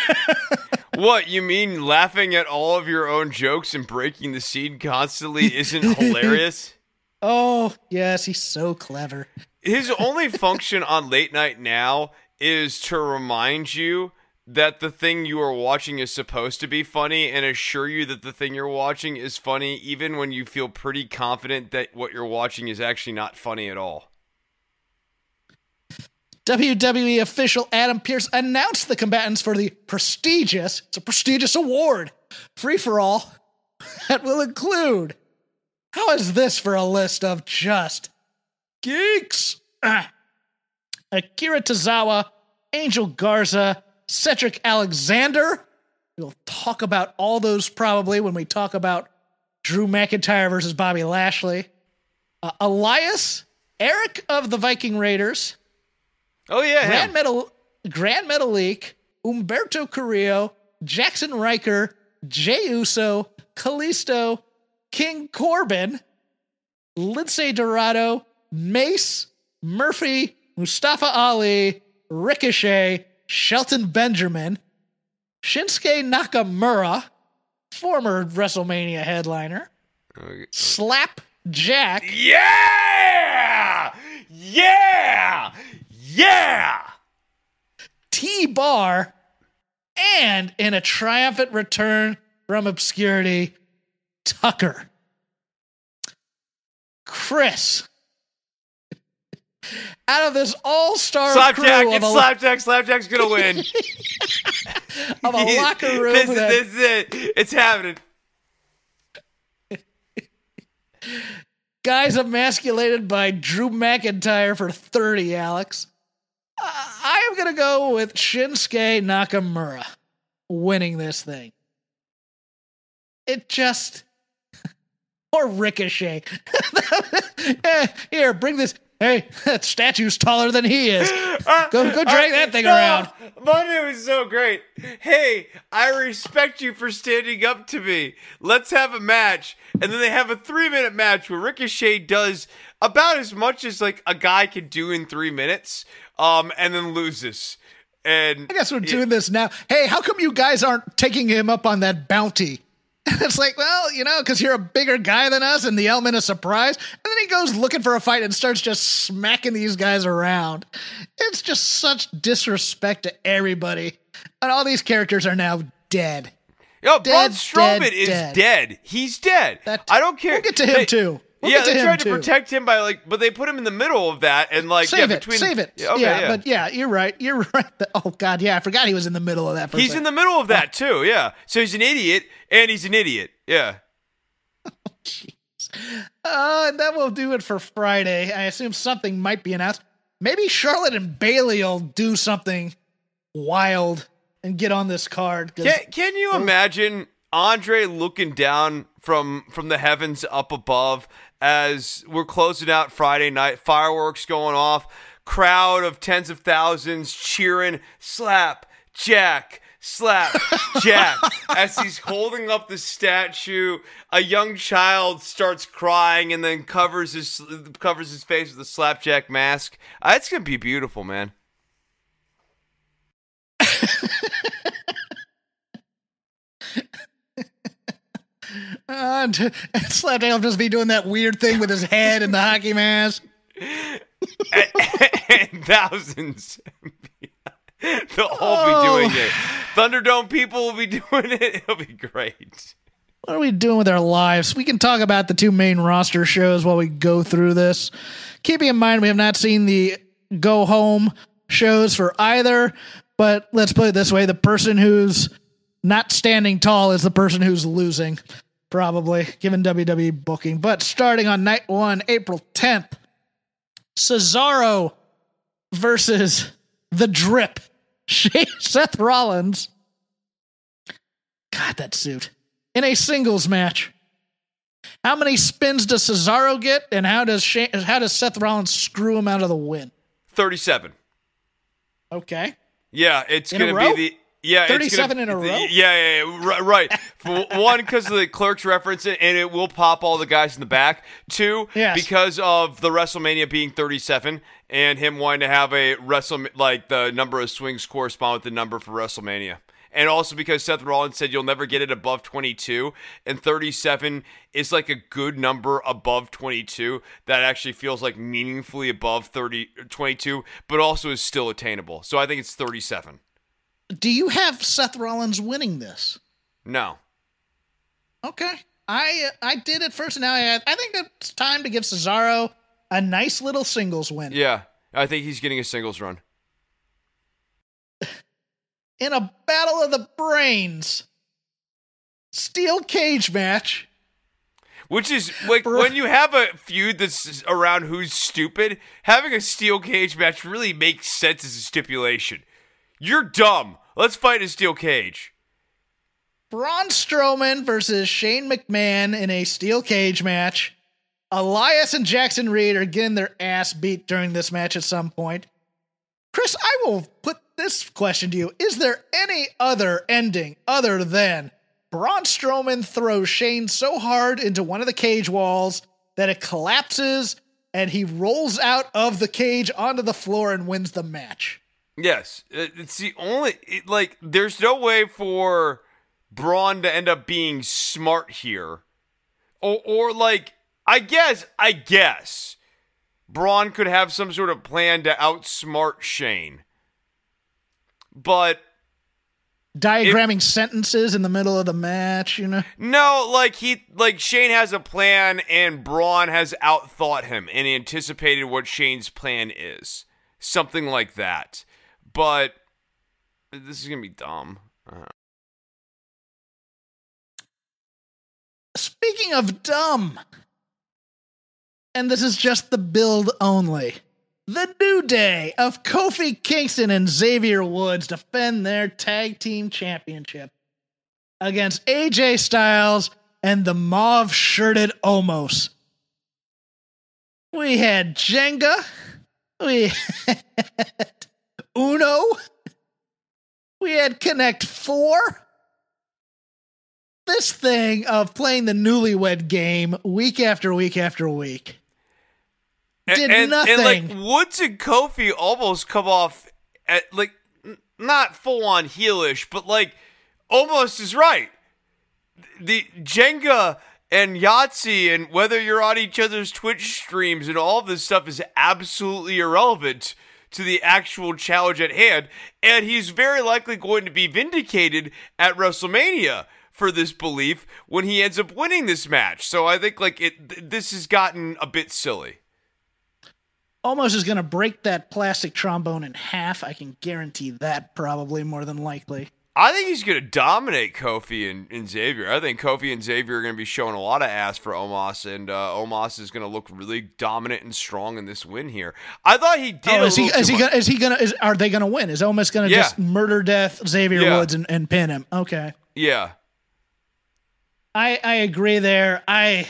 what you mean? Laughing at all of your own jokes and breaking the scene constantly isn't hilarious? Oh yes, he's so clever. His only function on late night now is to remind you that the thing you are watching is supposed to be funny and assure you that the thing you're watching is funny even when you feel pretty confident that what you're watching is actually not funny at all. WWE official Adam Pearce announced the combatants for the prestigious, it's a prestigious award, free for all, that will include. How is this for a list of just geeks? Ah. Akira Tozawa, Angel Garza, Cedric Alexander. We'll talk about all those probably when we talk about Drew McIntyre versus Bobby Lashley. Uh, Elias, Eric of the Viking Raiders, Oh yeah, Grand him. Metal, Grand Metalik, Humberto Carrillo, Jaxson Ryker, Jey Uso, Kalisto, King Corbin, Lince Dorado, Mace, Murphy, Mustafa Ali, Ricochet, Shelton Benjamin, Shinsuke Nakamura, former WrestleMania headliner, Slap Jack, Yeah! Yeah! Yeah! T Bar, and in a triumphant return from obscurity, Tucker. Chris. Out of this all-star Slapjack, crew of it's a, Slapjack. Slapjack's gonna win. of a locker room this, that this is it. It's happening. guys emasculated by Drew McIntyre for 30, Alex. Uh, I am going to go with Shinsuke Nakamura winning this thing. It just. or Ricochet. Here, bring this. Hey, that statue's taller than he is. Go, go drag that thing No, around. Monday was so great. Hey, I respect you for standing up to me. Let's have a match. And then they have a three minute match where Ricochet does about as much as like a guy can do in three minutes, um, and then loses. And I guess we're doing this now. Hey, how come you guys aren't taking him up on that bounty? it's like, well, you know, because you're a bigger guy than us and the element of surprise. And then he goes looking for a fight and starts just smacking these guys around. It's just such disrespect to everybody. And all these characters are now dead. Yo, Braun Dead, Strowman dead, is dead. dead. He's dead. That- I don't care. We'll get to him They- too. Yeah, they tried to too. protect him by like, but they put him in the middle of that and like, Save yeah, it. between Save it. Yeah, okay, yeah, yeah. but yeah, you're right. You're right. Oh God, yeah, I forgot he was in the middle of that. He's in the middle of that too. Yeah, so he's an idiot and he's an idiot. Yeah. Oh, jeez. Oh, uh, and that will do it for Friday. I assume something might be announced. Maybe Charlotte and Bayley will do something wild and get on this card. Can, can you imagine Andre looking down from from the heavens up above as we're closing out Friday night, fireworks going off, crowd of tens of thousands cheering, slap, jack, slap, jack. as he's holding up the statue, a young child starts crying and then covers his covers his face with a slapjack mask. Uh, it's gonna be beautiful, man. Uh, and, and Slapjack will just be doing that weird thing with his head and the hockey mask. and thousands. They'll all be Oh. doing it. Thunderdome people will be doing it. It'll be great. What are we doing with our lives? We can talk about the two main roster shows while we go through this. Keeping in mind we have not seen the go home shows for either, but let's put it this way the person who's not standing tall is the person who's losing, probably, given WWE booking. But starting on night one, April 10th, Cesaro versus The Drip, Seth Rollins. God, that suit. In a singles match. How many spins does Cesaro get, and how does Sha- how does Seth Rollins screw him out of the win? Thirty-seven. Okay, Yeah, it's In gonna be the yeah. it's 37 gonna, in a row? Yeah, yeah, yeah right. For one, because of the clerks reference it, and it will pop all the guys in the back. Two, Yes. because of the WrestleMania being thirty-seven and him wanting to have a Wrestle like the number of swings correspond with the number for WrestleMania. And also because Seth Rollins said you'll never get it above 22, and 37 is like a good number above 22 that actually feels like meaningfully above 30, 22, but also is still attainable. So I think it's 37. Do you have Seth Rollins winning this? No. Okay, I I did it first. Now I I think it's time to give Cesaro a nice little singles win Yeah, I think he's getting a singles run. in a battle of the brains, steel cage match. Which is like Bro. when you have a feud that's around who's stupid, having a steel cage match really makes sense as a stipulation. You're dumb. Let's fight a steel cage. Braun Strowman versus Shane McMahon in a steel cage match. Elias and Jackson Reed are getting their ass beat during this match at some point. Chris, I will put this question to you. Is there any other ending other than Braun Strowman throws Shane so hard into one of the cage walls that it collapses and he rolls out of the cage onto the floor and wins the match? Yes, uh, it's the only it, like. There's no way for Braun to end up being smart here, or or like I guess I guess Braun could have some sort of plan to outsmart Shane, but Diagramming sentences in the middle of the match, you know. No, like he like Shane has a plan and Braun has outthought him and anticipated what Shane's plan is. Something like that. But this is gonna be dumb. Uh, Speaking of dumb, and this is just the build only. The new day of Kofi Kingston and Xavier Woods defend their tag team championship against AJ Styles and the mauve shirted Omos. We had Jenga. We had Uno. We had Connect Four this thing of playing the newlywed game week after week after week did and, nothing. And like Woods and Kofi almost come off at like not full on heelish, but like almost is right. The Jenga and Yahtzee and whether you're on each other's Twitch streams and all this stuff is absolutely irrelevant to the actual challenge at hand. And he's very likely going to be vindicated at WrestleMania for this belief when he ends up winning this match. So I think like it th- this has gotten a bit silly. Omos is going to break that plastic trombone in half i can guarantee that probably more than likely I think he's going to dominate Kofi and, and Xavier. I think Kofi and Xavier are going to be showing a lot of ass for Omos, and uh, Omos is going to look really dominant and strong in this win here. I thought he did. oh a is he is he gonna is he gonna is are they gonna win is Omos gonna Yeah. just murder death xavier Yeah. woods and, and pin him okay Yeah, I I agree there. I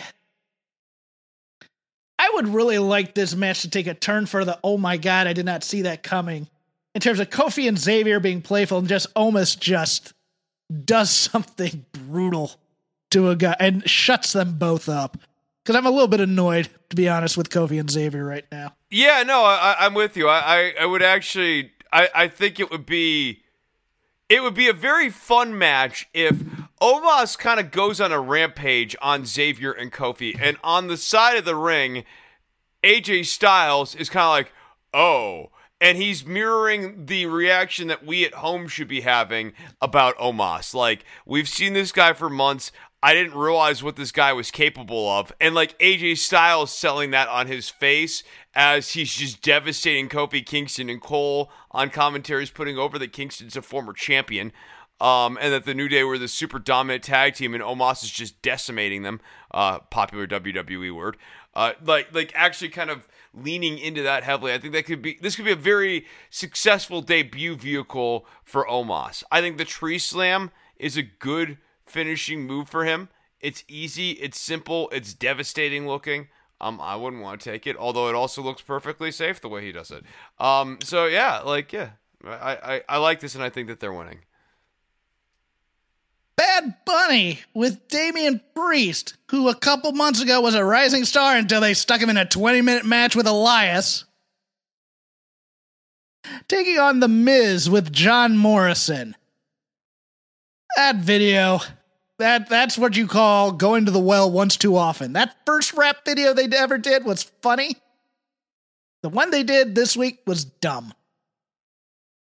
I would really like this match to take a turn for the oh my god, I did not see that coming. In terms of Kofi and Xavier being playful and just Omos just does something brutal to a guy and shuts them both up. Because I'm a little bit annoyed, to be honest, with Kofi and Xavier right now. yeah. No, I, I'm with you. I, I, I would actually. I, I think it would be. It would be a very fun match if Omos kind of goes on a rampage on Xavier and Kofi, and on the side of the ring, AJ Styles is kind of like, oh. And he's mirroring the reaction that we at home should be having about Omos. Like, we've seen this guy for months. I didn't realize what this guy was capable of. And like AJ Styles selling that on his face as he's just devastating Kofi Kingston and Cole on commentaries putting over that Kingston's a former champion. Um, and that the New Day were the super dominant tag team, and Omos is just decimating them. Uh, popular WWE word. Uh, like, like actually, kind of leaning into that heavily. I think that could be this could be a very successful debut vehicle for Omos. I think the Tree Slam is a good finishing move for him. It's easy, it's simple, it's devastating looking. Um, I wouldn't want to take it, although it also looks perfectly safe the way he does it. Um, so yeah, like yeah, I, I, I like this, and I think that they're winning. Bad Bunny with Damian Priest, who a couple months ago was a rising star until they stuck him in a 20 minute match with Elias. Taking on The Miz with John Morrison. That video, that that's what you call going to the well once too often. That first rap video they ever did was funny. The one they did this week was dumb.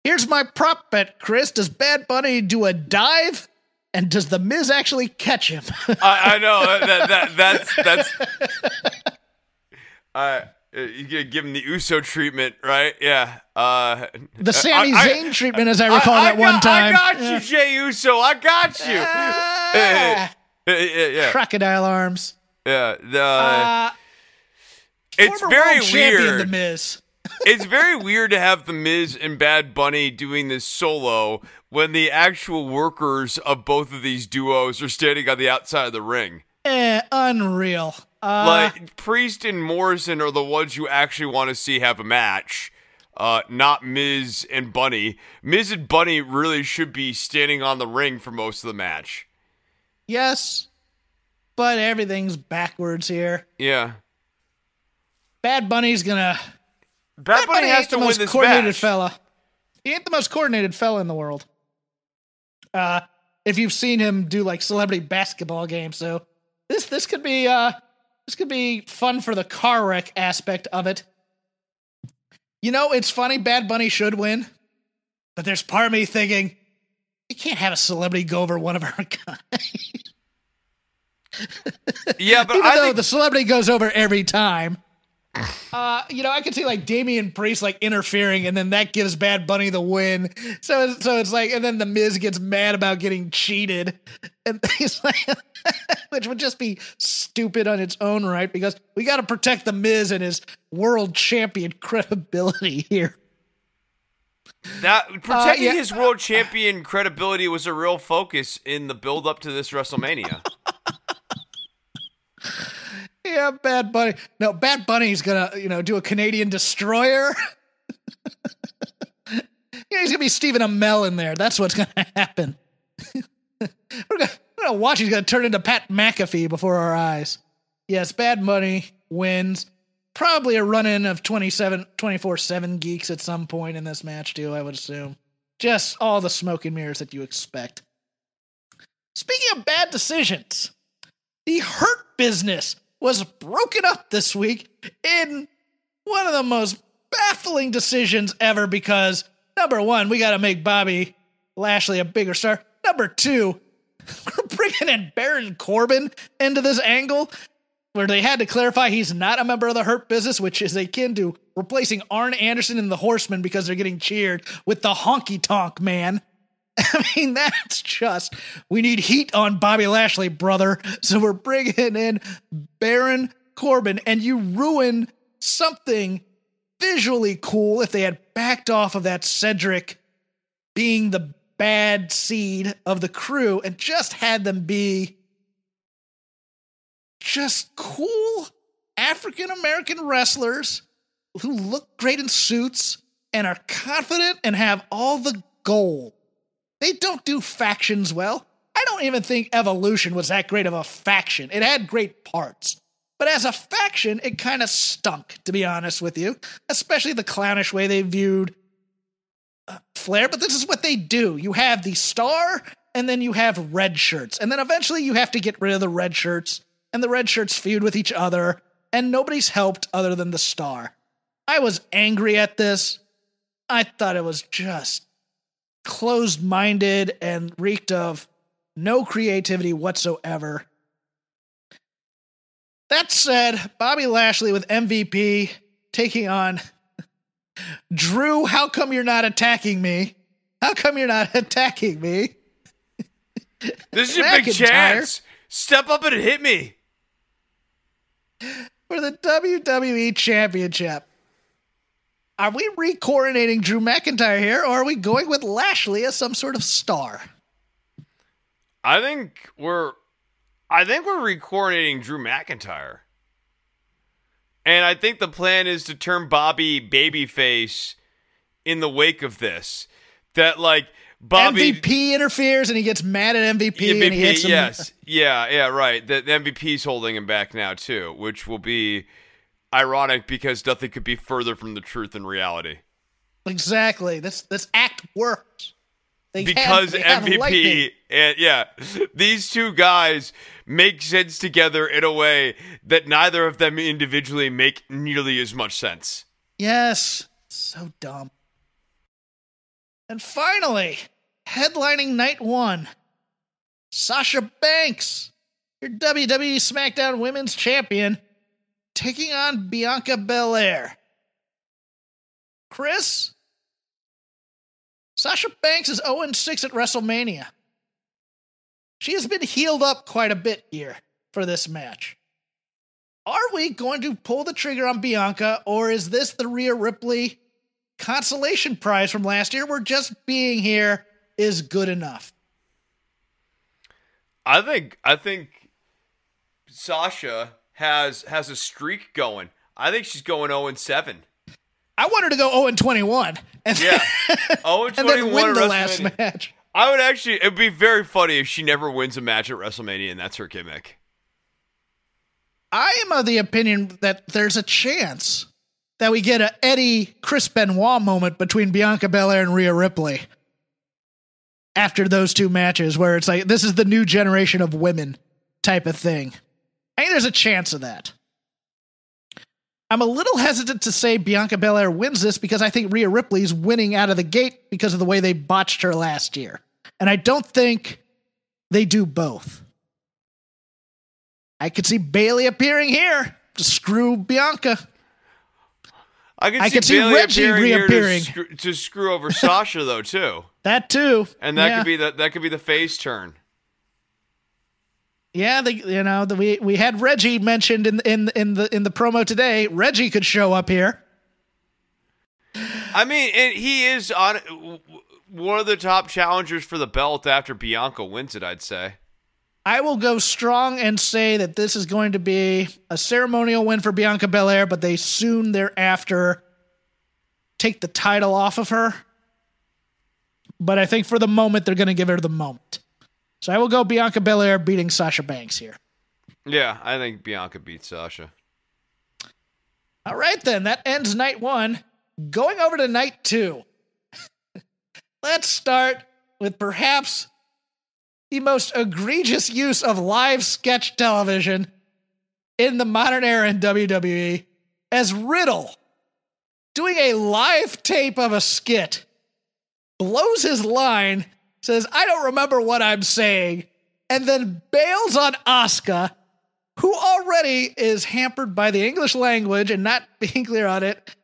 Here's my prop bet, Chris. Does Bad Bunny do a dive? And does the Miz actually catch him? I, I know that, that that's that's. Uh, you give him the Uso treatment, right? Yeah. Uh, the Sami Zayn treatment, as I recall I, I that one time. I got you, Jay Uso. I got you. Ah, yeah, yeah, yeah. crocodile arms. yeah. The, Uh, it's very weird. The Miz. It's very weird to have the Miz and Bad Bunny doing this solo when the actual workers of both of these duos are standing on the outside of the ring. Eh, unreal. Uh, like Priest and Morrison are the ones you actually want to see have a match. Uh, not Miz and Bunny. Miz and Bunny really should be standing on the ring for most of the match. yes, but everything's backwards here. Yeah. Bad Bunny's gonna. Bad, Bunny has to the win most this coordinated match. fella. he ain't the most coordinated fella in the world. Uh, if you've seen him do like celebrity basketball games, so this this could be uh this could be fun for the car wreck aspect of it. You know, it's funny. Bad Bunny should win, but there's part of me thinking you can't have a celebrity go over one of our guys. Yeah, but Even I though think the celebrity goes over every time. Uh, you know, I could see like Damian Priest like interfering, and then that gives Bad Bunny the win. So, so it's like, and then the Miz gets mad about getting cheated, and he's like, which would just be stupid on its own right because we got to protect the Miz and his world champion credibility here. that protecting yeah. his world champion credibility was a real focus in the build up to this WrestleMania. Yeah, Bad Bunny. No, Bad Bunny's gonna, you know, do a Canadian destroyer. yeah, he's gonna be Stephen Amell in there. That's what's gonna happen. we're, gonna, we're gonna watch. He's gonna turn into Pat McAfee before our eyes. Yes, Bad Bunny wins. Probably a run-in of 27, 24-7 geeks at some point in this match too. I would assume. Just all the smoke and mirrors that you expect. Speaking of bad decisions, the Hurt business was broken up this week in one of the most baffling decisions ever because number one, we got to make Bobby Lashley a bigger star. Number two, we're bringing in Baron Corbin into this angle where they had to clarify he's not a member of the Hurt Business, which is akin to replacing Arn Anderson in the Horsemen because they're getting cheered with the Honky Tonk Man. I mean, that's just we need heat on Bobby Lashley, brother. So we're bringing in Baron Corbin, and you ruin something visually cool if they had backed off of that Cedric being the bad seed of the crew and just had them be just cool African American wrestlers who look great in suits and are confident and have all the gold. They don't do factions well. I don't even think Evolution was that great of a faction. It had great parts. But as a faction, it kind of stunk, to be honest with you, especially the clownish way they viewed uh, Flair. But this is what they do you have the star, and then you have red shirts. And then eventually you have to get rid of the red shirts, and the red shirts feud with each other, and nobody's helped other than the star. I was angry at this. I thought it was just closed minded and reeked of no creativity whatsoever. That said, Bobby Lashley with MVP taking on Drew. How come you're not attacking me? How come you're not attacking me? This is your big chance. Step up and hit me. for the WWE Championship. Are we re-coordinating Drew McIntyre here, or are we going with Lashley as some sort of star? I think we're I think we're recoordinating Drew McIntyre. And I think the plan is to turn Bobby babyface in the wake of this. That like Bobby MVP interferes and he gets mad at MVP, and he hits him. yes. Yeah, yeah, right. The, the MVP's holding him back now too, which will be ironic because nothing could be further from the truth in reality. Exactly. This this act works. They because they. MVP and yeah, these two guys make sense together in a way that neither of them individually make nearly as much sense. Yes. So dumb. And finally, headlining night one, Sasha Banks, your WWE SmackDown Women's Champion, taking on Bianca Belair. Chris? Sasha Banks is 0 6 at WrestleMania. She has been healed up quite a bit here for this match. Are we going to pull the trigger on Bianca, or is this the Rhea Ripley consolation prize from last year where just being here is good enough? I think I think Sasha has has a streak going. I think she's going 0 and 7. I want her to go 0 and 21 and, Yeah. 0 and and 21 then win the last match. I would actually it'd be very funny if she never wins a match at WrestleMania and that's her gimmick. I am of the opinion that there's a chance that we get a Eddie Chris Benoit moment between Bianca Belair and Rhea Ripley after those two matches, where it's like this is the new generation of women type of thing. I think there's a chance of that. I'm a little hesitant to say Bianca Belair wins this because I think Rhea Ripley's winning out of the gate because of the way they botched her last year. And I don't think they do both. I could see Bayley appearing here to screw Bianca. I can I see, could see Reggie reappearing. to, screw, to screw over Sasha though too, That too. and that Yeah. could be the that could be the face turn. Yeah, the, you know, the, we we had Reggie mentioned in in in the in the promo today. Reggie could show up here. I mean, and he is on one of the top challengers for the belt after Bianca wins it. I'd say. I will go strong and say that this is going to be a ceremonial win for Bianca Belair, but they soon thereafter take the title off of her. But I think for the moment they're going to give her the moment. So I will go Bianca Belair beating Sasha Banks here. Yeah, I think Bianca beats Sasha. All right, then. That ends night one. Going over to night two. Let's start with perhaps the most egregious use of live sketch television in the modern era in WWE as Riddle doing a live tape of a skit, blows his line, says, I don't remember what I'm saying, and then bails on Asuka who already is hampered by the English language and not being clear on it,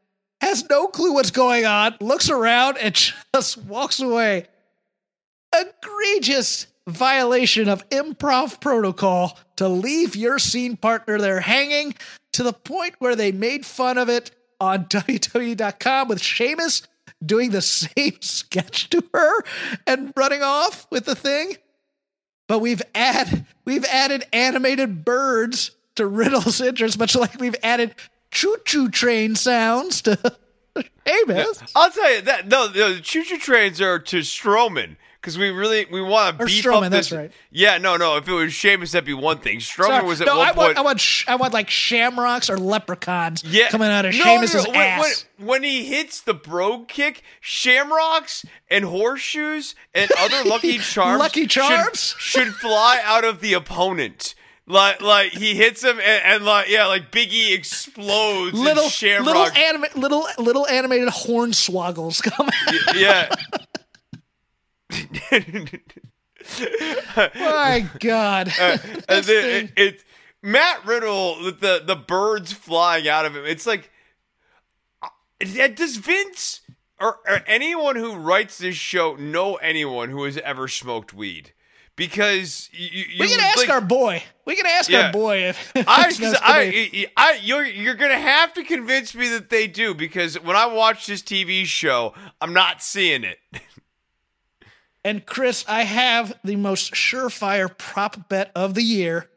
has no clue what's going on, looks around, and just walks away. Egregious violation of improv protocol to leave your scene partner there hanging to the point where they made fun of it on WWE.com with Sheamus doing the same sketch to her and running off with the thing but we've add we've added animated birds to Riddle's interest, much like we've added choo-choo train sounds to Omos. I'll tell you that no, the choo choo trains are to Strowman because we really we want to beef Strowman, up that's this. right. Yeah, no, no. If it was Sheamus, that'd be one thing. Strowman Sorry, was at no, one I point. want I want sh- I want like shamrocks or leprechauns yeah, coming out of no, Sheamus's no, no. When- ass. When, when he hits the brogue kick, shamrocks and horseshoes and other lucky charms, Lucky should- Charms? should, fly out of the opponent. Like, like he hits him, and, and like, yeah, like Biggie explodes. little little anima- little little animated hornswoggles come out. yeah. My God. and then it, it Matt Riddle with the the birds flying out of him. It's like, uh, does Vince or, or anyone who writes this show know anyone who has ever smoked weed? Because you, you we can ask like, our boy. We can ask Yeah. our boy if, I. I, I, you're, you're gonna have to convince me that they do because when I watch this TV show, I'm not seeing it. And Chris, I have the most surefire prop bet of the year.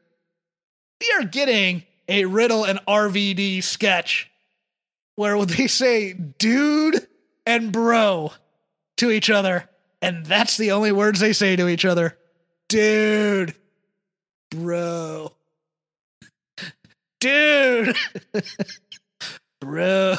We are getting a Riddle and RVD sketch where they say dude and bro to each other. And that's the only words they say to each other. Dude, bro. Dude, bro.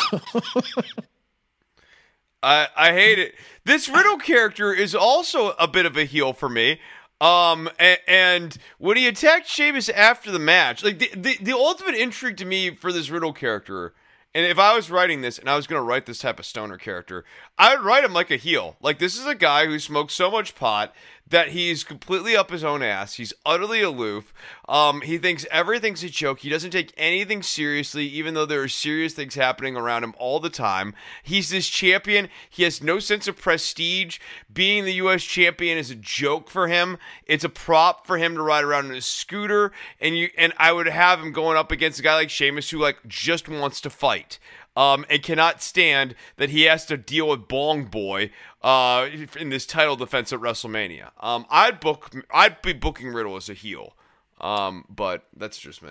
I I hate it. This Riddle character is also a bit of a heel for me. Um, and, and when he attacked Sheamus after the match, like the, the the ultimate intrigue to me for this Riddle character, and if I was writing this and I was gonna write this type of stoner character, I would write him like a heel. Like this is a guy who smokes so much pot that he's completely up his own ass. He's utterly aloof. Um, he thinks everything's a joke. He doesn't take anything seriously, even though there are serious things happening around him all the time. He's this champion. He has no sense of prestige. Being the U.S. champion is a joke for him. It's a prop for him to ride around in a scooter. And you and I would have him going up against a guy like Sheamus who like just wants to fight um, and cannot stand that he has to deal with Bong Boy uh, in this title defense at WrestleMania. Um, I'd book, I'd be booking Riddle as a heel, um, but that's just me.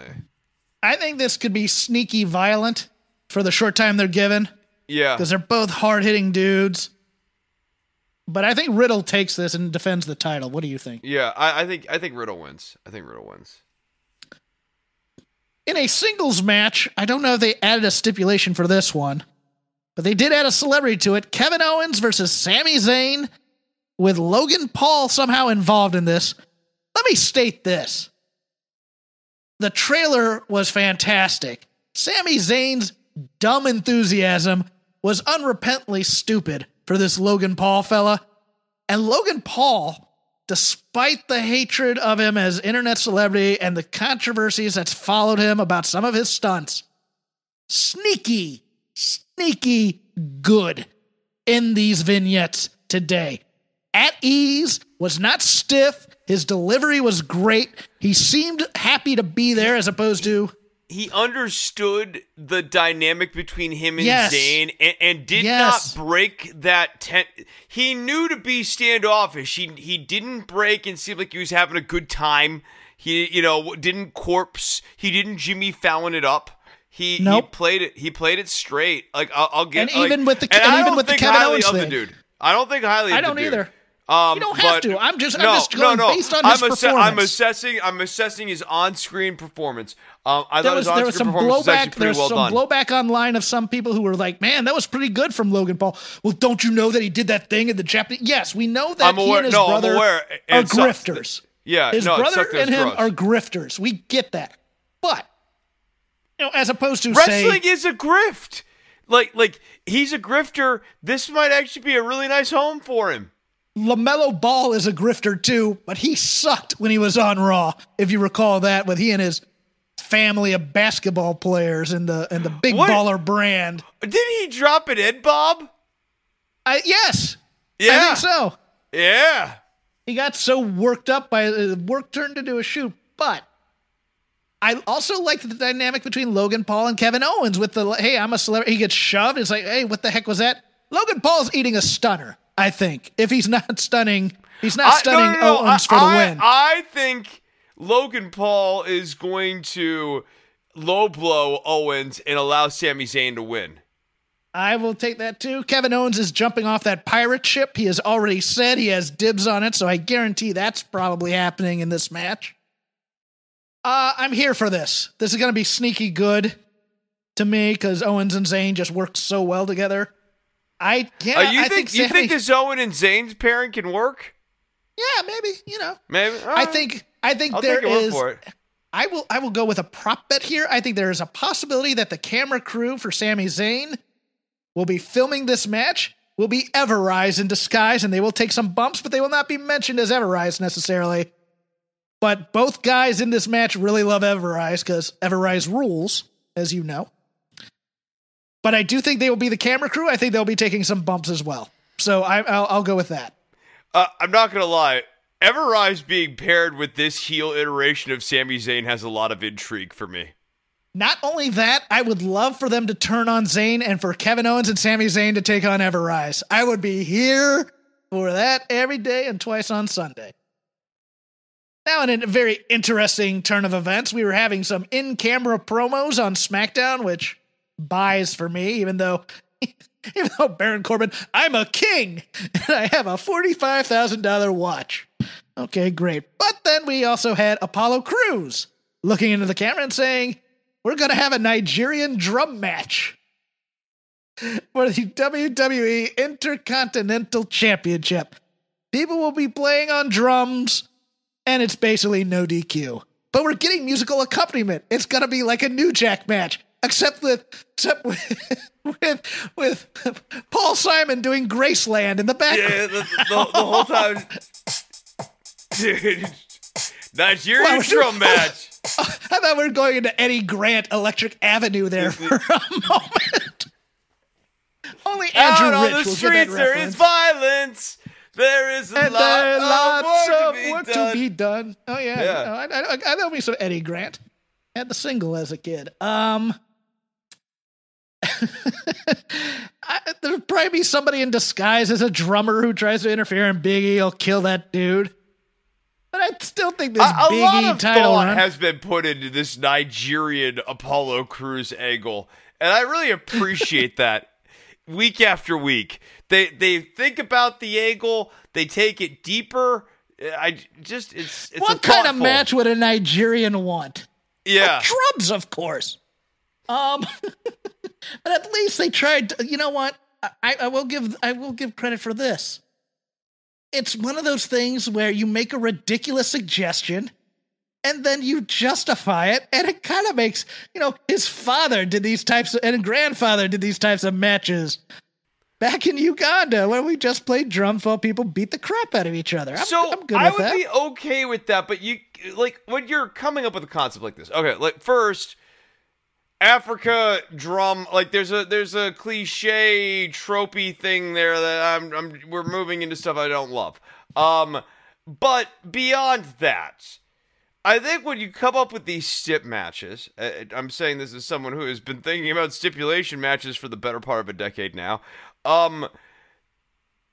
I think this could be sneaky violent for the short time they're given. Yeah, because they're both hard hitting dudes. But I think Riddle takes this and defends the title. What do you think? yeah. I, I think I think Riddle wins. I think Riddle wins. In a singles match, I don't know if they added a stipulation for this one, but they did add a celebrity to it. Kevin Owens versus Sami Zayn with Logan Paul somehow involved in this. Let me state this. The trailer was fantastic. Sami Zayn's dumb enthusiasm was unrepentantly stupid for this Logan Paul fella. And Logan Paul, despite the hatred of him as internet celebrity and the controversies that's followed him about some of his stunts, sneaky, sneaky good in these vignettes today. At ease, was not stiff. His delivery was great. He seemed happy to be there as opposed to he understood the dynamic between him and Yes. Zayn and, and did Yes. not break that ten he knew to be standoffish. He he didn't break and seem like he was having a good time. He you know didn't corpse. He didn't Jimmy Fallon it up. He he played it. He played it straight. Like I'll, I'll get. And like- even with the- and and I even don't with the think Kevin highly Owens of the dude. I don't think highly. I don't either. Um, You don't have but- to. I'm just- I'm no, just no, going no. based on I'm his I'm assessing. I'm assessing his on-screen performance. Um, I there thought was his there was on-screen some performance was blowback. pretty There was well some done. blowback online of some people who were like, "Man, that was pretty good from Logan Paul." Well, don't you know that he did that thing in the Japanese? Yes, we know that I'm he aware- and his no, I'm brother aware. are grifters. Yeah, his no, brother and him gross. are grifters. We get that, but you know, as opposed to Wrestling say, is a grift. Like, like he's a grifter. This might actually be a really nice home for him. Lamelo Ball is a grifter too, but he sucked when he was on Raw. If you recall that, with he and his family of basketball players and the and the big What? baller brand. Did he drop an Ed Bob? I yes, I think so. yeah. he got so worked up by uh, work turned into a shoot. But I also liked the dynamic between Logan Paul and Kevin Owens with the hey, I'm a celebrity. He gets shoved. It's like, hey, what the heck was that? Logan Paul's eating a stunner. I think if he's not stunning, he's not I- stunning no, no, no, Owens I, for the I- win. I think Logan Paul is going to low blow Owens and allow Sami Zayn to win. I will take that too. Kevin Owens is jumping off that pirate ship. He has already said he has dibs on it, so I guarantee that's probably happening in this match. Uh, I'm here for this. This is going to be sneaky good to me because Owens and Zayn just work so well together. I yeah, Uh, you I think, think, you think this Owen and Zayn's pairing can work? Yeah, maybe you know. Maybe. I Uh, think I think I'll there take your word is. I will I will go with a prop bet here. I think there is a possibility that the camera crew for Sami Zayn will be filming this match will be Everrise in disguise and they will take some bumps, but they will not be mentioned as Everrise necessarily. But both guys in this match really love Everrise because Everrise rules, as you know. But I do think they will be the camera crew. I think they'll be taking some bumps as well. So I, I'll, I'll go with that. Uh, I'm not gonna lie. Ever Rise being paired with this heel iteration of Sami Zayn has a lot of intrigue for me. Not only that, I would love for them to turn on Zayn and for Kevin Owens and Sami Zayn to take on Ever Rise. I would be here for that every day and twice on Sunday. Now, in a very interesting turn of events, we were having some in camera promos on SmackDown, which buys for me, even though. Even though Baron Corbin, I'm a king and I have a $45,000 watch. Okay, great. But then we also had Apollo Crews looking into the camera and saying, We're going to have a Nigerian drum match for the WWE Intercontinental Championship. People will be playing on drums, and it's basically no DQ. But we're getting musical accompaniment. It's gonna be like a New Jack match, except with except with with, with Paul Simon doing Graceland in the background. the, the, the whole time, dude. Nigerian Well, we're- drum match. I thought we were going into Eddie Grant Electric Avenue there for a moment. Only Andrew Out on Rich the will get that streets, there is violence. There is a and lot, of lots work, of to, be work done. to be done. Oh yeah, Yeah. You know, I, I, I know me some Eddie Grant. Had the single as a kid. Um, there'll probably be somebody in disguise as a drummer who tries to interfere, and Biggie will kill that dude. But I still think this A, a Biggie lot of title thought run. has been put into this Nigerian Apollo Crews angle, and I really appreciate that. Week after week, they they think about the angle, they take it deeper. I just it's, it's what a kind of match would a Nigerian want? Yeah. Drums, of course. Um, but at least they tried. To, you know what? I, I will give I will give credit for this. It's one of those things where you make a ridiculous suggestion and then you justify it and it kind of makes you know his father did these types of, and grandfather did these types of matches back in uganda where we just played drums while people beat the crap out of each other I'm, so I'm good I would that. be okay with that, but you like when you're coming up with a concept like this. Okay, like first, Africa drum. Like there's a there's a cliche tropey thing there that I'm I'm we're moving into stuff I don't love. Um, but beyond that. I think when you come up with these stip matches, uh, I'm saying this as someone who has been thinking about stipulation matches for the better part of a decade now. Um,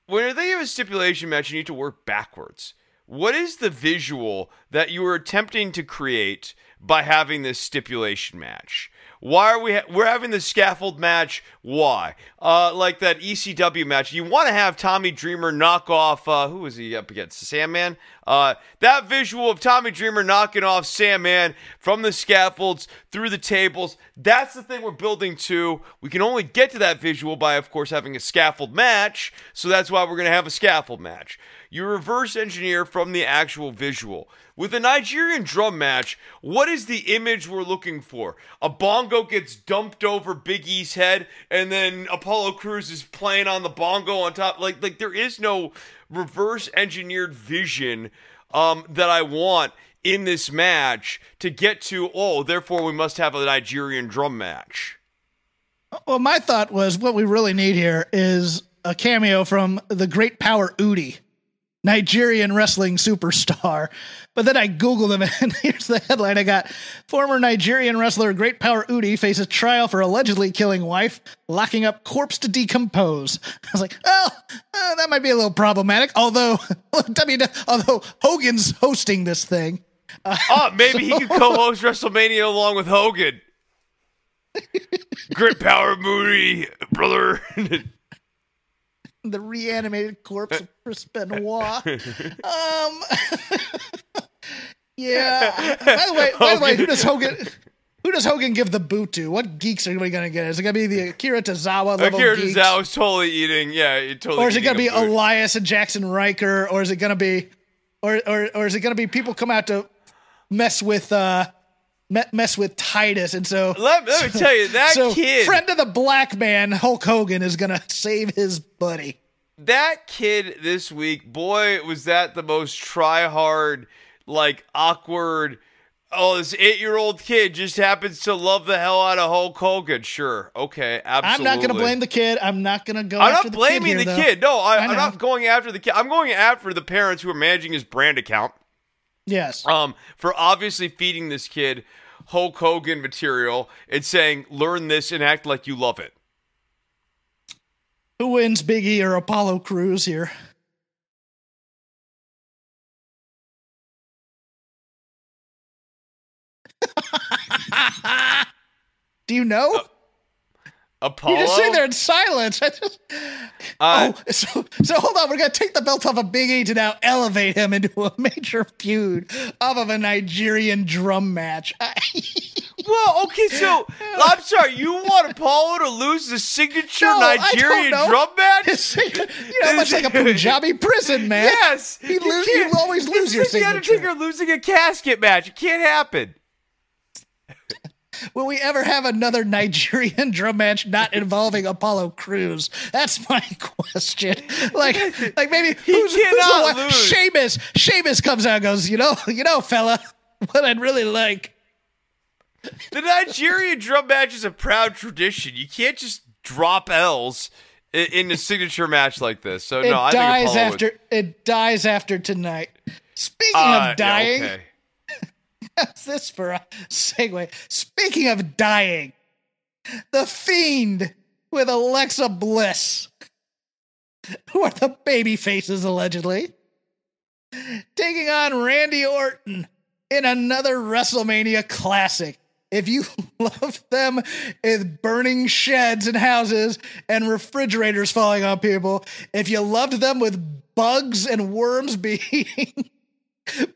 when you're thinking of a stipulation match, you need to work backwards. What is the visual that you are attempting to create by having this stipulation match? Why are we ha- we're having the scaffold match? Why? Uh, like that ECW match, you want to have Tommy Dreamer knock off uh, who was he up against? Sandman. Uh, that visual of Tommy Dreamer knocking off Sam Sandman from the scaffolds through the tables. That's the thing we're building to. We can only get to that visual by, of course, having a scaffold match. So that's why we're going to have a scaffold match. You reverse engineer from the actual visual. With a Nigerian drum match, what is the image we're looking for? A bongo gets dumped over Big E's head, and then Apollo Crews is playing on the bongo on top. Like, like there is no reverse engineered vision um, that I want in this match to get to. Oh, therefore we must have a Nigerian drum match. Well, my thought was what we really need here is a cameo from the Great Power Uti, Nigerian wrestling superstar. But then I Googled him, and here's the headline I got Former Nigerian wrestler Great Power Uti faces trial for allegedly killing wife, locking up corpse to decompose. I was like, oh, uh, that might be a little problematic. Although, although Hogan's hosting this thing. Uh, oh, maybe he could co-host WrestleMania along with Hogan. Great Power Moody, brother. The reanimated corpse of Chris Benoit. um, yeah. By the way, by the way, who does Hogan? Who does Hogan give the boot to? What geeks are we gonna get? Is it gonna be the Akira Tozawa level Akira geeks? Tozawa's totally eating. Yeah, totally. or is it gonna be boot. Elias and Jaxson Ryker? Or is it gonna be, or or or is it gonna be people come out to mess with uh mess with Titus? And so Let, let me tell you, that so kid, friend of the black man, Hulk Hogan, is gonna save his buddy. that kid this week, boy, was that the most try hard, like awkward. Oh, this eight-year-old kid just happens to love the hell out of Hulk Hogan. Sure, okay, absolutely. I'm not going to blame the kid. I'm not going to go. I'm after not the blaming kid the kid. No, I, I I'm not going after the kid. I'm going after the parents who are managing his brand account. Yes. um, for obviously feeding this kid Hulk Hogan material and saying, learn this and act like you love it. Who wins, Biggie or Apollo Crews here? Do you know? Uh, Apollo. you just sit there in silence. I just, Uh, oh, so so hold on. We're gonna take the belt off of Big E to now elevate him into a major feud off of a Nigerian drum match. Well, okay, so I'm sorry. You want Apollo to lose the signature No, Nigerian drum match? you know, much like a Punjabi prison match. Yes, he You lo- can't- you always lose your like the signature. Undertaker losing a casket match. It can't happen. Will we ever have another Nigerian drum match not involving Apollo Crews? That's my question. Like, like maybe who's, who's cannot one? lose. Sheamus. Sheamus comes out and goes, you know, you know, fella, what I'd really like. The Nigerian drum match is a proud tradition. You can't just drop L's in a signature match like this. So It no, I dies think Apollo would- after. It dies after tonight. Speaking Uh, of dying, okay. How's this for a segue? Speaking of dying, the Fiend with Alexa Bliss, who are the baby faces allegedly, taking on Randy Orton in another WrestleMania classic. If you love them with burning sheds and houses and refrigerators falling on people, if you loved them with bugs and worms being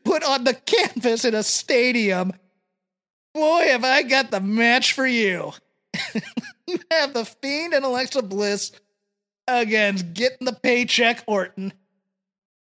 put on the canvas in a stadium. boy, have I got the match for you. you have the Fiend and Alexa Bliss against getting the paycheck Orton.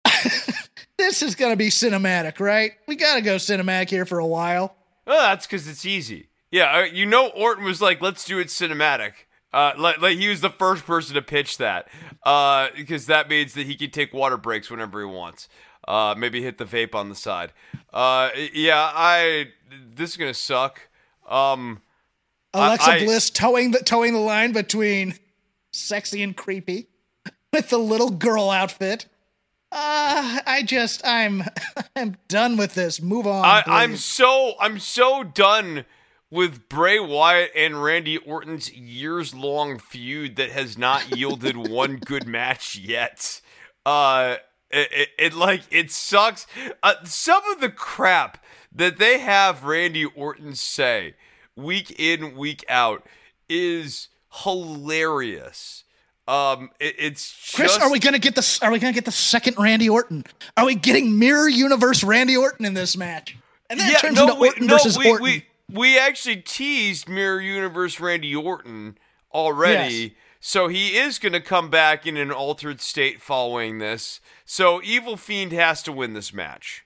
this is going to be cinematic, right? We got to go cinematic here for a while. Well, that's because it's easy. Yeah, uh, you know, Orton was like, "Let's do it cinematic." Uh, like, like he was the first person to pitch that, uh, because that means that he can take water breaks whenever he wants. Uh, maybe hit the vape on the side. Uh, yeah, I. This is gonna suck. Um, Alexa I- Bliss towing the towing the line between sexy and creepy with the little girl outfit. Uh, I just I'm I'm done with this. Move on. I, I'm so I'm so done with Bray Wyatt and Randy Orton's years long feud that has not yielded one good match yet. Uh, it, it, it like it sucks. Uh, some of the crap that they have Randy Orton say week in week out is hilarious. Um, it, it's just, Chris, are we gonna get the are we gonna get the second Randy Orton? Are we getting Mirror Universe Randy Orton in this match? And then it turns into we, Orton no, versus we, Orton. We, we actually teased Mirror Universe Randy Orton already. Yes. So he is going to come back in an altered state following this. So Evil Fiend has to win this match.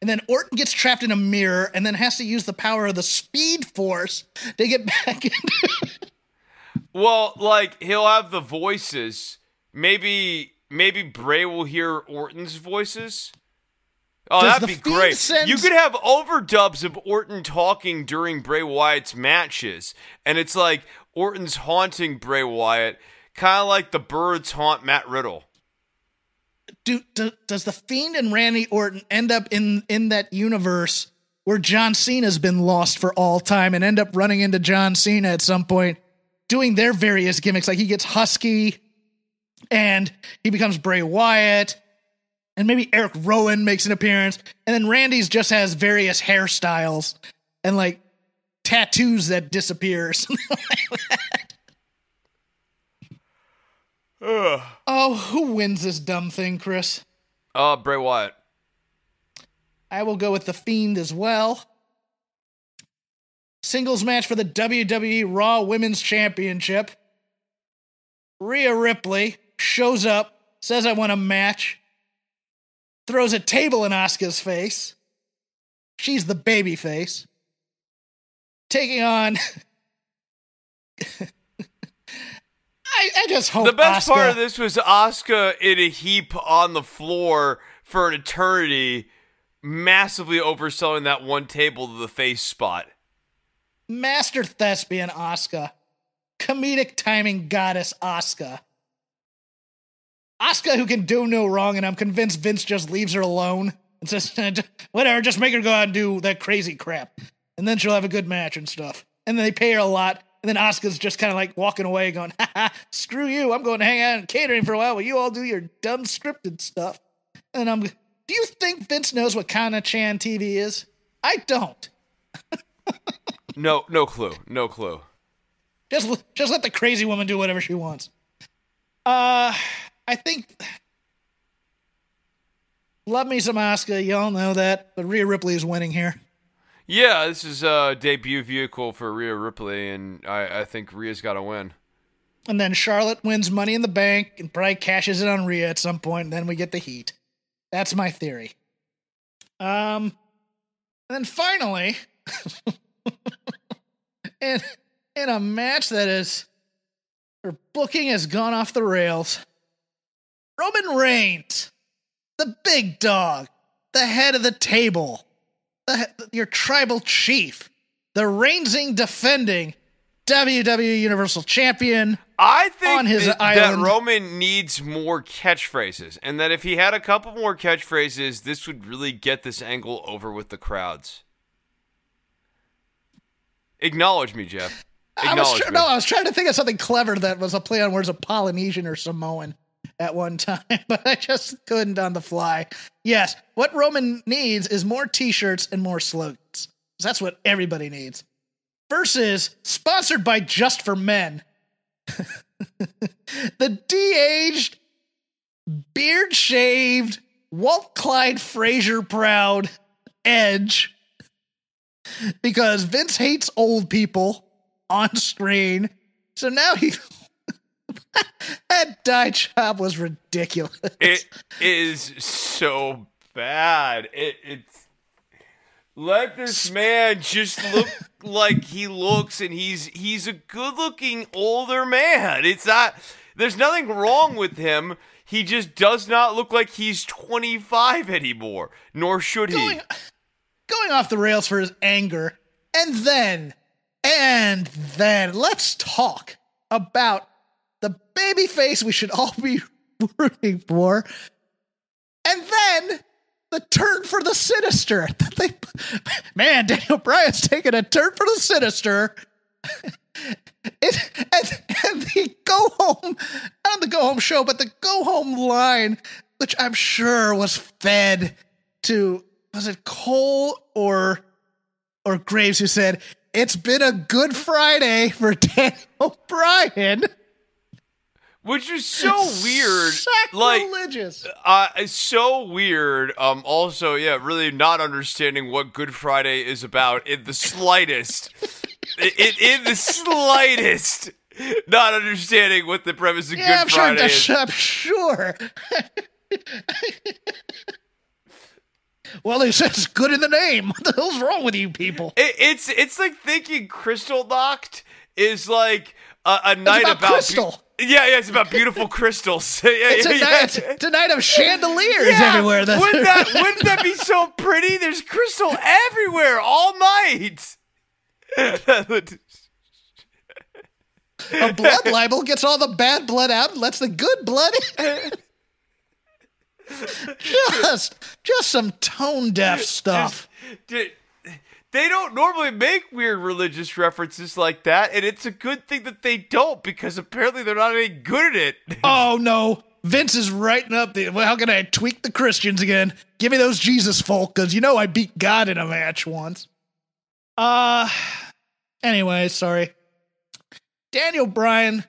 And then Orton gets trapped in a mirror and then has to use the power of the Speed Force to get back into. Well, like he'll have the voices. Maybe maybe Bray will hear Orton's voices. Oh, Does that'd be great. You could have overdubs of Orton talking during Bray Wyatt's matches, and it's like Orton's haunting Bray Wyatt, kind of like the birds haunt Matt Riddle. Do, do, does the Fiend and Randy Orton end up in in that universe where John Cena's been lost for all time and end up running into John Cena at some point, doing their various gimmicks? Like he gets husky, and he becomes Bray Wyatt, and maybe Eric Rowan makes an appearance, and then Randy's just has various hairstyles and like tattoos that disappear. or like that. oh, who wins this dumb thing, Chris? Uh, Bray Wyatt. I will go with the Fiend as well. Singles match for the WWE Raw Women's Championship. Rhea Ripley shows up, says I want a match, throws a table in Asuka's face. She's the baby face. Taking on. I, I just hope The best Asuka- part of this was Asuka in a heap on the floor for an eternity, massively overselling that one table to the face spot. Master thespian Asuka. Comedic timing goddess Asuka. Asuka who can do no wrong, and I'm convinced Vince just leaves her alone and says, whatever, just make her go out and do that crazy crap. And then she'll have a good match and stuff. And then they pay her a lot. And then Asuka's just kind of like walking away, going, screw you. I'm going to hang out in catering for a while while you all do your dumb scripted stuff. And I'm, do you think Vince knows what Kana Chan TV is? I don't. No, no clue. No clue. Just just let the crazy woman do whatever she wants. Uh, I think. Love me some Asuka, y'all know that, but Rhea Ripley is winning here. Yeah, this is a debut vehicle for Rhea Ripley, and I, I think Rhea's got to win. And then Charlotte wins Money in the Bank and probably cashes it on Rhea at some point, and then we get the heat. That's my theory. Um, and then finally, in in a match that is, her booking has gone off the rails. Roman Reigns, the big dog, the head of the table, the, your tribal chief, the reigning defending WWE Universal Champion. I think On his that, that. Roman needs more catchphrases, and that if he had a couple more catchphrases, this would really get this angle over with the crowds. Acknowledge me, Jeff. I was Acknowledge me. no, I was trying to think of something clever that was a play on words of Polynesian or Samoan at one time, but I just couldn't on the fly. Yes, what Roman needs is more T-shirts and more slogans. That's what everybody needs. Versus sponsored by Just for Men, the de-aged, beard-shaved, Walt Clyde Frazier proud Edge because Vince hates old people on screen. So now he that dye job was ridiculous. It is so bad. It, it's let this man just look like he looks, and he's he's a good-looking older man. It's not. There's nothing wrong with him. He just does not look like he's 25 anymore, nor should he. Going, going off the rails for his anger, and then, and then, let's talk about the baby face we should all be rooting for, and then the turn for the sinister. They, man, Daniel Bryan's taking a turn for the sinister. It, and, and the go home, not the go home show, but the go home line, which I'm sure was fed to was it Cole or or Graves who said it's been a good Friday for Daniel Bryan. Which is so weird. Like, uh, it's so weird. Um, also, yeah, really not understanding what Good Friday is about in the slightest. in, in the slightest. Not understanding what the premise of yeah, Good Friday I'm is. sure, I'm sure. well, said it's good in the name. What the hell's wrong with you people? It, it's it's like thinking Kristallnacht is like a, a night about about, crystal. Yeah, yeah, it's about beautiful crystals. yeah, It's yeah, a, yeah. night, it's, it's a night of chandeliers Yeah, everywhere. That's wouldn't that wouldn't that be so pretty? There's crystal everywhere all night. a blood libel gets all the bad blood out and lets the good blood in. just, just some tone deaf stuff. Dude, they don't normally make weird religious references like that, and it's a good thing that they don't because apparently they're not any good at it. Oh no, Vince is writing up the. Well, how can I tweak the Christians again? Give me those Jesus folk, because you know I beat God in a match once. Uh, anyway, sorry. Daniel Bryan,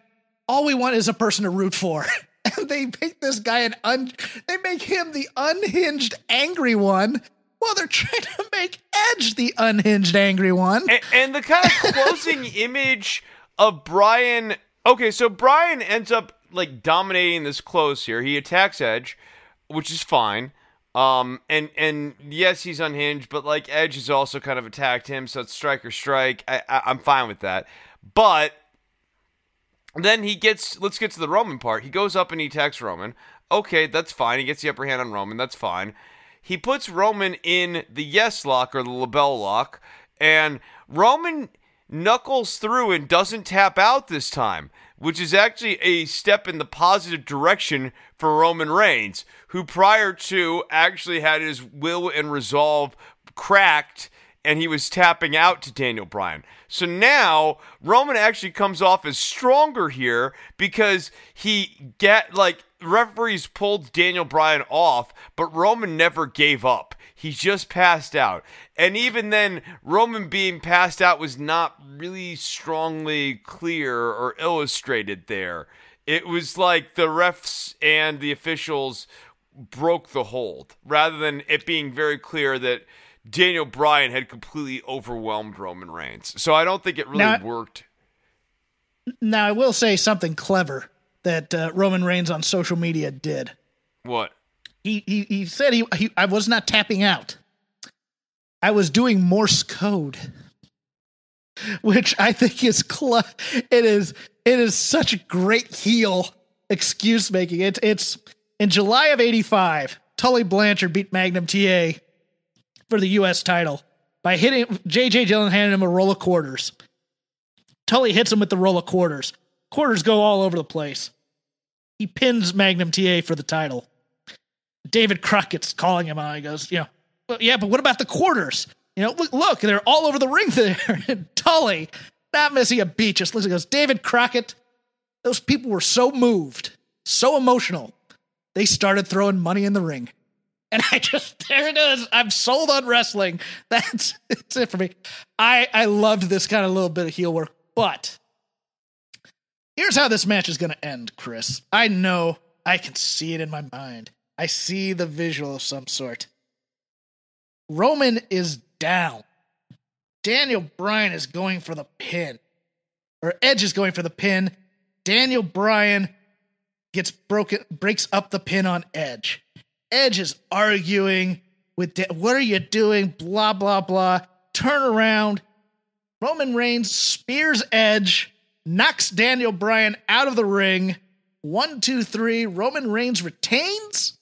all we want is a person to root for. And they make this guy an un. They make him the unhinged angry one, while they're trying to make Edge the unhinged angry one. and, and the kind of closing image of Bryan. Okay, so Bryan ends up like dominating this close here. He attacks Edge, which is fine. Um, and and yes, he's unhinged, but like Edge has also kind of attacked him, so it's strike or strike. I, I I'm fine with that. But then he gets. Let's get to the Roman part. He goes up and he attacks Roman. Okay, that's fine. He gets the upper hand on Roman. That's fine. He puts Roman in the yes lock or the LeBell lock, and Roman knuckles through and doesn't tap out this time, which is actually a step in the positive direction for Roman Reigns, who prior to actually had his will and resolve cracked and he was tapping out to Daniel Bryan. So now Roman actually comes off as stronger here because he get like referees pulled Daniel Bryan off, but Roman never gave up. He just passed out. And even then, Roman being passed out was not really strongly clear or illustrated there. It was like the refs and the officials broke the hold rather than it being very clear that Daniel Bryan had completely overwhelmed Roman Reigns. So I don't think it really Now- worked. Now, I will say something clever that uh, Roman Reigns on social media did. What? He he, he said he, he I was not tapping out. I was doing Morse code, which I think is cl- it is it is such a great heel excuse making. It's it's in July of '85. Tully Blanchard beat Magnum TA for the U.S. title by hitting JJ Dillon handed him a roll of quarters. Tully hits him with the roll of quarters. Quarters go all over the place. He pins Magnum TA for the title. David Crockett's calling him out. He goes, you know, well, yeah, but what about the quarters? You know, look, look, they're all over the ring there. Tully, not missing a beat, just listen, goes, David Crockett, those people were so moved, so emotional, they started throwing money in the ring. And I just, there it is. I'm sold on wrestling. That's, that's it for me. I, I loved this kind of little bit of heel work, but here's how this match is going to end, Chris. I know I can see it in my mind. I see the visual of some sort. Roman is down. Daniel Bryan is going for the pin, or Edge is going for the pin. Daniel Bryan gets broken, breaks up the pin on Edge. Edge is arguing with, da- what are you doing? Blah, blah, blah. Turn around. Roman Reigns spears Edge, knocks Daniel Bryan out of the ring. One, two, three. Roman Reigns retains.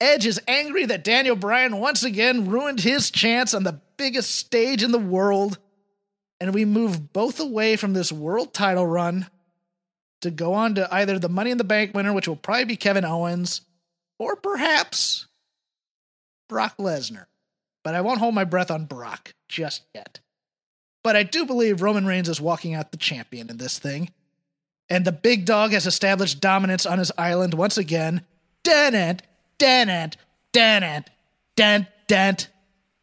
Edge is angry that Daniel Bryan once again ruined his chance on the biggest stage in the world. And we move both away from this world title run to go on to either the Money in the Bank winner, which will probably be Kevin Owens, or perhaps Brock Lesnar. But I won't hold my breath on Brock just yet. But I do believe Roman Reigns is walking out the champion in this thing. And the big dog has established dominance on his island once again. Dent, dent, dent, dent, dent.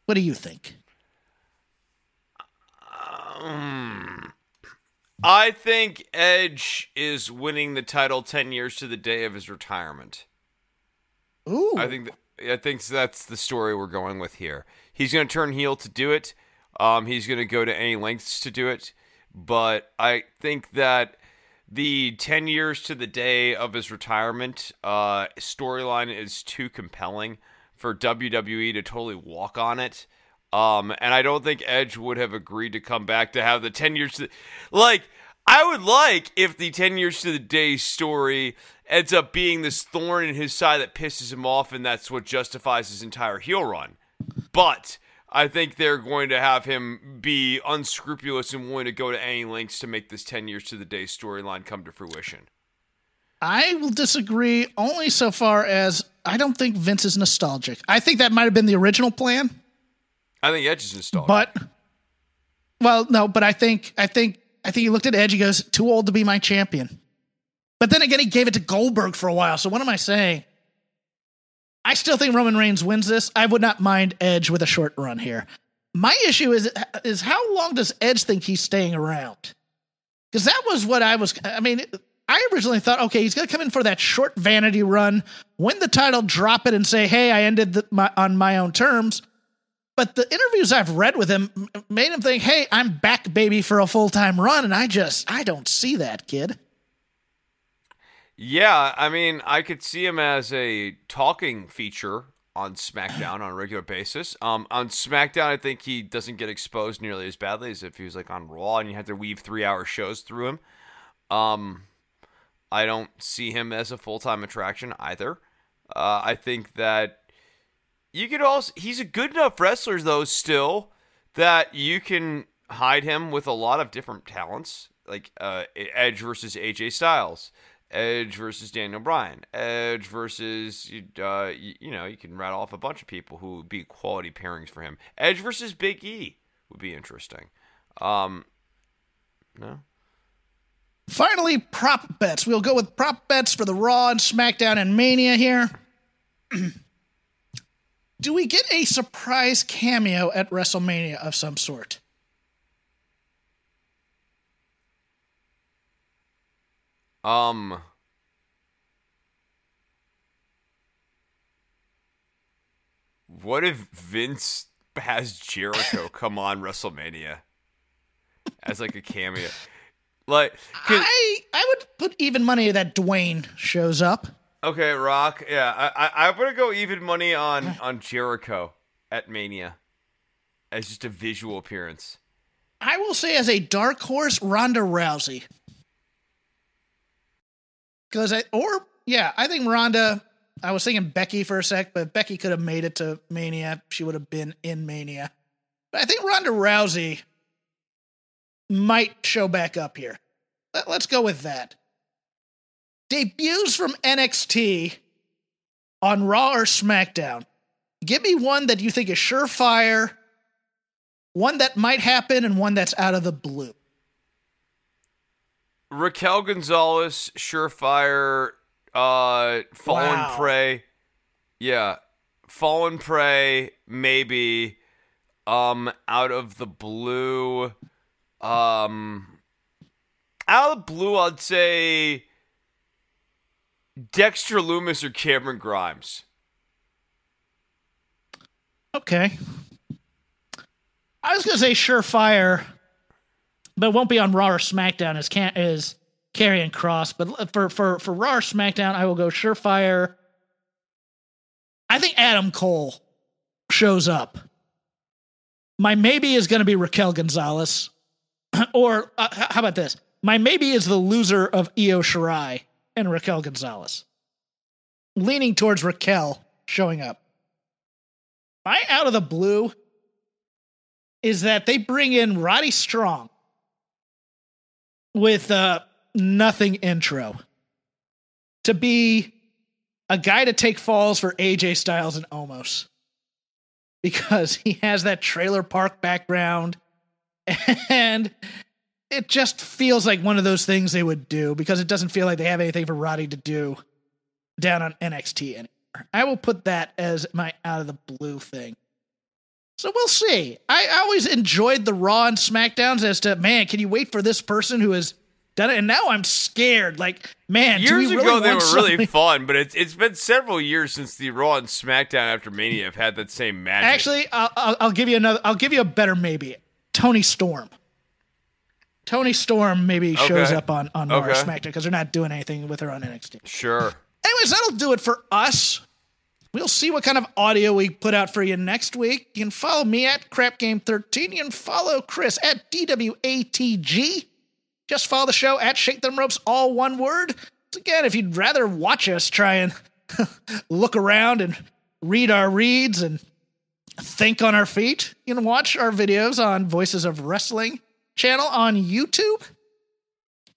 What do you think? Um, I think Edge is winning the title 10 years to the day of his retirement. Ooh. I think th- I think that's the story we're going with here. He's going to turn heel to do it. Um, he's going to go to any lengths to do it. But I think that the 10 years to the day of his retirement uh, storyline is too compelling for WWE to totally walk on it. Um, and I don't think Edge would have agreed to come back to have the 10 years to like I would like if the 10 years to the day story ends up being this thorn in his side that pisses him off and that's what justifies his entire heel run. But I think they're going to have him be unscrupulous and willing to go to any lengths to make this 10 years to the day storyline come to fruition. I will disagree only so far as I don't think Vince is nostalgic. I think that might have been the original plan, I think Edge is nostalgic. but well, no, but I think I think I think he looked at Edge. He goes, "Too old to be my champion." But then again, he gave it to Goldberg for a while. So what am I saying? I still think Roman Reigns wins this. I would not mind Edge with a short run here. My issue is is how long does Edge think he's staying around? Because that was what I was. I mean, I originally thought, okay, he's going to come in for that short vanity run, win the title, drop it, and say, "Hey, I ended the, my, on my own terms." But the interviews I've read with him made him think, "Hey, I'm back, baby, for a full time run," and I just I don't see that kid. Yeah, I mean, I could see him as a talking feature on SmackDown on a regular basis. Um, on SmackDown, I think he doesn't get exposed nearly as badly as if he was like on Raw and you had to weave three-hour shows through him. Um, I don't see him as a full-time attraction either. Uh, I think that you could also he's a good enough wrestler though still that you can hide him with a lot of different talents like uh, Edge versus AJ Styles. Edge versus Daniel Bryan, Edge versus uh, you, you know you can rattle off a bunch of people who would be quality pairings for him. Edge versus Big E would be interesting. Um, no, Finally, prop bets. We'll go with prop bets for the Raw and SmackDown and Mania here. Do we get a surprise cameo at WrestleMania of some sort? Um, what if Vince has Jericho come on WrestleMania as like a cameo? Like I I would put even money that Dwayne shows up. Okay, Rock. Yeah, I, I I'm gonna go even money on on Jericho at Mania as just a visual appearance. I will say as a dark horse, Ronda Rousey. Because I or yeah, I think Ronda. I was thinking Becky for a sec, but Becky could have made it to Mania. She would have been in Mania. But I think Ronda Rousey might show back up here. Let, let's go with that. Debuts from NXT on Raw or SmackDown. Give me one that you think is surefire, one that might happen, and one that's out of the blue. Raquel Gonzalez, surefire, uh, fallen Wow. prey. Yeah, fallen prey. Maybe. Um, out of the blue. Um, out of the blue, I'd say Dexter Lumis or Cameron Grimes. Okay. I was gonna say surefire, but it won't be on Raw or SmackDown as can is Karrion Kross. But for for for Raw or SmackDown, I will go surefire. I think Adam Cole shows up. My maybe is going to be Raquel Gonzalez, or uh, how about this? My maybe is the loser of Io Shirai and Raquel Gonzalez. Leaning towards Raquel showing up. My out of the blue is that they bring in Roddy Strong with uh, nothing intro to be a guy to take falls for AJ Styles and Omos because he has that trailer park background and it just feels like one of those things they would do because it doesn't feel like they have anything for Roddy to do down on NXT anymore. I will put that as my out of the blue thing. So we'll see. I always enjoyed the Raw and SmackDowns as to man, can you wait for this person who has done it? And now I'm scared. Like, man, years really ago they were something? really fun, but it's it's been several years since the Raw and SmackDown after Mania have had that same magic. Actually, I'll, I'll, I'll give you another. I'll give you a better maybe. Toni Storm. Toni Storm maybe shows up on on Raw or Okay. SmackDown because they're not doing anything with her on NXT. sure. Anyways, that'll do it for us. We'll see what kind of audio we put out for you next week. You can follow me at Crap Game 13. You can follow Chris at DWATG. Just follow the show at Shake Them Ropes, all one word. Again, if you'd rather watch us try and look around and read our reads and think on our feet, you can watch our videos on Voices of Wrestling channel on YouTube.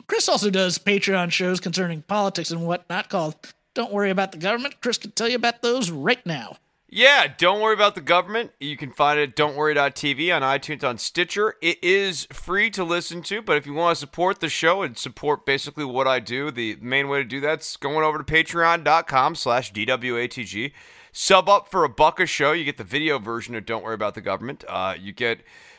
Chris also does Patreon shows concerning politics and whatnot called Don't Worry About the Government. Chris can tell you about those right now. Yeah, don't worry about the government. You can find it at don'tworry.tv on iTunes on Stitcher. It is free to listen to, but if you want to support the show and support basically what I do, the main way to do that's going over to patreon.com slash DWATG. Sub up for a buck a show. You get the video version of Don't Worry About the Government. Uh, you get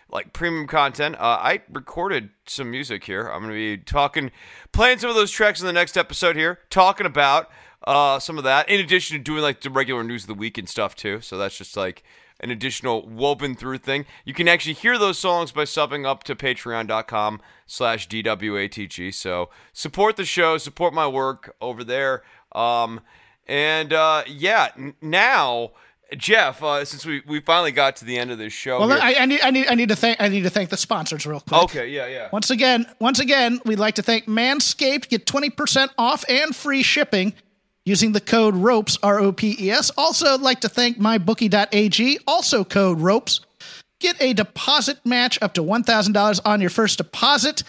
like premium content. Uh, I recorded some music here. I'm going to be talking, playing some of those tracks in the next episode here, talking about uh, some of that, in addition to doing like the regular news of the week and stuff too. So that's just like an additional woven through thing. You can actually hear those songs by subbing up to patreon.com slash DWATG. So support the show, support my work over there. Um, and uh, yeah, n- now. Jeff, uh, since we, we finally got to the end of this show, Well, I, I need I need I need to thank I need to thank the sponsors real quick. okay, yeah, yeah. Once again, once again, we'd like to thank Manscaped. Get 20% off and free shipping using the code ROPES, R O P E S. Also, I'd like to thank mybookie.ag, also code ROPES. Get a deposit match up to $1,000 on your first deposit.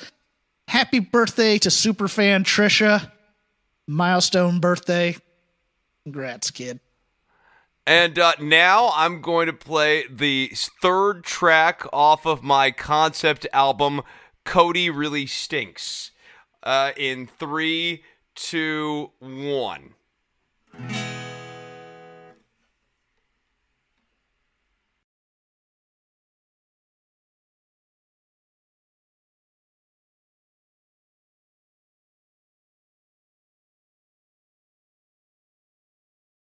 Happy birthday to superfan Trisha. Milestone birthday. Congrats, kid. And uh, now I'm going to play the third track off of my concept album, Cody Really Stinks, uh, in three, two, one. Mm-hmm.